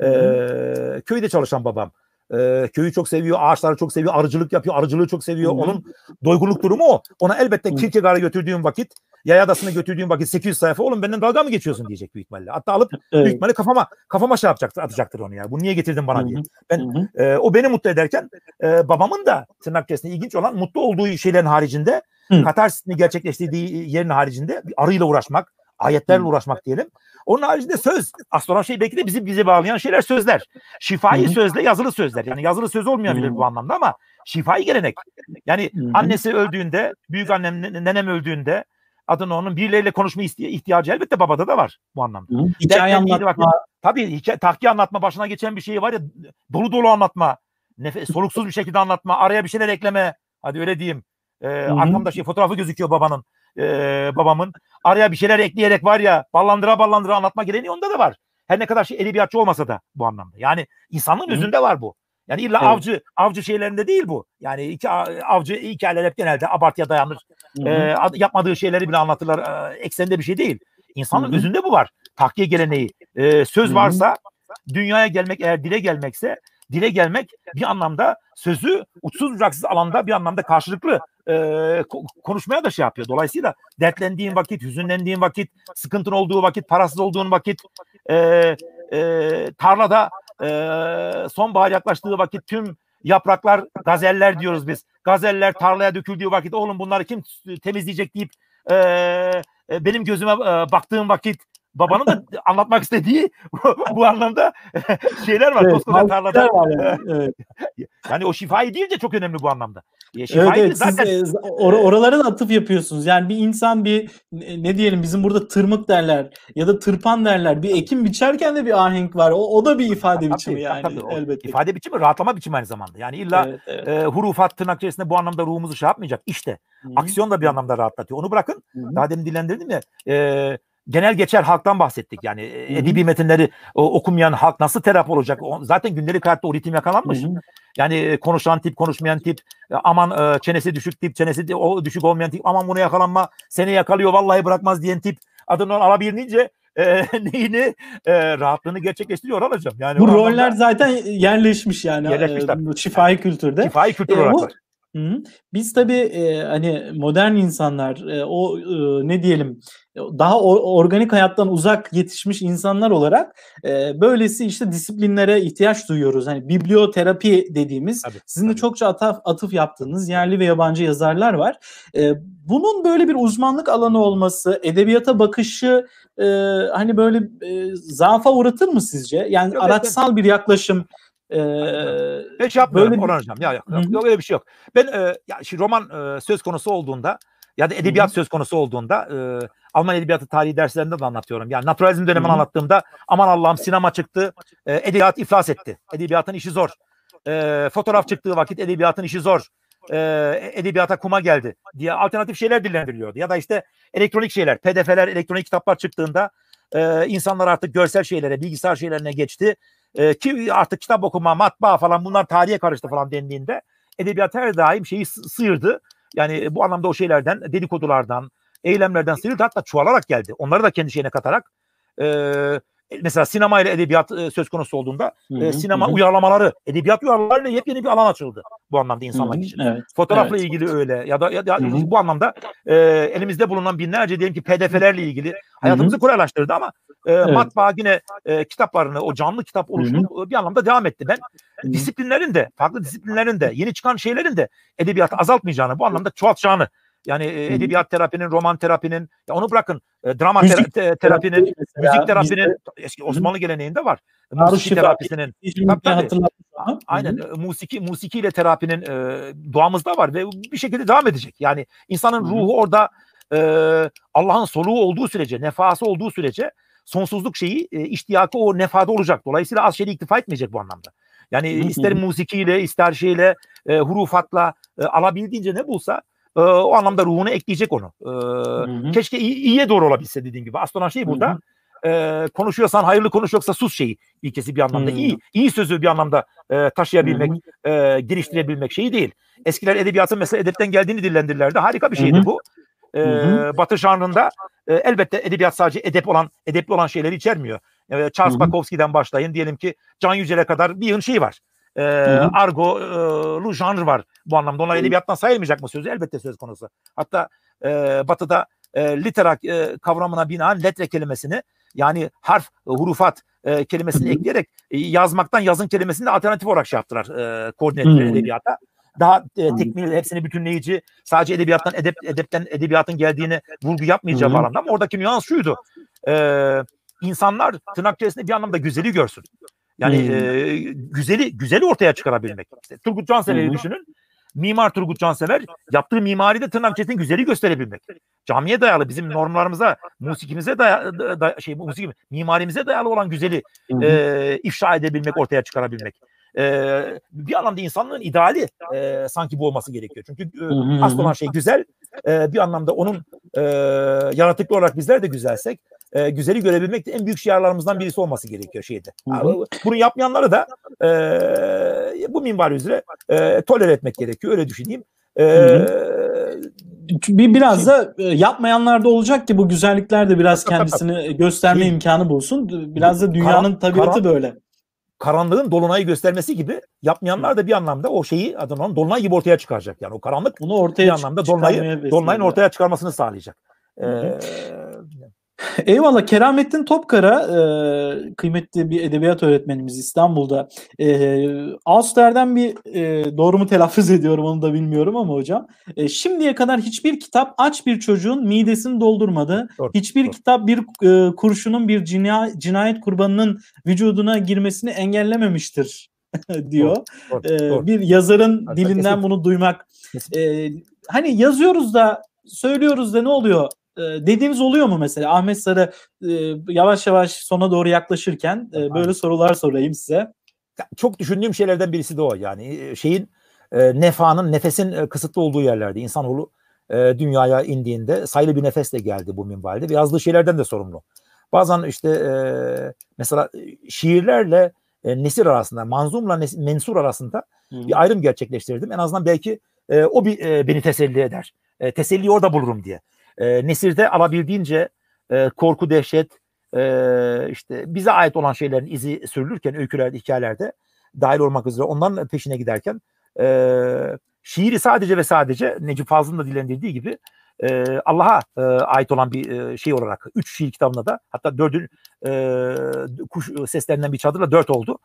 e, köyde çalışan babam. E, köyü çok seviyor, ağaçları çok seviyor, arıcılık yapıyor, arıcılığı çok seviyor. Hı-hı. Onun doygunluk durumu o. Ona elbette Kierkegaard'a götürdüğüm vakit, Yay Adası'na götürdüğüm vakit 800 sayfa oğlum benden dalga mı geçiyorsun diyecek büyük ihtimalle. Hatta alıp evet. büyük ihtimalle kafama kafama şey yapacaktır, atacaktır onu ya. Bu niye getirdin bana diye. Ben e, o beni mutlu ederken e, babamın da tırnak içerisinde ilginç olan mutlu olduğu şeylerin haricinde Hı. katarsisini gerçekleştirdiği yerin haricinde bir arıyla uğraşmak, ayetlerle uğraşmak diyelim. Onun haricinde söz. Aslında şey belki de bizi bize bağlayan şeyler sözler. Şifai sözle yazılı sözler. Yani yazılı söz olmayabilir Hı-hı. bu anlamda ama şifai gelenek. Yani annesi öldüğünde, büyük annem, nenem öldüğünde adını onun birileriyle konuşma ihtiyacı elbette babada da var bu anlamda. Hı, hikaye anlatma. Vakit, tabii hikaye, tahkiye anlatma başına geçen bir şey var ya dolu dolu anlatma. Nefes, soluksuz bir şekilde anlatma. Araya bir şeyler ekleme. Hadi öyle diyeyim. Ee, arkamda şey fotoğrafı gözüküyor babanın e, babamın. Araya bir şeyler ekleyerek var ya ballandıra ballandıra anlatma geleneği onda da var. Her ne kadar şey edebiyatçı olmasa da bu anlamda. Yani insanın özünde var bu. Yani illa evet. avcı avcı şeylerinde değil bu. Yani iki avcı hikayeler hep genelde abartıya dayanır. Ee, yapmadığı şeyleri bile anlatırlar. Ee, eksende bir şey değil. İnsanın Hı-hı. özünde bu var. Tahkiye geleneği. Ee, söz Hı-hı. varsa dünyaya gelmek eğer dile gelmekse dile gelmek bir anlamda sözü uçsuz bucaksız alanda bir anlamda karşılıklı e, konuşmaya da şey yapıyor. Dolayısıyla dertlendiğin vakit, hüzünlendiğin vakit, sıkıntın olduğu vakit, parasız olduğun vakit, e, e, tarlada e, sonbahar yaklaştığı vakit tüm yapraklar gazeller diyoruz biz. Gazeller tarlaya döküldüğü vakit oğlum bunları kim temizleyecek deyip e, benim gözüme e, baktığım vakit babanın da anlatmak istediği *laughs* bu, anlamda *laughs* şeyler var. Evet, tarlada. Var yani. evet. *laughs* yani o şifayı değil de çok önemli bu anlamda. E, şifayı evet, evet zaten... siz e, or oralara da atıf yapıyorsunuz. Yani bir insan bir ne diyelim bizim burada tırmık derler ya da tırpan derler. Bir ekim biçerken de bir ahenk var. O, o da bir ifade tabii, biçimi yani tabii, elbette. İfade biçimi rahatlama biçimi aynı zamanda. Yani illa evet, evet. E, hurufat tırnak içerisinde bu anlamda ruhumuzu şey yapmayacak. İşte Hı-hı. aksiyon da bir anlamda rahatlatıyor. Onu bırakın. Hı-hı. Daha demin dilendirdim ya. E, genel geçer halktan bahsettik. Yani Hı-hı. edebi metinleri o, okumayan halk nasıl terapi olacak? O, zaten gündelik hayatta o ritim yakalanmış. Hı-hı. Yani konuşan tip, konuşmayan tip, aman e, çenesi düşük tip, çenesi o düşük olmayan tip, aman bunu yakalanma, seni yakalıyor vallahi bırakmaz diyen tip adını alabilinince e, *laughs* neyini e, rahatlığını gerçekleştiriyor hocam. Yani bu roller zaten yerleşmiş yani. Yerleşmiş tabii. Şifai kültürde. Şifai kültür e, olarak. Bu, Hı Biz tabii, eee, hani, modern insanlar, eee, o, ııı, ne diyelim, daha o organik hayattan uzak yetişmiş insanlar olarak, eee, böylesi, işte, disiplinlere ihtiyaç duyuyoruz. Hani, biblioterapi dediğimiz, Tabii, sizin de tabii. çokça ataf atıf yaptığınız yerli ve yabancı yazarlar var. Eee, bunun böyle bir uzmanlık alanı olması, edebiyata bakışı, eee, hani, böyle, eee, zaafa uğratır mı sizce? Yani ben araçsal bir yaklaşım, eee, Ben şey yapmıyorum böyle Orhan Hocam. Ya, yok, yok, öyle bir şey yok. Ben e, ya şimdi roman e, söz konusu olduğunda ya da edebiyat hı. söz konusu olduğunda e, Alman edebiyatı tarihi derslerinde de anlatıyorum. Yani naturalizm dönemini anlattığımda aman Allah'ım sinema çıktı, e, edebiyat iflas etti. Edebiyatın işi zor. E, fotoğraf çıktığı vakit edebiyatın işi zor. E, edebiyata kuma geldi diye alternatif şeyler dillendiriliyordu. Ya da işte elektronik şeyler, pdf'ler, elektronik kitaplar çıktığında e, insanlar artık görsel şeylere, bilgisayar şeylerine geçti. E, ki artık kitap okuma, matbaa falan bunlar tarihe karıştı falan dendiğinde edebiyat her daim şeyi sı- sıyırdı. Yani bu anlamda o şeylerden, dedikodulardan, eylemlerden sıyrıldı. Hatta çoğalarak geldi. Onları da kendi şeyine katarak e, mesela sinema ile edebiyat e, söz konusu olduğunda Hı e, hı. sinema Hı hı. uyarlamaları, edebiyat uyarlamalarıyla yepyeni bir alan açıldı bu anlamda Hı insanlar hı. için. Evet. Fotoğrafla Evet. ilgili öyle ya da, ya da Hı hı. bu anlamda e, elimizde bulunan binlerce diyelim ki pdf'lerle ilgili hayatımızı kolaylaştırdı ama e, Evet. matbaa yine e, kitaplarını o canlı kitap Hı oluşumu e, bir anlamda devam etti. Ben Hı hı. disiplinlerin de farklı disiplinlerin de yeni çıkan şeylerin de edebiyatı azaltmayacağını bu anlamda çoğaltacağını yani e, edebiyat terapinin, roman terapinin ya onu bırakın e, drama Müzik tera- te- terapinin, mesela müzik terapinin bizde eski Hı hı. Osmanlı geleneğinde var. Musiki terapisinin Tabii, tabii. Aynen hı. e, musiki musiki ile terapinin e, doğamızda var ve bir şekilde devam edecek. Yani insanın Hı ruhu orada e, Allah'ın soluğu olduğu sürece, nefası olduğu sürece sonsuzluk şeyi e, iştiyakı o nefada olacak. Dolayısıyla az şeyle iktifa etmeyecek bu anlamda. Yani ister musikiyle, ister şeyle, e, hurufatla e, alabildiğince ne bulsa e, o anlamda ruhuna ekleyecek onu. E, Hı hı. keşke iyi, iyiye doğru olabilse dediğin gibi. Olan şey burada hı. e, konuşuyorsan hayırlı konuş yoksa sus şeyi ilkesi bir anlamda. Hı. iyi iyi sözü bir anlamda e, taşıyabilmek, hı. e, geliştirebilmek şeyi değil. Eskiler edebiyatın mesela edepten geldiğini dillendirirlerdi. Harika bir şeydi hı. bu. E, hı. Batı janrında e, elbette edebiyat sadece edep olan, edepli olan şeyleri içermiyor. E, Charles hı. Bukowski'den başlayın diyelim ki Can Yücel'e kadar bir yığın şey var. E, Hı hı. argolu janr var bu anlamda. Onlar edebiyattan sayılmayacak mı sözü? Elbette söz konusu. Hatta e, Batı'da e, litera e, kavramına binaen letre kelimesini yani harf, e, hurufat e, kelimesini ekleyerek e, yazmaktan yazın kelimesini de alternatif olarak şey yaptılar. E, ettiler edebiyata. Daha e, tekmil, hepsini bütünleyici, sadece edebiyattan, edep, edepten edebiyatın geldiğini vurgu yapmayacağı bağlamda ama oradaki nüans şuydu. E, insanlar tırnak içerisinde bir anlamda güzeli görsün. Yani Hı. e, güzeli güzeli ortaya çıkarabilmek. İşte Turgut Cansever'i hı. düşünün. Mimar Turgut Cansever yaptığı mimari de tırnak içerisinde güzeli gösterebilmek. Camiye dayalı bizim normlarımıza, musikimize dayalı da, şey musiki mimarimize dayalı olan güzeli hı. e, ifşa edebilmek, ortaya çıkarabilmek. E, bir anlamda insanlığın ideali e, sanki bu olması gerekiyor. Çünkü e, hı. asıl olan şey güzel. E, bir anlamda onun e, yaratıklı olarak bizler de güzelsek e, güzeli görebilmek de en büyük şiarlarımızdan birisi olması gerekiyor şeyde. Hı hı. Bunu yapmayanları da e, bu minval üzere e, tolere etmek gerekiyor. Öyle düşüneyim. E, Hı Bir biraz da e, yapmayanlar da olacak ki bu güzellikler de biraz kendisini gösterme Şey- imkanı bulsun. Biraz da dünyanın tabiatı böyle. karanlığın dolunayı göstermesi gibi yapmayanlar da bir anlamda o şeyi onun dolunay gibi ortaya çıkaracak. Yani o karanlık Bunu ortaya bir anlamda dolunayı, dolunayın ortaya çıkarmasını sağlayacak. Hı hı. Ee, *laughs* Eyvallah. Keramettin Topkara e, kıymetli bir edebiyat öğretmenimiz İstanbul'da. E, Auster'den bir e, doğru mu telaffuz *laughs* ediyorum onu da bilmiyorum ama hocam. E, şimdiye kadar hiçbir kitap aç bir çocuğun midesini doldurmadı. Doğru, hiçbir doğru. kitap bir e, kurşunun bir cina- cinayet kurbanının vücuduna girmesini engellememiştir *laughs* diyor. doğru, E, doğru. bir yazarın Hatta dilinden kesin- bunu duymak. kesin. E, hani yazıyoruz da söylüyoruz da ne oluyor? E, dediğimiz oluyor mu mesela? Ahmet Sarı e, yavaş yavaş sona doğru yaklaşırken e, böyle sorular sorayım size. çok düşündüğüm şeylerden birisi de o. Yani e, şeyin e, nefanın, nefesin kısıtlı olduğu yerlerde insanoğlu e, dünyaya indiğinde sayılı bir nefesle geldi bu minvalde ve yazdığı şeylerden de sorumlu. Bazen işte e, mesela şiirlerle e, nesir arasında, manzumla nes- mensur arasında bir ayrım gerçekleştirdim. En azından belki e, o bir e, beni teselli eder. E, teselliyi orada bulurum diye. E, nesirde alabildiğince e, korku, dehşet, e, işte bize ait olan şeylerin izi sürülürken öykülerde, hikayelerde dahil olmak üzere ondan peşine giderken e, şiiri sadece ve sadece Necip Fazıl'ın da dilendirdiği gibi e, Allah'a e, ait olan bir e, şey olarak üç şiir kitabında da hatta dördün e, kuş seslerinden bir çadırla dört oldu.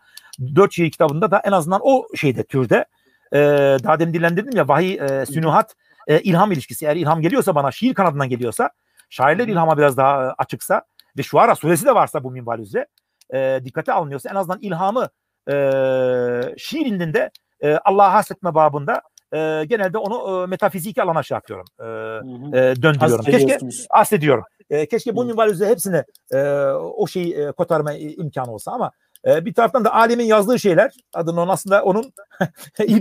Dört şiir kitabında da en azından o şeyde türde e, daha demin dilendirdim ya vahiy e, sünuhat e, ilham ilişkisi eğer ilham geliyorsa bana şiir kanadından geliyorsa şairler ilhama biraz daha açıksa ve şu ara suresi de varsa bu minval üzere e, dikkate alınıyorsa en azından ilhamı e, şiir indinde e, Allah'a hasretme babında e, genelde onu e, metafiziki alana şey yapıyorum. E, e, döndürüyorum. Keşke asediyorum. E, keşke bu minval üzere hepsini e, o şeyi e, kotarma imkanı olsa ama e, bir taraftan da alemin yazdığı şeyler adının onun aslında onun *laughs*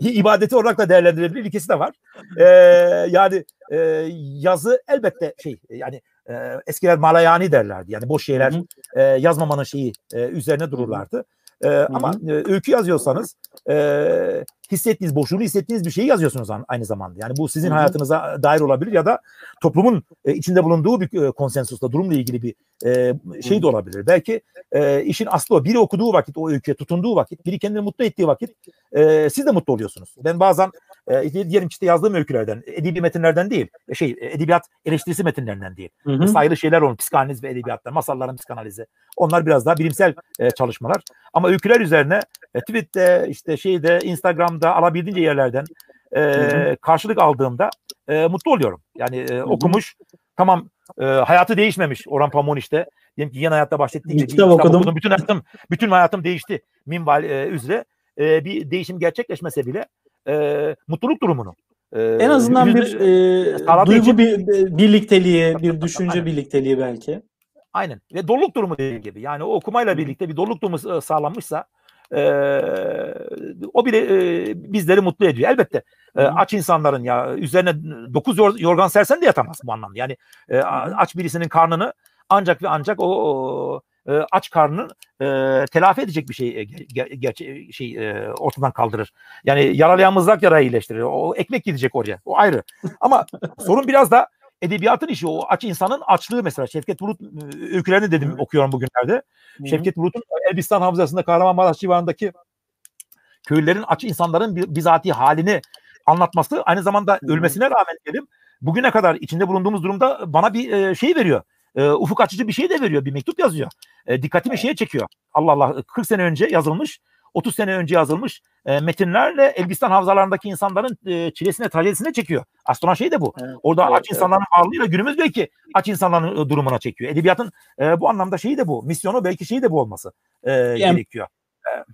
ibadeti olarak da değerlendirilebilir ilkesi de var. E, yani e, yazı elbette şey yani e, eskiler malayani derlerdi. Yani boş şeyler e, yazmamanın şeyi e, üzerine dururlardı. E, ama e, öykü yazıyorsanız e, hissettiğiniz, boşluğunu hissettiğiniz bir şeyi yazıyorsunuz aynı zamanda. Yani bu sizin hayatınıza dair olabilir ya da toplumun e, içinde bulunduğu bir e, konsensusla, durumla ilgili bir e, şey de olabilir. Belki e, işin aslı o. Biri okuduğu vakit, o öyküye tutunduğu vakit, biri kendini mutlu ettiği vakit e, siz de mutlu oluyorsunuz. Ben bazen e, diyelim işte yazdığım öykülerden, edebi metinlerden değil, şey edebiyat eleştirisi metinlerinden değil. Hı Sayılı şeyler olun, psikanaliz ve edebiyatlar, masalların psikanalizi. Onlar biraz daha bilimsel e, çalışmalar. Ama öyküler üzerine e, Twitter'de, işte şeyde, Instagram'da alabildiğince yerlerden e, karşılık aldığımda e, mutlu oluyorum. Yani e, okumuş, tamam e, hayatı değişmemiş Orhan Pamuk'un işte. Diyelim ki yeni hayatta bahsettiği gibi kitap okudum. okudum. Bütün hayatım, bütün hayatım değişti minval e, üzere. E, bir değişim gerçekleşmese bile e, mutluluk durumunu e, en azından yüzde, bir e, duygu için, bir, birlikteliği, bir düşünce aynen. birlikteliği belki. Aynen. Ve doluluk durumu dediğim gibi. Yani o okumayla birlikte bir doluluk durumu sağlanmışsa e, o bile e, bizleri mutlu ediyor. Elbette e, aç insanların ya üzerine dokuz yorgan sersen de yatamaz bu anlamda. Yani e, aç birisinin karnını ancak ve ancak o, o aç karnını e, telafi edecek bir şey ger, ger, şey e, ortadan kaldırır. Yani yaralayan mızrak yarayı iyileştirir. O ekmek gidecek oraya. O ayrı. Ama sorun biraz da edebiyatın işi o aç insanın açlığı mesela Şevket Bulut öykülerini dedim okuyorum bugünlerde. Hı-hı. Şevket Bulut'un Elbistan Havzası'nda Kahramanmaraş civarındaki köylülerin aç insanların bizatihi halini anlatması aynı zamanda Hı-hı. ölmesine rağmen diyelim bugüne kadar içinde bulunduğumuz durumda bana bir e, şey veriyor. E, ufuk açıcı bir şey de veriyor. Bir mektup yazıyor. E, dikkatimi şeye çekiyor. Allah Allah 40 sene önce yazılmış 30 sene önce yazılmış e, metinlerle Elbistan havzalarındaki insanların e, çilesine, trajedisine çekiyor. Astronan şey de bu. Evet, Orada evet, aç insanların evet. varlığıyla günümüz belki aç insanların e, durumuna çekiyor. Edebiyatın e, bu anlamda şeyi de bu. Misyonu belki şeyi de bu olması e, yani, gerekiyor.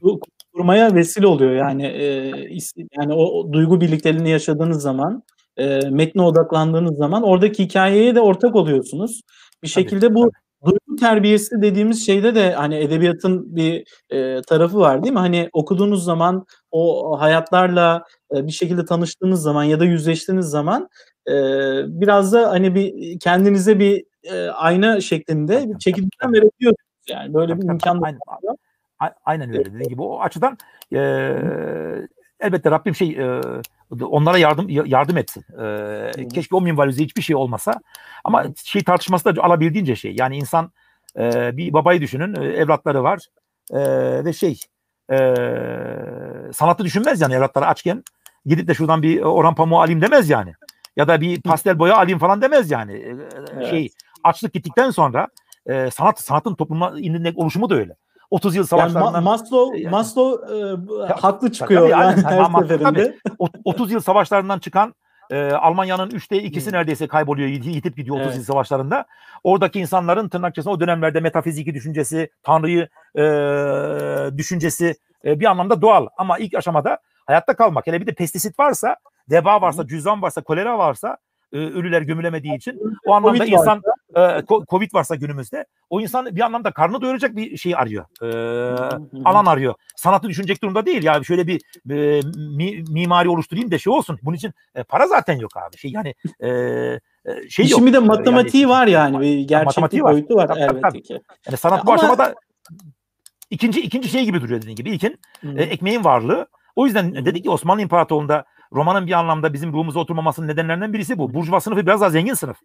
Bu kurmaya vesile oluyor yani e, yani o, o duygu birlikteliğini yaşadığınız zaman e, metne odaklandığınız zaman oradaki hikayeye de ortak oluyorsunuz. Bir şekilde tabii, bu tabii Duygu terbiyesi dediğimiz şeyde de hani edebiyatın bir e, tarafı var değil mi? Hani okuduğunuz zaman o hayatlarla e, bir şekilde tanıştığınız zaman ya da yüzleştiğiniz zaman e, biraz da hani bir kendinize bir e, ayna şeklinde bir çekilmeden verebiliyorsunuz. Yani. Böyle bir imkan da aynen, aynen öyle. Dediğim gibi o açıdan e, elbette Rabbim şey e, onlara yardım yardım etsin. Ee, keşke o minvalüze hiçbir şey olmasa. Ama şey tartışması da alabildiğince şey. Yani insan e, bir babayı düşünün, e, evlatları var e, ve şey e, sanatı düşünmez yani evlatları açken gidip de şuradan bir Orhan Pamuk alayım demez yani. Ya da bir pastel boya alayım falan demez yani. E, evet. Şey açlık gittikten sonra e, sanat sanatın topluma oluşumu da öyle. 30 yıl savaşlarından. Yani Maslow, yani, Maslow e, haklı çıkıyor tabii, yani, her ama, seferinde. Tabii, 30 yıl savaşlarından çıkan e, Almanya'nın 3'te 2'si hmm. neredeyse kayboluyor, yitip gidiyor 30 evet. yıl savaşlarında. Oradaki insanların tırnak o dönemlerde metafiziki düşüncesi, Tanrı'yı e, düşüncesi e, bir anlamda doğal. Ama ilk aşamada hayatta kalmak. Hele bir de pestisit varsa, deba varsa, cüzdan varsa, kolera varsa e, ölüler gömülemediği için o anlamda COVID insan varsa. E, Covid varsa günümüzde o insan bir anlamda karnını doyuracak bir şey arıyor. E, alan arıyor. Sanatı düşünecek durumda değil. Ya şöyle bir e, mi, mimari oluşturayım da şey olsun. Bunun için e, para zaten yok abi. Şey yani e, şey yok. Şimdi de matematiği yani, var yani. Bir gerçeklik boyutu var. var. Tabii, tabii. Yani sanat ya bu ama... aşamada ikinci ikinci şey gibi duruyor dediğin gibi. İlkin e, ekmeğin varlığı. O yüzden dedik ki Osmanlı İmparatorluğu'nda romanın bir anlamda bizim ruhumuza oturmamasının nedenlerinden birisi bu. Burjuva sınıfı biraz daha zengin sınıf.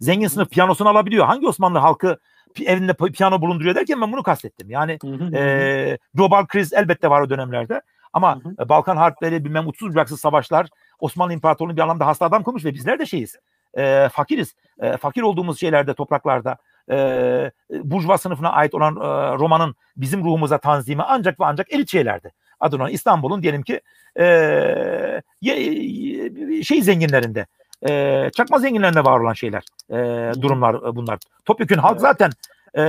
Zengin sınıf piyanosunu alabiliyor. Hangi Osmanlı halkı evinde piyano bulunduruyor derken ben bunu kastettim. Yani e, global kriz elbette var o dönemlerde. Ama hı hı. Balkan harpleri, bilmem uçsuz bucaksız savaşlar, Osmanlı İmparatorluğu bir anlamda hasta adam kurmuş ve bizler de şeyiz. E, fakiriz. E, fakir olduğumuz şeylerde, topraklarda e, burjuva sınıfına ait olan e, romanın bizim ruhumuza tanzimi ancak ve ancak elit şeylerdi. Adına İstanbul'un diyelim ki e, şey zenginlerinde, e, çakma zenginlerinde var olan şeyler, e, durumlar bunlar. Topyekun halk zaten e,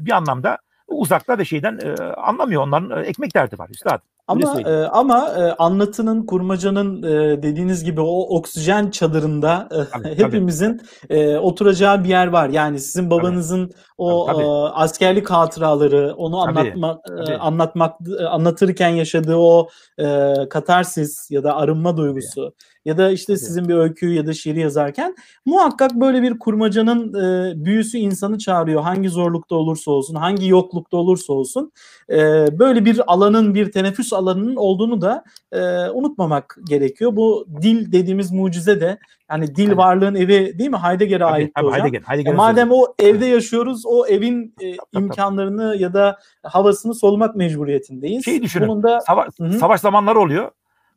bir anlamda uzakta ve şeyden e, anlamıyor. Onların e, ekmek derdi var üstad. Ama e, ama e, anlatının kurmacanın e, dediğiniz gibi o oksijen çadırında e, tabii, *laughs* hepimizin tabii. E, oturacağı bir yer var. Yani sizin babanızın tabii. o tabii, tabii. E, askerlik hatıraları, onu anlatmak e, anlatmak e, anlatırken yaşadığı o e, katarsis ya da arınma duygusu. Tabii ya da işte sizin bir öyküyü ya da şiiri yazarken muhakkak böyle bir kurmacanın e, büyüsü insanı çağırıyor. Hangi zorlukta olursa olsun, hangi yoklukta olursa olsun e, böyle bir alanın, bir teneffüs alanının olduğunu da e, unutmamak gerekiyor. Bu dil dediğimiz mucize de yani dil varlığın evi değil mi Heidegger'e ait hocam. Heidegger, Heidegger madem o evde yaşıyoruz, o evin e, imkanlarını ya da havasını solumak mecburiyetindeyiz. Şeyi düşünün. Bunun da, sava- savaş zamanları oluyor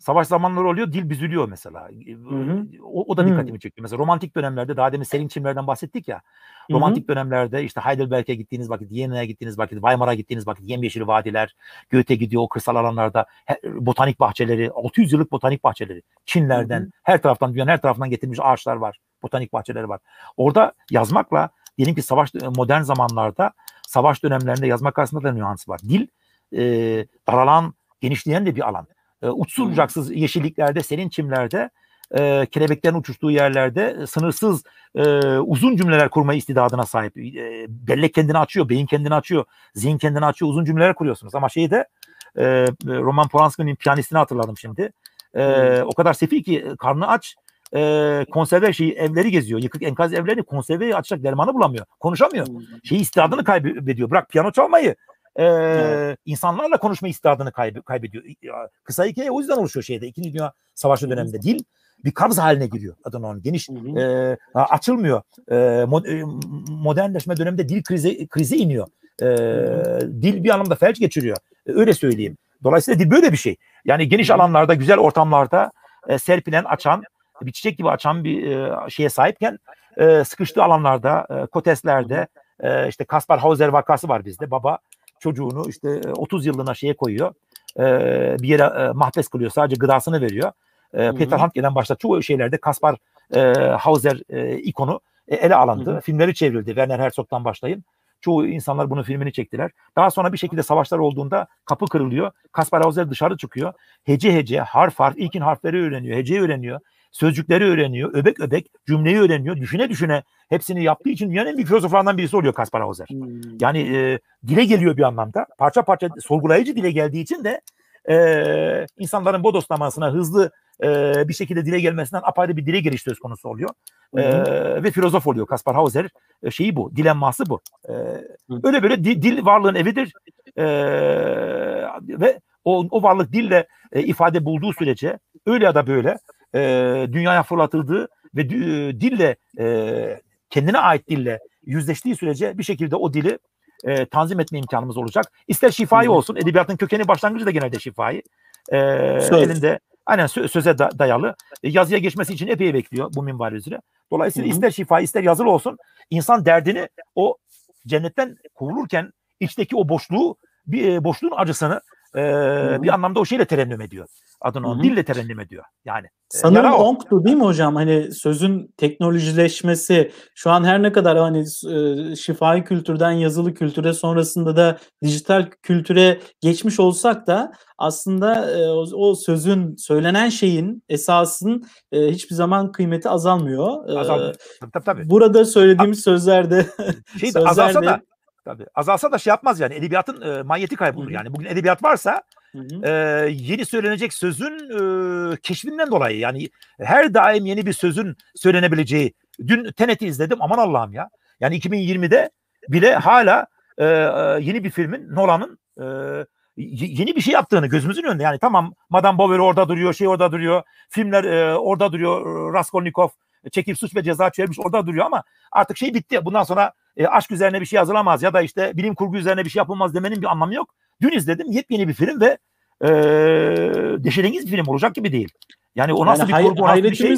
savaş zamanları oluyor dil büzülüyor mesela. Hı hı. O, o da dikkatimi hı. çekiyor. Mesela romantik dönemlerde daha demin Selim Çimler'den bahsettik ya. Romantik hı hı. dönemlerde işte Heidelberg'e gittiğiniz vakit, Viyana'ya gittiğiniz vakit, Weimar'a gittiğiniz vakit yemyeşil vadiler, Goethe gidiyor o kırsal alanlarda botanik bahçeleri, 600 yıllık botanik bahçeleri. Çinlerden, hı hı. her taraftan dünyanın her tarafından getirmiş ağaçlar var. Botanik bahçeleri var. Orada yazmakla diyelim ki savaş modern zamanlarda savaş dönemlerinde yazmak arasında da nüans var. Dil e, daralan, genişleyen de bir alan e, uçsuz bucaksız yeşilliklerde, serin çimlerde, e, kelebeklerin uçuştuğu yerlerde e, sınırsız e, uzun cümleler kurma istidadına sahip. E, bellek kendini açıyor, beyin kendini açıyor, zihin kendini açıyor, uzun cümleler kuruyorsunuz. Ama şeyde e, Roman Polanski'nin piyanistini hatırladım şimdi. E, o kadar sefi ki karnı aç, e, konserve şeyi evleri geziyor. Yıkık enkaz evlerini konserve açacak dermanı bulamıyor. Konuşamıyor. Şeyi istidadını kaybediyor. Bırak piyano çalmayı e, evet. insanlarla konuşma istidadını kayb- kaybediyor. Kısa hikaye o yüzden oluşuyor şeyde. İkinci Dünya Savaşı döneminde dil bir kabz haline giriyor adını onun geniş e, açılmıyor. E, modernleşme döneminde dil krizi krizi iniyor. E, dil bir anlamda felç geçiriyor. E, öyle söyleyeyim. Dolayısıyla dil böyle bir şey. Yani geniş alanlarda, güzel ortamlarda e, serpilen, açan, bir çiçek gibi açan bir e, şeye sahipken e, sıkıştığı alanlarda, e, koteslerde, e, işte Kaspar Hauser vakası var bizde. Baba çocuğunu işte 30 yıllığına şeye koyuyor. E, bir yere e, mahpes kılıyor. Sadece gıdasını veriyor. E, Peter Handke'den başta çoğu şeylerde Kaspar e, Hauser e, ikonu e, ele alındı. Hı hı. Filmleri çevrildi. Werner Herzog'dan başlayın. Çoğu insanlar bunun filmini çektiler. Daha sonra bir şekilde savaşlar olduğunda kapı kırılıyor. Kaspar Hauser dışarı çıkıyor. Hece hece, harf harf, ilkin harfleri öğreniyor. Heceyi öğreniyor sözcükleri öğreniyor, öbek öbek cümleyi öğreniyor, düşüne düşüne hepsini yaptığı için dünyanın en büyük filozoflarından birisi oluyor Kaspar Hauser. Hmm. Yani e, dile geliyor bir anlamda. Parça parça sorgulayıcı dile geldiği için de e, insanların bodoslamasına hızlı e, bir şekilde dile gelmesinden apayrı bir dile geliş söz konusu oluyor. E, ve filozof oluyor Kaspar Hauser. E, şeyi bu, dilemması bu. E, öyle böyle dil, dil varlığın evidir. E, ve o, o varlık dille e, ifade bulduğu sürece öyle ya da böyle e, dünyaya fırlatıldığı ve e, dille e, kendine ait dille yüzleştiği sürece bir şekilde o dili e, tanzim etme imkanımız olacak. İster şifai olsun, edebiyatın kökeni başlangıcı da genelde şifai. E, elinde aynen sö- söze da- dayalı. E, yazıya geçmesi için epey bekliyor bu minval üzere. Dolayısıyla Hı-hı. ister şifai ister yazılı olsun insan derdini o cennetten kovulurken içteki o boşluğu bir e, boşluğun acısını e, bir anlamda o şeyle terennüm ediyor adını o dille terennüm ediyor. Yani sanırım e, onktu değil mi hocam? Hani sözün teknolojileşmesi şu an her ne kadar hani e, şifai kültürden yazılı kültüre sonrasında da dijital kültüre geçmiş olsak da aslında e, o, o sözün söylenen şeyin esasın e, hiçbir zaman kıymeti azalmıyor. E, azalmıyor. Tabii, tabii. Burada söylediğimiz sözlerde şey de, *laughs* azalsa da Tabii. Azalsa da şey yapmaz yani. Edebiyatın e, manyeti kaybolur. Yani bugün edebiyat varsa e, yeni söylenecek sözün e, keşfinden dolayı yani her daim yeni bir sözün söylenebileceği. Dün Tenet'i izledim. Aman Allah'ım ya. Yani 2020'de bile hala e, yeni bir filmin Nolan'ın e, yeni bir şey yaptığını gözümüzün önünde. Yani tamam Madame Bovary orada duruyor, şey orada duruyor. Filmler e, orada duruyor. Raskolnikov çekip suç ve ceza çevirmiş orada duruyor ama artık şey bitti. Bundan sonra e, aşk üzerine bir şey yazılamaz ya da işte bilim kurgu üzerine bir şey yapılmaz demenin bir anlamı yok. Dün izledim yepyeni bir film ve e, deşerengiz bir film olacak gibi değil. Yani o nasıl Yani bir hay- kurgu, nasıl bir şey?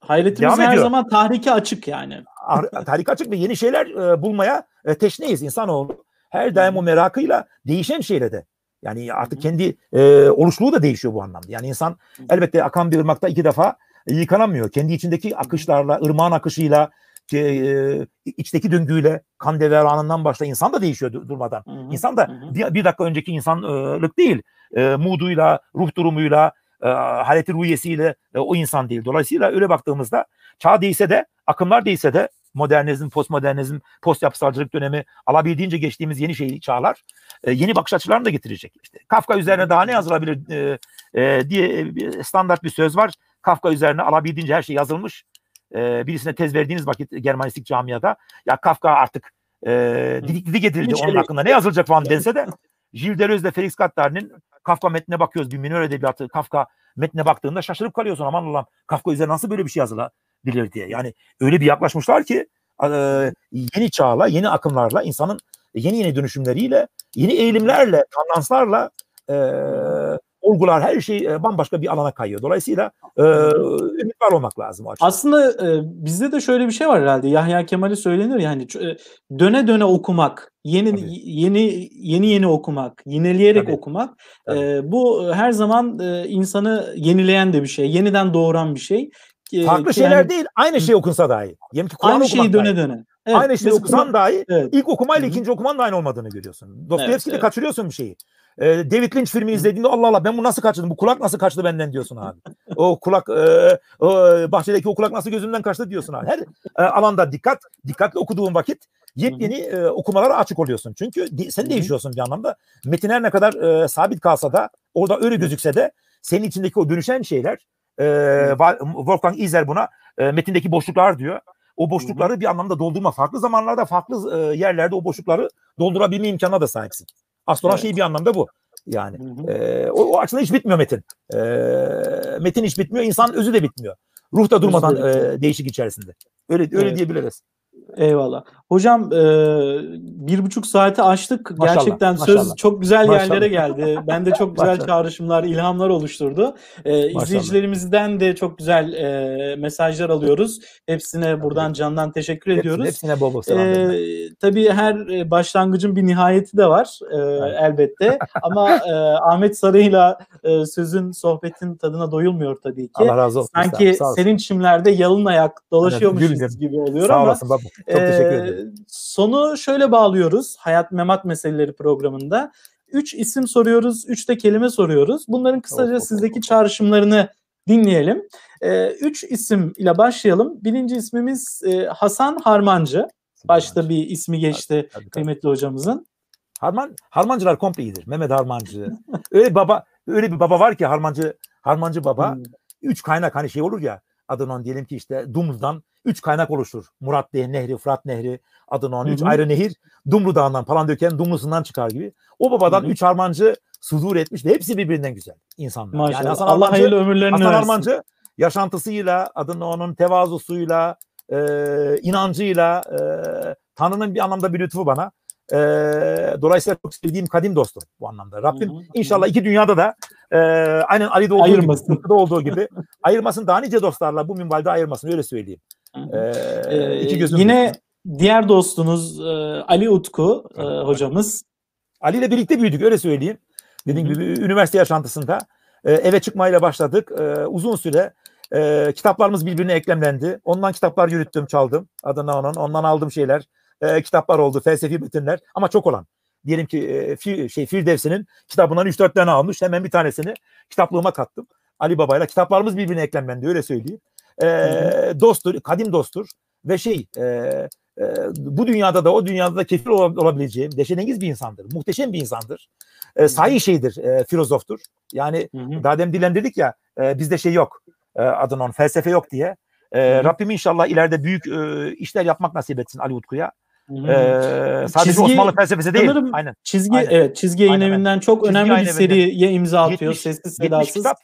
hayretimiz, her ediyor. zaman tahrike açık yani. *laughs* Tarih açık ve yeni şeyler e, bulmaya e, teşneyiz insanoğlu. Her daim o merakıyla değişen şeyle de. Yani artık kendi e, oluşluğu da değişiyor bu anlamda. Yani insan elbette akan bir ırmakta iki defa yıkanamıyor. Kendi içindeki akışlarla, ırmağın akışıyla, e, içteki döngüyle, kan deveranından başla insan da değişiyor dur- durmadan. Hı hı, İnsan da hı bir, bir dakika önceki insanlık değil. E, mooduyla, ruh durumuyla, e, haleti ruhiyesiyle e, o insan değil. Dolayısıyla öyle baktığımızda çağ değilse de, akımlar değilse de modernizm, postmodernizm, post yapısalcılık dönemi alabildiğince geçtiğimiz yeni şey çağlar e, yeni bakış açılarını da getirecek. İşte Kafka üzerine daha ne yazılabilir e, e, diye bir standart bir söz var. Kafka üzerine alabildiğince her şey yazılmış. E, birisine tez verdiğiniz vakit Germanistik camiada ya Kafka artık e, didik didik edildi. Hiç Onun hakkında ne yazılacak falan dense de Gilles Deleuze ile Felix Gattari'nin Kafka metnine bakıyoruz. Bir minör edebiyatı Kafka metnine baktığında şaşırıp kalıyorsun. Aman Allah'ım Kafka üzerine nasıl böyle bir şey yazılabilir diye. Yani öyle bir yaklaşmışlar ki e, yeni çağla, yeni akımlarla, insanın yeni yeni dönüşümleriyle, yeni eğilimlerle, tandanslarla e, olgular her şey e, bambaşka bir alana kayıyor. Dolayısıyla e, ümit var olmak lazım açıdan. Aslında e, bizde de şöyle bir şey var herhalde. Yahya Kemal'i söylenir yani ç- e, döne döne okumak, yeni Tabii. yeni yeni yeni okumak, yineleyerek Tabii. okumak. Tabii. e, bu her zaman e, insanı yenileyen de bir şey, yeniden doğuran bir şey. Ki- Farklı şeyler yani değil, aynı şey okunsa dahi. Diyelim ki Kur'an aynı şeyi dahi. döne döne. Evet, aynı şeyi okusan dahi Evet. ilk okumayla Hı hı. ikinci okumanın da aynı olmadığını görüyorsun. Dostoyevski'de evet. kaçırıyorsun bir şeyi. Ee, David Lynch filmi izlediğinde Allah Allah ben bu nasıl kaçırdım? Bu kulak nasıl kaçtı benden diyorsun abi. o kulak e, o bahçedeki o kulak nasıl gözümden kaçtı diyorsun abi. Her e, alanda dikkat, dikkatli okuduğun vakit yepyeni e, okumalara açık oluyorsun. Çünkü di- sen değişiyorsun bir anlamda. Metin her ne kadar e, sabit kalsa da orada öyle gözükse de senin içindeki o dönüşen şeyler e, Wolfgang Iser buna e, metindeki boşluklar diyor. O boşlukları bir anlamda doldurma. Farklı zamanlarda, farklı e, yerlerde o boşlukları doldurabilme imkanına da sahipsin. Asıl olan Evet. şey bir anlamda bu. Yani Hı hı. e, o, o açıdan hiç bitmiyor metin. E, metin hiç bitmiyor, insan özü de bitmiyor. Ruh da durmadan e, değişik içerisinde. Öyle öyle Evet. diyebiliriz. Eyvallah. Hocam e, bir buçuk saati aştık. Maşallah, Gerçekten söz maşallah. çok güzel Maşallah. yerlere geldi. Ben de çok güzel çağrışımlar, ilhamlar oluşturdu. E, izleyicilerimizden de çok güzel e, mesajlar alıyoruz. Hepsine buradan candan teşekkür ediyoruz. Hepsine, hepsine bol bol selam. Ee, tabii her e, başlangıcın bir nihayeti de var e, elbette *laughs* ama e, Ahmet Sarı'yla e, sözün sohbetin tadına doyulmuyor tabii ki. Allah razı olsun. Sanki Sağ senin çimlerde yalın ayak dolaşıyormuşuz gülüm. gibi oluyor Sağ ama olasın baba. Çok teşekkür ee, ederim. Sonu şöyle bağlıyoruz Hayat Memat Meseleleri programında. Üç isim soruyoruz, üç de kelime soruyoruz. Bunların kısaca Of, sizdeki of. çağrışımlarını dinleyelim. Ee, üç isim ile başlayalım. Birinci ismimiz e, Hasan Harmancı. Başta bir ismi geçti Tabii, tabii. kıymetli hocamızın. Harman, harmancılar komple iyidir. Mehmet Harmancı. öyle baba, öyle bir baba var ki Harmancı, Harmancı baba. Hmm. Üç kaynak hani şey olur ya adının diyelim ki işte Dumlu'dan üç kaynak oluşur. Murat Nehri, Fırat Nehri, Hı hı. ayrı nehir Dumlu Dağı'ndan falan döken Dumlu'sundan çıkar gibi. O babadan Hı hı. üç Harmancı sudur etmiş ve hepsi birbirinden güzel insanlar. Maşallah. Hasan Allah Harmancı- hayırlı ömürlerini Hasan versin. Harmancı yaşantısıyla, adını onun tevazusuyla, e, inancıyla, e, Tanrı'nın bir anlamda bir lütfu bana. E, dolayısıyla çok sevdiğim kadim dostum bu anlamda. Rabbim hı, hı. inşallah iki dünyada da e, aynen Ali'de olduğu Ayırmasın. gibi, olduğu gibi *laughs* ayırmasın. Daha nice dostlarla bu minvalde ayırmasın öyle söyleyeyim. Hı hı. E, Ee, iki gözüm yine büyük. diğer dostunuz e, Ali Utku Evet. hocamız. Ali ile birlikte büyüdük öyle söyleyeyim. Dediğim gibi üniversite yaşantısında e, eve çıkmayla başladık. E, uzun süre e, kitaplarımız birbirine eklemlendi. Ondan kitaplar yürüttüm, çaldım. Adına onun. Ondan aldığım şeyler e, kitaplar oldu, felsefi metinler ama çok olan. Diyelim ki e, Fi- şey Firdevsi'nin kitabından 3-4 tane almış. Hemen bir tanesini kitaplığıma kattım. Ali Baba'yla kitaplarımız birbirine eklemlendi öyle söyleyeyim. E, dosttur, kadim dosttur ve şey e, e, bu dünyada da o dünyada da kefil ol- olabileceğim deşenengiz bir insandır. Muhteşem bir insandır. E, sahi şeydir, e, filozoftur. Yani Hı hı. daha demin dilendirdik ya e, bizde şey yok. E, adının felsefe yok diye. E. Rabbim inşallah ileride büyük e, işler yapmak nasip etsin Ali Utku'ya. Hı hı. E, sadece Çizgi- Osmanlı felsefesi değil. sanırım Aynen. Çizgi Aynen. evet çizgi yayın Aynen, evinden çok önemli bir seriye imza atıyor 70 sessiz 70 sedasız. kitap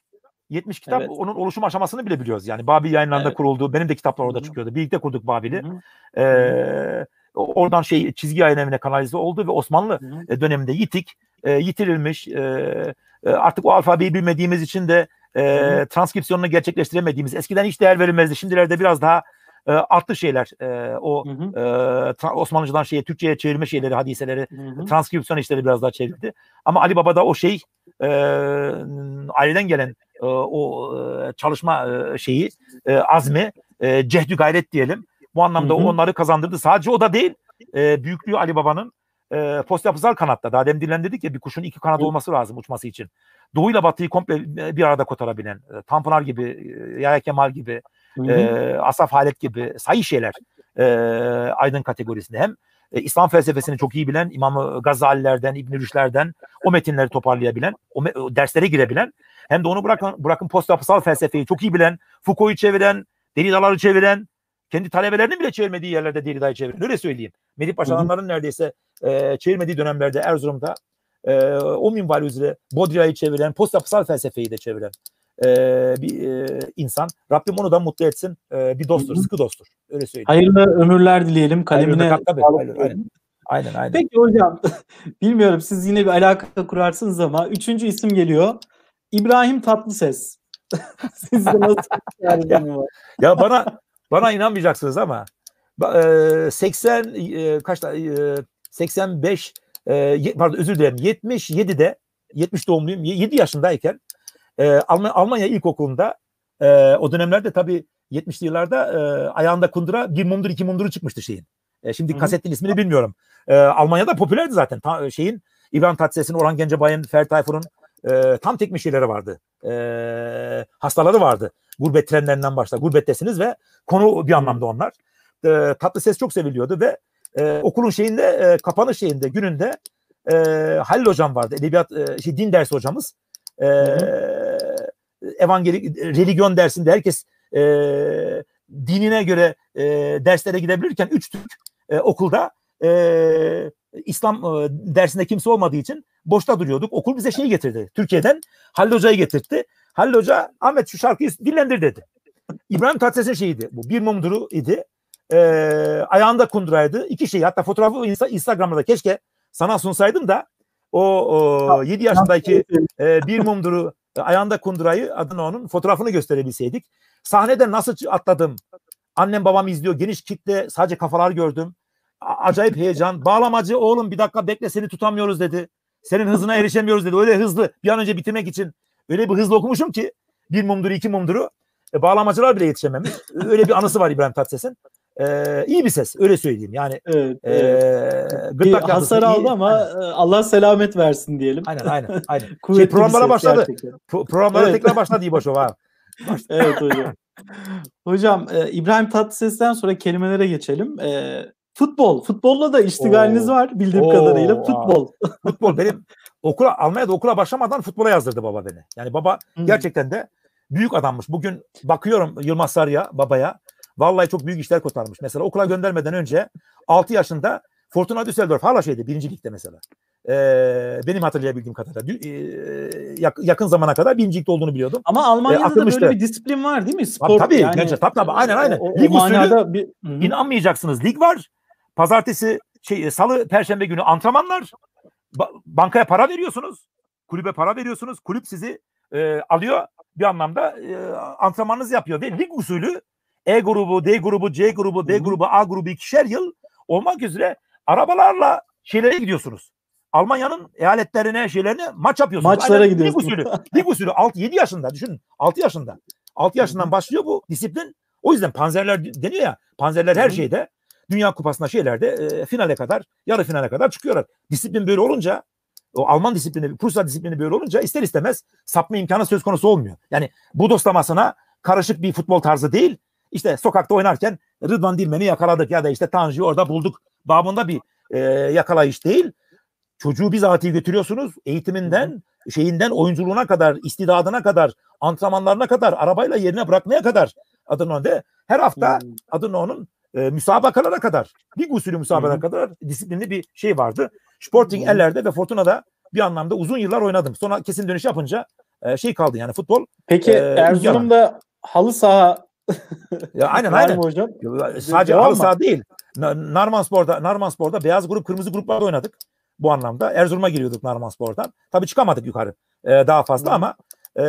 70 kitap Evet. onun oluşum aşamasını bile biliyoruz. Yani Babil yayınlarında Evet. kuruldu. Benim de kitaplar orada Hı hı. çıkıyordu. Birlikte kurduk Babil'i. Ee, oradan şey çizgi yayın evine kanalize oldu ve Osmanlı hı döneminde yitik, e, yitirilmiş. E, artık o alfabeyi bilmediğimiz için de e, transkripsiyonunu gerçekleştiremediğimiz eskiden hiç değer verilmezdi. Şimdilerde biraz daha e, arttı şeyler. E, o hı hı. E, Osmanlıcadan şeye Türkçe'ye çevirme şeyleri, hadiseleri, hı hı. transkripsiyon işleri biraz daha çevirdi. Ama Ali Baba da o şey e, aileden gelen e, o e, çalışma e, şeyi, e, azmi, e, cehdü gayret diyelim. Bu anlamda hı hı. onları kazandırdı. Sadece o da değil, e, büyüklüğü Ali Baba'nın e, post yapısal kanatta. Daha demin dillendirdik ya bir kuşun iki kanat olması lazım uçması için. Doğuyla batıyı komple bir arada kotarabilen, e, Tanpınar gibi, e, Yahya Kemal gibi, e, Asaf Halet gibi sayı şeyler e, aydın kategorisinde. Hem e, İslam felsefesini çok iyi bilen, İmam Gazalilerden, İbn Rüşdler'den o metinleri toparlayabilen, o, me- o derslere girebilen, hem de onu bırakın, bırakın post yapısal felsefeyi çok iyi bilen, Foucault'u çeviren, Derridaları çeviren, kendi talebelerinin bile çevirmediği yerlerde Derrida'yı çeviren. Öyle söyleyeyim. Melih Paşalanların neredeyse e, çevirmediği dönemlerde Erzurum'da e, o minval üzere Baudrillard'ı çeviren, post yapısal felsefeyi de çeviren e, bir e, insan. Rabbim onu da mutlu etsin. E, bir dosttur, Hı-hı. sıkı dosttur. Öyle söyleyeyim. Hayırlı ömürler dileyelim. Kalemine hayırlı, tabii, hayırlı, aynen. Aynen aynen. Peki hocam *laughs* bilmiyorum siz yine bir alaka kurarsınız ama üçüncü isim geliyor. İbrahim Tatlıses. *laughs* Sizde nasıl *laughs* ya, ya bana bana inanmayacaksınız ama 80 e, kaçta 85 e, pardon özür dilerim 77'de 70 doğumluyum 7 yaşındayken e, Almanya, Almanya ilkokulunda o dönemlerde tabii 70'li yıllarda ayağında kundura bir mumdur iki mumduru çıkmıştı şeyin. şimdi Hı-hı. kasetin ismini bilmiyorum. Almanya'da popülerdi zaten Ta, şeyin İbrahim Tatlıses'in, Orhan Gencebay'ın, Ferdi Tayfur'un tam tekme şeyleri vardı. hastaları vardı. Gurbet trenlerinden başla. Gurbettesiniz ve konu bir anlamda onlar e, tatlı ses çok seviliyordu ve e, okulun şeyinde e, kapanış şeyinde gününde e, Halil hocam vardı. Edebiyat e, şey, din dersi hocamız. E, evangelik religion dersinde herkes e, dinine göre e, derslere gidebilirken üç Türk e, okulda e, İslam e, dersinde kimse olmadığı için boşta duruyorduk. Okul bize şey getirdi. Türkiye'den Halil Hoca'yı getirtti. Halil Hoca Ahmet şu şarkıyı dinlendir dedi. İbrahim Tatlıses'in şeyiydi. Bu bir mumduru idi e, ayağında kunduraydı. İki şey hatta fotoğrafı Instagram'da da keşke sana sunsaydım da o, o 7 yaşındaki e, bir mumduru ayağında kundurayı adını onun fotoğrafını gösterebilseydik. Sahnede nasıl atladım. Annem babam izliyor. Geniş kitle sadece kafalar gördüm. Acayip heyecan. *laughs* Bağlamacı oğlum bir dakika bekle seni tutamıyoruz dedi. Senin hızına erişemiyoruz dedi. Öyle hızlı bir an önce bitirmek için öyle bir hızlı okumuşum ki bir mumduru iki mumduru e, bağlamacılar bile yetişememiş. Öyle bir anısı var İbrahim Tatlıses'in e, iyi bir ses öyle söyleyeyim. Yani evet, evet. Bir hasar aldı iyi. ama aynen. Allah selamet versin diyelim. Aynen aynen. aynen. *laughs* şey, programlara başladı. Pro- programlara evet. tekrar başladı İboşov ha. *laughs* evet hocam. *laughs* hocam e, İbrahim Tatlıses'ten sonra kelimelere geçelim. E, futbol. Futbolla da iştigaliniz Oo. var bildiğim Oo. kadarıyla. Futbol. futbol benim okula Almanya'da okula başlamadan futbola yazdırdı baba beni. Yani baba hmm. gerçekten de büyük adammış. Bugün bakıyorum Yılmaz Sarı'ya babaya. Vallahi çok büyük işler kotarmış. Mesela okula göndermeden önce 6 yaşında Fortuna Düsseldorf hala şeydi birinci ligde mesela. Ee, benim hatırlayabildiğim kadarıyla e, yakın zamana kadar birinci ligde olduğunu biliyordum. Ama Almanya'da ee, da böyle bir disiplin var değil mi? Spor tabii tabii, yani, bence, tabii, tabii aynen aynen. O, lig usulü bir... inanmayacaksınız. Lig var. Pazartesi şey salı perşembe günü antrenmanlar. Ba- bankaya para veriyorsunuz. Kulübe para veriyorsunuz. Kulüp sizi e, alıyor bir anlamda e, antrenmanınızı yapıyor ve lig usulü e grubu, D grubu, C grubu, D grubu, A grubu ikişer yıl olmak üzere arabalarla şeylere gidiyorsunuz. Almanya'nın eyaletlerine, şeylerine maç yapıyorsunuz. Maçlara Aynen, gidiyorsunuz. Lig usulü. lig usulü 6-7 yaşında düşünün. 6 yaşında. 6 yaşından başlıyor bu disiplin. O yüzden panzerler deniyor ya. Panzerler her şeyde Dünya Kupası'nda şeylerde e, finale kadar, yarı finale kadar çıkıyorlar. Disiplin böyle olunca o Alman disiplini, Prusya disiplini böyle olunca ister istemez sapma imkanı söz konusu olmuyor. Yani bu doslamasına karışık bir futbol tarzı değil, işte sokakta oynarken Rıdvan Dilmen'i yakaladık ya da işte Tanju'yu orada bulduk babında bir e, yakalayış değil. Çocuğu bizatihi götürüyorsunuz eğitiminden, şeyinden, oyunculuğuna kadar, istidadına kadar, antrenmanlarına kadar, arabayla yerine bırakmaya kadar Adınoğlu'nda her hafta. Adınoğlu'nun e, müsabakalara kadar, lig usulü müsabakalara kadar disiplinli bir şey vardı. Sporting ellerde ve Fortuna'da bir anlamda uzun yıllar oynadım. Sonra kesin dönüş yapınca e, şey kaldı yani futbol. Peki e, Erzurum'da halı saha Ya *laughs* aynen aynen. hocam? Sadece halı saha değil. Narman Spor'da, Narman Spor'da beyaz grup, kırmızı gruplarda oynadık. Bu anlamda. Erzurum'a giriyorduk Narman Spor'dan. Tabii çıkamadık yukarı e, daha fazla ama e,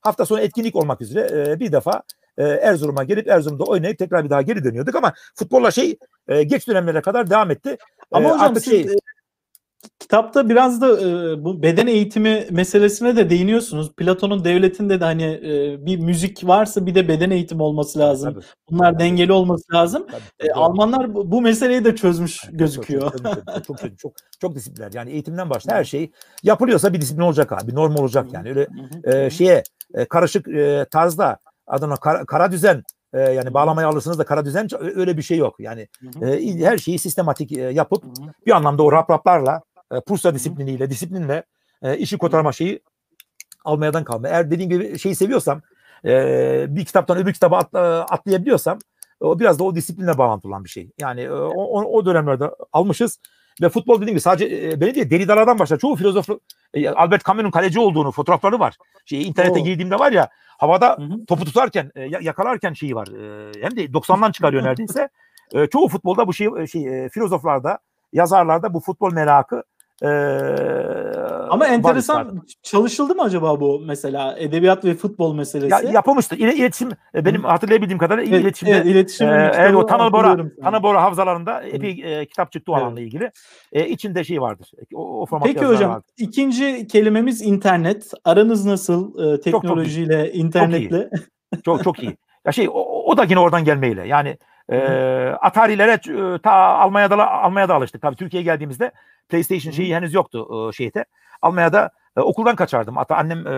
hafta sonu etkinlik olmak üzere e, bir defa e, Erzurum'a gelip Erzurum'da oynayıp tekrar bir daha geri dönüyorduk ama futbolla şey e, geç dönemlere kadar devam etti. Ama e, hocam siz şey, kitapta biraz da e, bu beden eğitimi meselesine de değiniyorsunuz. Platon'un devletinde de hani e, bir müzik varsa bir de beden eğitimi olması lazım. Tabii, Bunlar tabii. dengeli olması lazım. Tabii, tabii, e, Almanlar bu, bu meseleyi de çözmüş tabii, gözüküyor. Çok çok, çok, çok, çok, çok disiplinler. Yani eğitimden başta her şey yapılıyorsa bir disiplin olacak abi. Bir norm olacak yani. Öyle e, şeye e, karışık e, tarzda adına kara, kara düzen e, yani bağlamayı alırsınız da kara düzen öyle bir şey yok. Yani e, her şeyi sistematik e, yapıp bir anlamda o rap raplarla e, Pursa disipliniyle, disiplinle e, işi kotarma şeyi almayadan kalma. Eğer dediğim gibi şeyi seviyorsam e, bir kitaptan öbür kitaba at, e, atlayabiliyorsam o biraz da o disiplinle bağlantılı olan bir şey. Yani e, o, o dönemlerde almışız ve futbol dediğim gibi sadece e, beni değil Derrida'lardan başlar. Çoğu filozof e, Albert Camus'un kaleci olduğunu fotoğrafları var. Şey internete Oo. girdiğimde var ya havada hı hı. topu tutarken e, yakalarken şeyi var. E, hem de 90'dan çıkarıyor *laughs* neredeyse. E, çoğu futbolda bu şey, e, şey e, filozoflarda, yazarlarda bu futbol merakı ee, Ama enteresan çalışıldı mı acaba bu mesela edebiyat ve futbol meselesi? Ya, yapılmıştı. İle, iletişim e, benim hatırlayabildiğim kadarıyla evet, iletişimde evet, iletişim e, evet, o Tanıl Bora Tanıl Bora havzalarında epey e, kitap çıktı o evet. alanla ilgili. E, içinde şey vardır. O, o Peki hocam vardır. ikinci kelimemiz internet. Aranız nasıl e, teknolojiyle, çok, çok internetle? Çok, çok çok iyi. Ya şey o, o da yine oradan gelmeyle. Yani e, Atari'lere ta Almanya'da Almanya'da alıştık. Tabii Türkiye'ye geldiğimizde PlayStation şeyi henüz yoktu e, şeyde. Almanya'da e, okuldan kaçardım. Hatta annem e,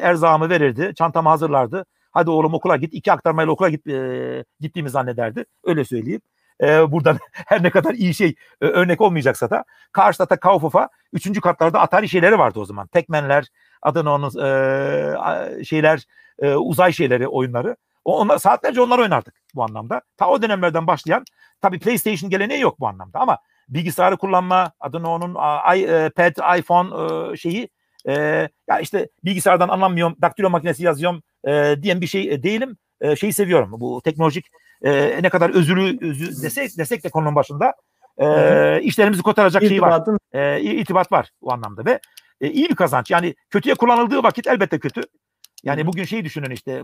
erzağımı verirdi, çantamı hazırlardı. Hadi oğlum okula git. iki aktarmayla okula git, e, gittiğimi zannederdi. Öyle söyleyeyim. E, buradan *laughs* her ne kadar iyi şey e, örnek olmayacaksa da Karşıda Kaufhof'a üçüncü katlarda Atari şeyleri vardı o zaman. Pac-Man'ler, adını onun e, şeyler, e, uzay şeyleri, oyunları. Onlar, saatlerce onlar oynardık bu anlamda. Ta o dönemlerden başlayan tabii PlayStation geleneği yok bu anlamda ama bilgisayarı kullanma adını onun iPad, iPhone e, şeyi e, ya işte bilgisayardan anlamıyorum, daktilo makinesi yazıyorum e, diyen bir şey e, değilim. E, şeyi seviyorum. Bu teknolojik e, ne kadar özürü, özü desek, desek de konunun başında e, işlerimizi kotaracak şey var. E, itibat var bu anlamda ve e, iyi bir kazanç. Yani kötüye kullanıldığı vakit elbette kötü. Yani bugün şeyi düşünün işte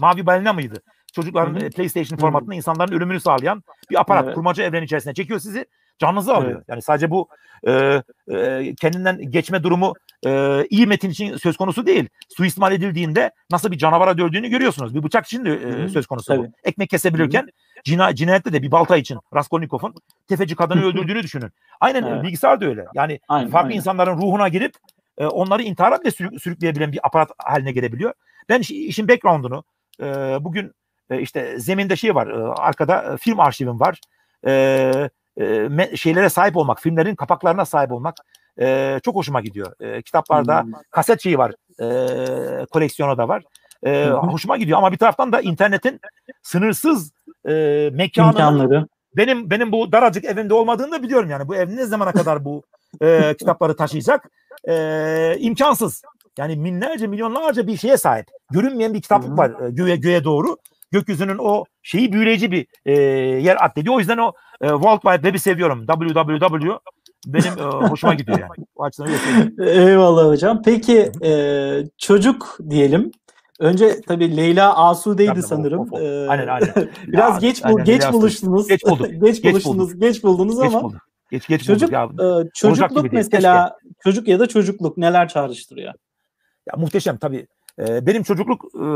mavi balina mıydı? Çocukların Hı-hı. PlayStation formatında insanların ölümünü sağlayan bir aparat evet. kurmaca evren içerisine çekiyor sizi canınızı alıyor. Evet. Yani sadece bu e, e, kendinden geçme durumu e, iyi metin için söz konusu değil. Suistimal edildiğinde nasıl bir canavara dördüğünü görüyorsunuz. Bir bıçak için de e, söz konusu Tabii. bu. Ekmek kesebilirken cina, cinayette de bir balta için Raskolnikov'un tefeci kadını *laughs* öldürdüğünü düşünün. Aynen evet. bilgisayar da öyle. Yani aynen, farklı aynen. insanların ruhuna girip e, onları intihara bile sürük, sürükleyebilen bir aparat haline gelebiliyor. Ben işin background'unu e, bugün e, işte zeminde şey var, e, arkada e, film arşivim var. E, e, şeylere sahip olmak, filmlerin kapaklarına sahip olmak e, çok hoşuma gidiyor. E, kitaplarda hmm. kaset şeyi var, e, koleksiyonu da var. E, hmm. Hoşuma gidiyor ama bir taraftan da internetin sınırsız e, mekanları benim benim bu daracık evimde olmadığını da biliyorum yani. Bu ev ne zamana kadar bu e, kitapları taşıyacak? E, imkansız. Yani binlerce, milyonlarca bir şeye sahip. Görünmeyen bir kitaplık var e, göğe, göğe doğru gökyüzünün o şeyi büyüleyici bir e, yer addediyor. O yüzden o e, World Wide Web'i seviyorum. www benim e, hoşuma gidiyor yani. O açıdan *laughs* Eyvallah hocam. Peki e, çocuk diyelim. Önce tabii Leyla Asude'ydi Tabii, sanırım. Of, of. Ee, aynen aynen. *laughs* biraz ya, geç aynen, geç buluştunuz. Geç bulduk. *laughs* geç, geç buluştunuz. Bulduk. Geç buldunuz geç ama. Bulduk. Geç geç çocuk ya. E, çocukluk mesela Keşke. çocuk ya da çocukluk neler çağrıştırıyor? Ya muhteşem tabii. E, benim çocukluk e,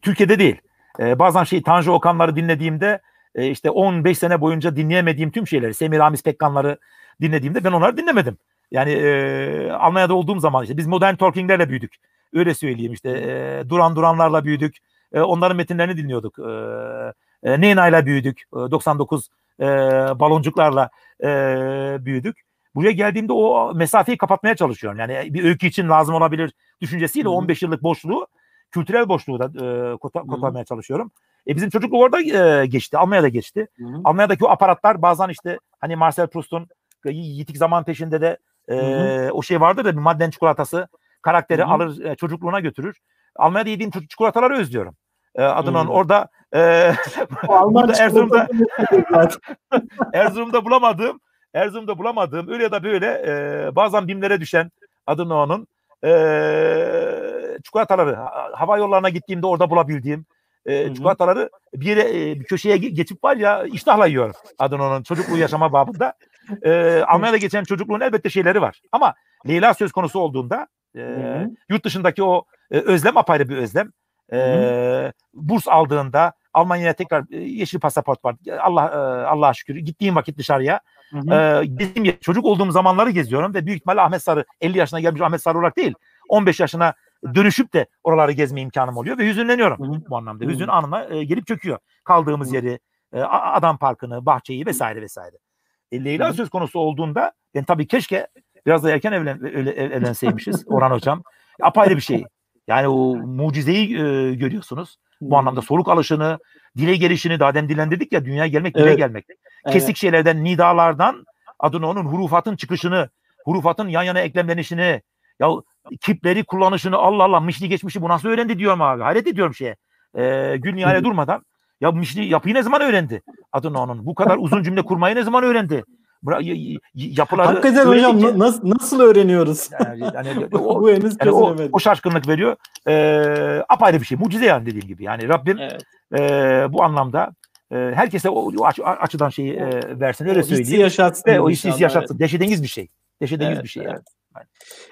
Türkiye'de değil. E, bazen şey Tanju Okanları dinlediğimde e, işte 15 sene boyunca dinleyemediğim tüm şeyleri, Semiramis Pekkanları dinlediğimde ben onları dinlemedim. Yani e, Almanya'da olduğum zaman işte biz modern talkinglerle büyüdük. Öyle söyleyeyim işte e, Duran Duranlarla büyüdük. E, onların metinlerini dinliyorduk. E, e, Nena'yla büyüdük. E, 99 e, baloncuklarla e, büyüdük. Buraya geldiğimde o mesafeyi kapatmaya çalışıyorum. Yani bir öykü için lazım olabilir düşüncesiyle Hı-hı. 15 yıllık boşluğu kültürel boşluğu da e, kota, kotarmaya çalışıyorum. E bizim çocukluk orada e, geçti. Almanya'da geçti. Hı-hı. Almanya'daki o aparatlar bazen işte hani Marcel Proust'un yitik zaman peşinde de e, o şey vardır da bir madden çikolatası karakteri Hı-hı. alır e, çocukluğuna götürür. Almanya'da yediğim çikolataları özlüyorum. E, adının hmm. orada e, burada Erzurum'da *laughs* Erzurum'da bulamadığım Erzurum'da bulamadığım öyle ya da böyle e, bazen bimlere düşen adının onun e, çikolataları hava yollarına gittiğimde orada bulabildiğim e, çikolataları bir yere e, bir köşeye geçip var ya iştahla yiyorum adın onun çocukluğu yaşama babında. E, *laughs* Almanya'da geçen çocukluğun elbette şeyleri var. Ama Leyla söz konusu olduğunda e, yurt dışındaki o e, özlem apayrı bir özlem. E, burs aldığında Almanya'ya tekrar e, yeşil pasaport var. Allah e, Allah'a şükür gittiğim vakit dışarıya Hı hı. E, gezdiğim çocuk olduğum zamanları geziyorum ve büyük ihtimalle Ahmet Sarı 50 yaşına gelmiş Ahmet Sarı olarak değil 15 yaşına dönüşüp de oraları gezme imkanım oluyor ve hüzünleniyorum Hı-hı. bu anlamda. Hüzün Hı-hı. anıma e, gelip çöküyor. Kaldığımız Hı-hı. yeri, e, adam parkını, bahçeyi vesaire vesaire. E, Leyla Hı-hı. söz konusu olduğunda ben tabii keşke biraz da erken evlen, öyle, evlenseymişiz Orhan Hocam. Apayrı bir şey. Yani o mucizeyi e, görüyorsunuz. Bu anlamda soluk alışını, dile gelişini daha dem dilendirdik ya dünyaya gelmek, dile evet. gelmek. Kesik evet. şeylerden, nidalardan adını onun hurufatın çıkışını, hurufatın yan yana eklemlenişini, ya kipleri kullanışını Allah Allah mişli geçmişi bu nasıl öğrendi diyorum abi. Hayret ediyorum şeye. Ee, gün nihale durmadan. Ya mişli yapıyı ne zaman öğrendi? Adını onun. Bu kadar uzun cümle kurmayı ne zaman öğrendi? Yapıları Hakikaten hocam nasıl nasıl öğreniyoruz? Yani, yani *laughs* o, bu henüz yani o, o şaşkınlık veriyor. Ee, apayrı bir şey. Mucize yani dediğim gibi. Yani Rabbim evet. e, bu anlamda e, herkese o, o aç, açıdan şeyi e, versin öyle o söyleyeyim. Hissi yaşatsın. Ve o hissi yaşatsın. Evet. Deşediğiniz bir şey. Deşediğiniz evet, bir şey yani.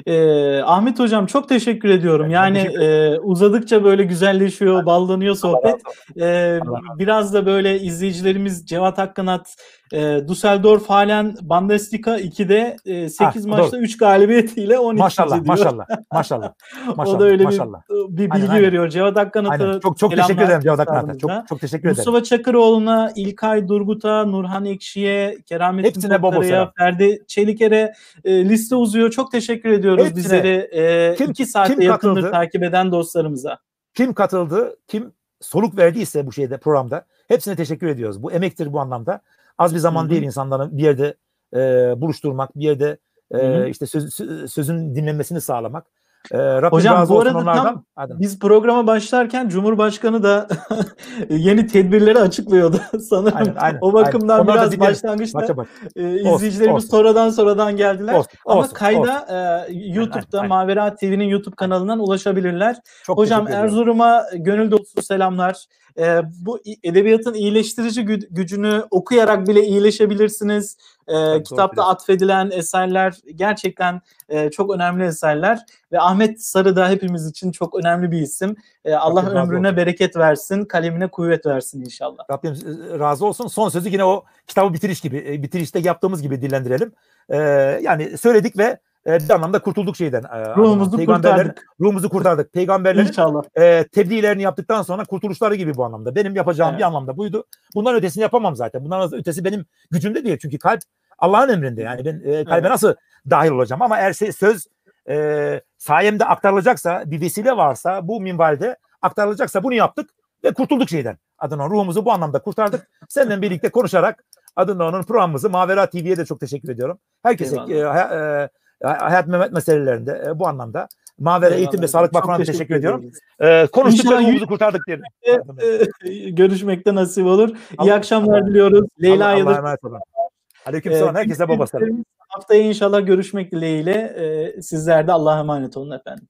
Ee, Ahmet Hocam çok teşekkür ediyorum. Yani e, uzadıkça böyle güzelleşiyor, ballanıyor sohbet. Ee, biraz da böyle izleyicilerimiz Cevat Akkanat e, Düsseldorf halen Bundesliga 2'de e, 8 ha, maçta doğru. 3 galibiyetiyle 12. Maşallah, diyor. maşallah, maşallah. maşallah *laughs* o da öyle maşallah. bir, bir bilgi aynen, veriyor. Cevat Akkanat'a çok çok teşekkür ederim Cevat Akkanat'a. Çok çok teşekkür ederim. Mustafa Çakıroğlu'na, İlkay Durgut'a, Nurhan Ekşi'ye, Keramettin Toklar'a, Ferdi Çeliker'e e, liste uzuyor. Çok teşekkür ediyoruz Hepsine. bizleri e, kim, iki saatte kim yakındır katıldı? takip eden dostlarımıza. Kim katıldı, kim soluk verdiyse bu şeyde programda hepsine teşekkür ediyoruz. Bu emektir bu anlamda. Az bir zaman Hı-hı. değil insanların bir yerde e, buluşturmak, bir yerde e, işte söz, sözün dinlenmesini sağlamak. Ee, Hocam bu arada tam biz programa başlarken Cumhurbaşkanı da *laughs* yeni tedbirleri açıklıyordu *laughs* sanırım. Aynen, aynen, o bakımdan aynen. biraz başlangıçta başa baş. e, izleyicilerimiz olsun. sonradan sonradan geldiler. Olsun, Ama olsun, kayda olsun. E, YouTube'da aynen, Mavera TV'nin YouTube kanalından ulaşabilirler. Çok Hocam Erzurum'a gönül dolusu selamlar. E, bu edebiyatın iyileştirici gü- gücünü okuyarak bile iyileşebilirsiniz. E, kitapta atfedilen eserler gerçekten e, çok önemli eserler ve Ahmet Sarı da hepimiz için çok önemli bir isim. E, Allah Rabbim ömrüne bereket versin, kalemine kuvvet versin inşallah. Rabbim e, razı olsun. Son sözü yine o kitabı bitiriş gibi, e, bitirişte yaptığımız gibi dillendirelim. E, yani söyledik ve e, bir anlamda kurtulduk şeyden. E, ruhumuzu kurtardık. Ruhumuzu kurtardık. Peygamberlerin İnşallah. E, tebliğlerini yaptıktan sonra kurtuluşları gibi bu anlamda. Benim yapacağım evet. bir anlamda buydu. Bundan ötesini yapamam zaten. Bundan ötesi benim gücümde değil. Çünkü kalp Allah'ın emrinde. Yani ben e, kalbe evet. nasıl dahil olacağım? Ama eğer söz e, sayemde aktarılacaksa, bir vesile varsa bu minvalde aktarılacaksa bunu yaptık ve kurtulduk şeyden. Adına ruhumuzu bu anlamda kurtardık. Senden birlikte konuşarak adına onun programımızı Mavera TV'ye de çok teşekkür ediyorum. Herkese e, e, hayat Mehmet meselelerinde e, bu anlamda Mavera Eğitim ve Sağlık Vakfı'na teşekkür, teşekkür ediyorum. E, konuştuk ve ruhumuzu kurtardık diyelim. E, görüşmekte nasip olur. İyi akşamlar Allah, diliyoruz. Leyla Allah, Yıldız. emanet olun. Aleyküm selam. Herkese baba selam. Haftaya inşallah görüşmek dileğiyle. E, sizler de Allah'a emanet olun efendim.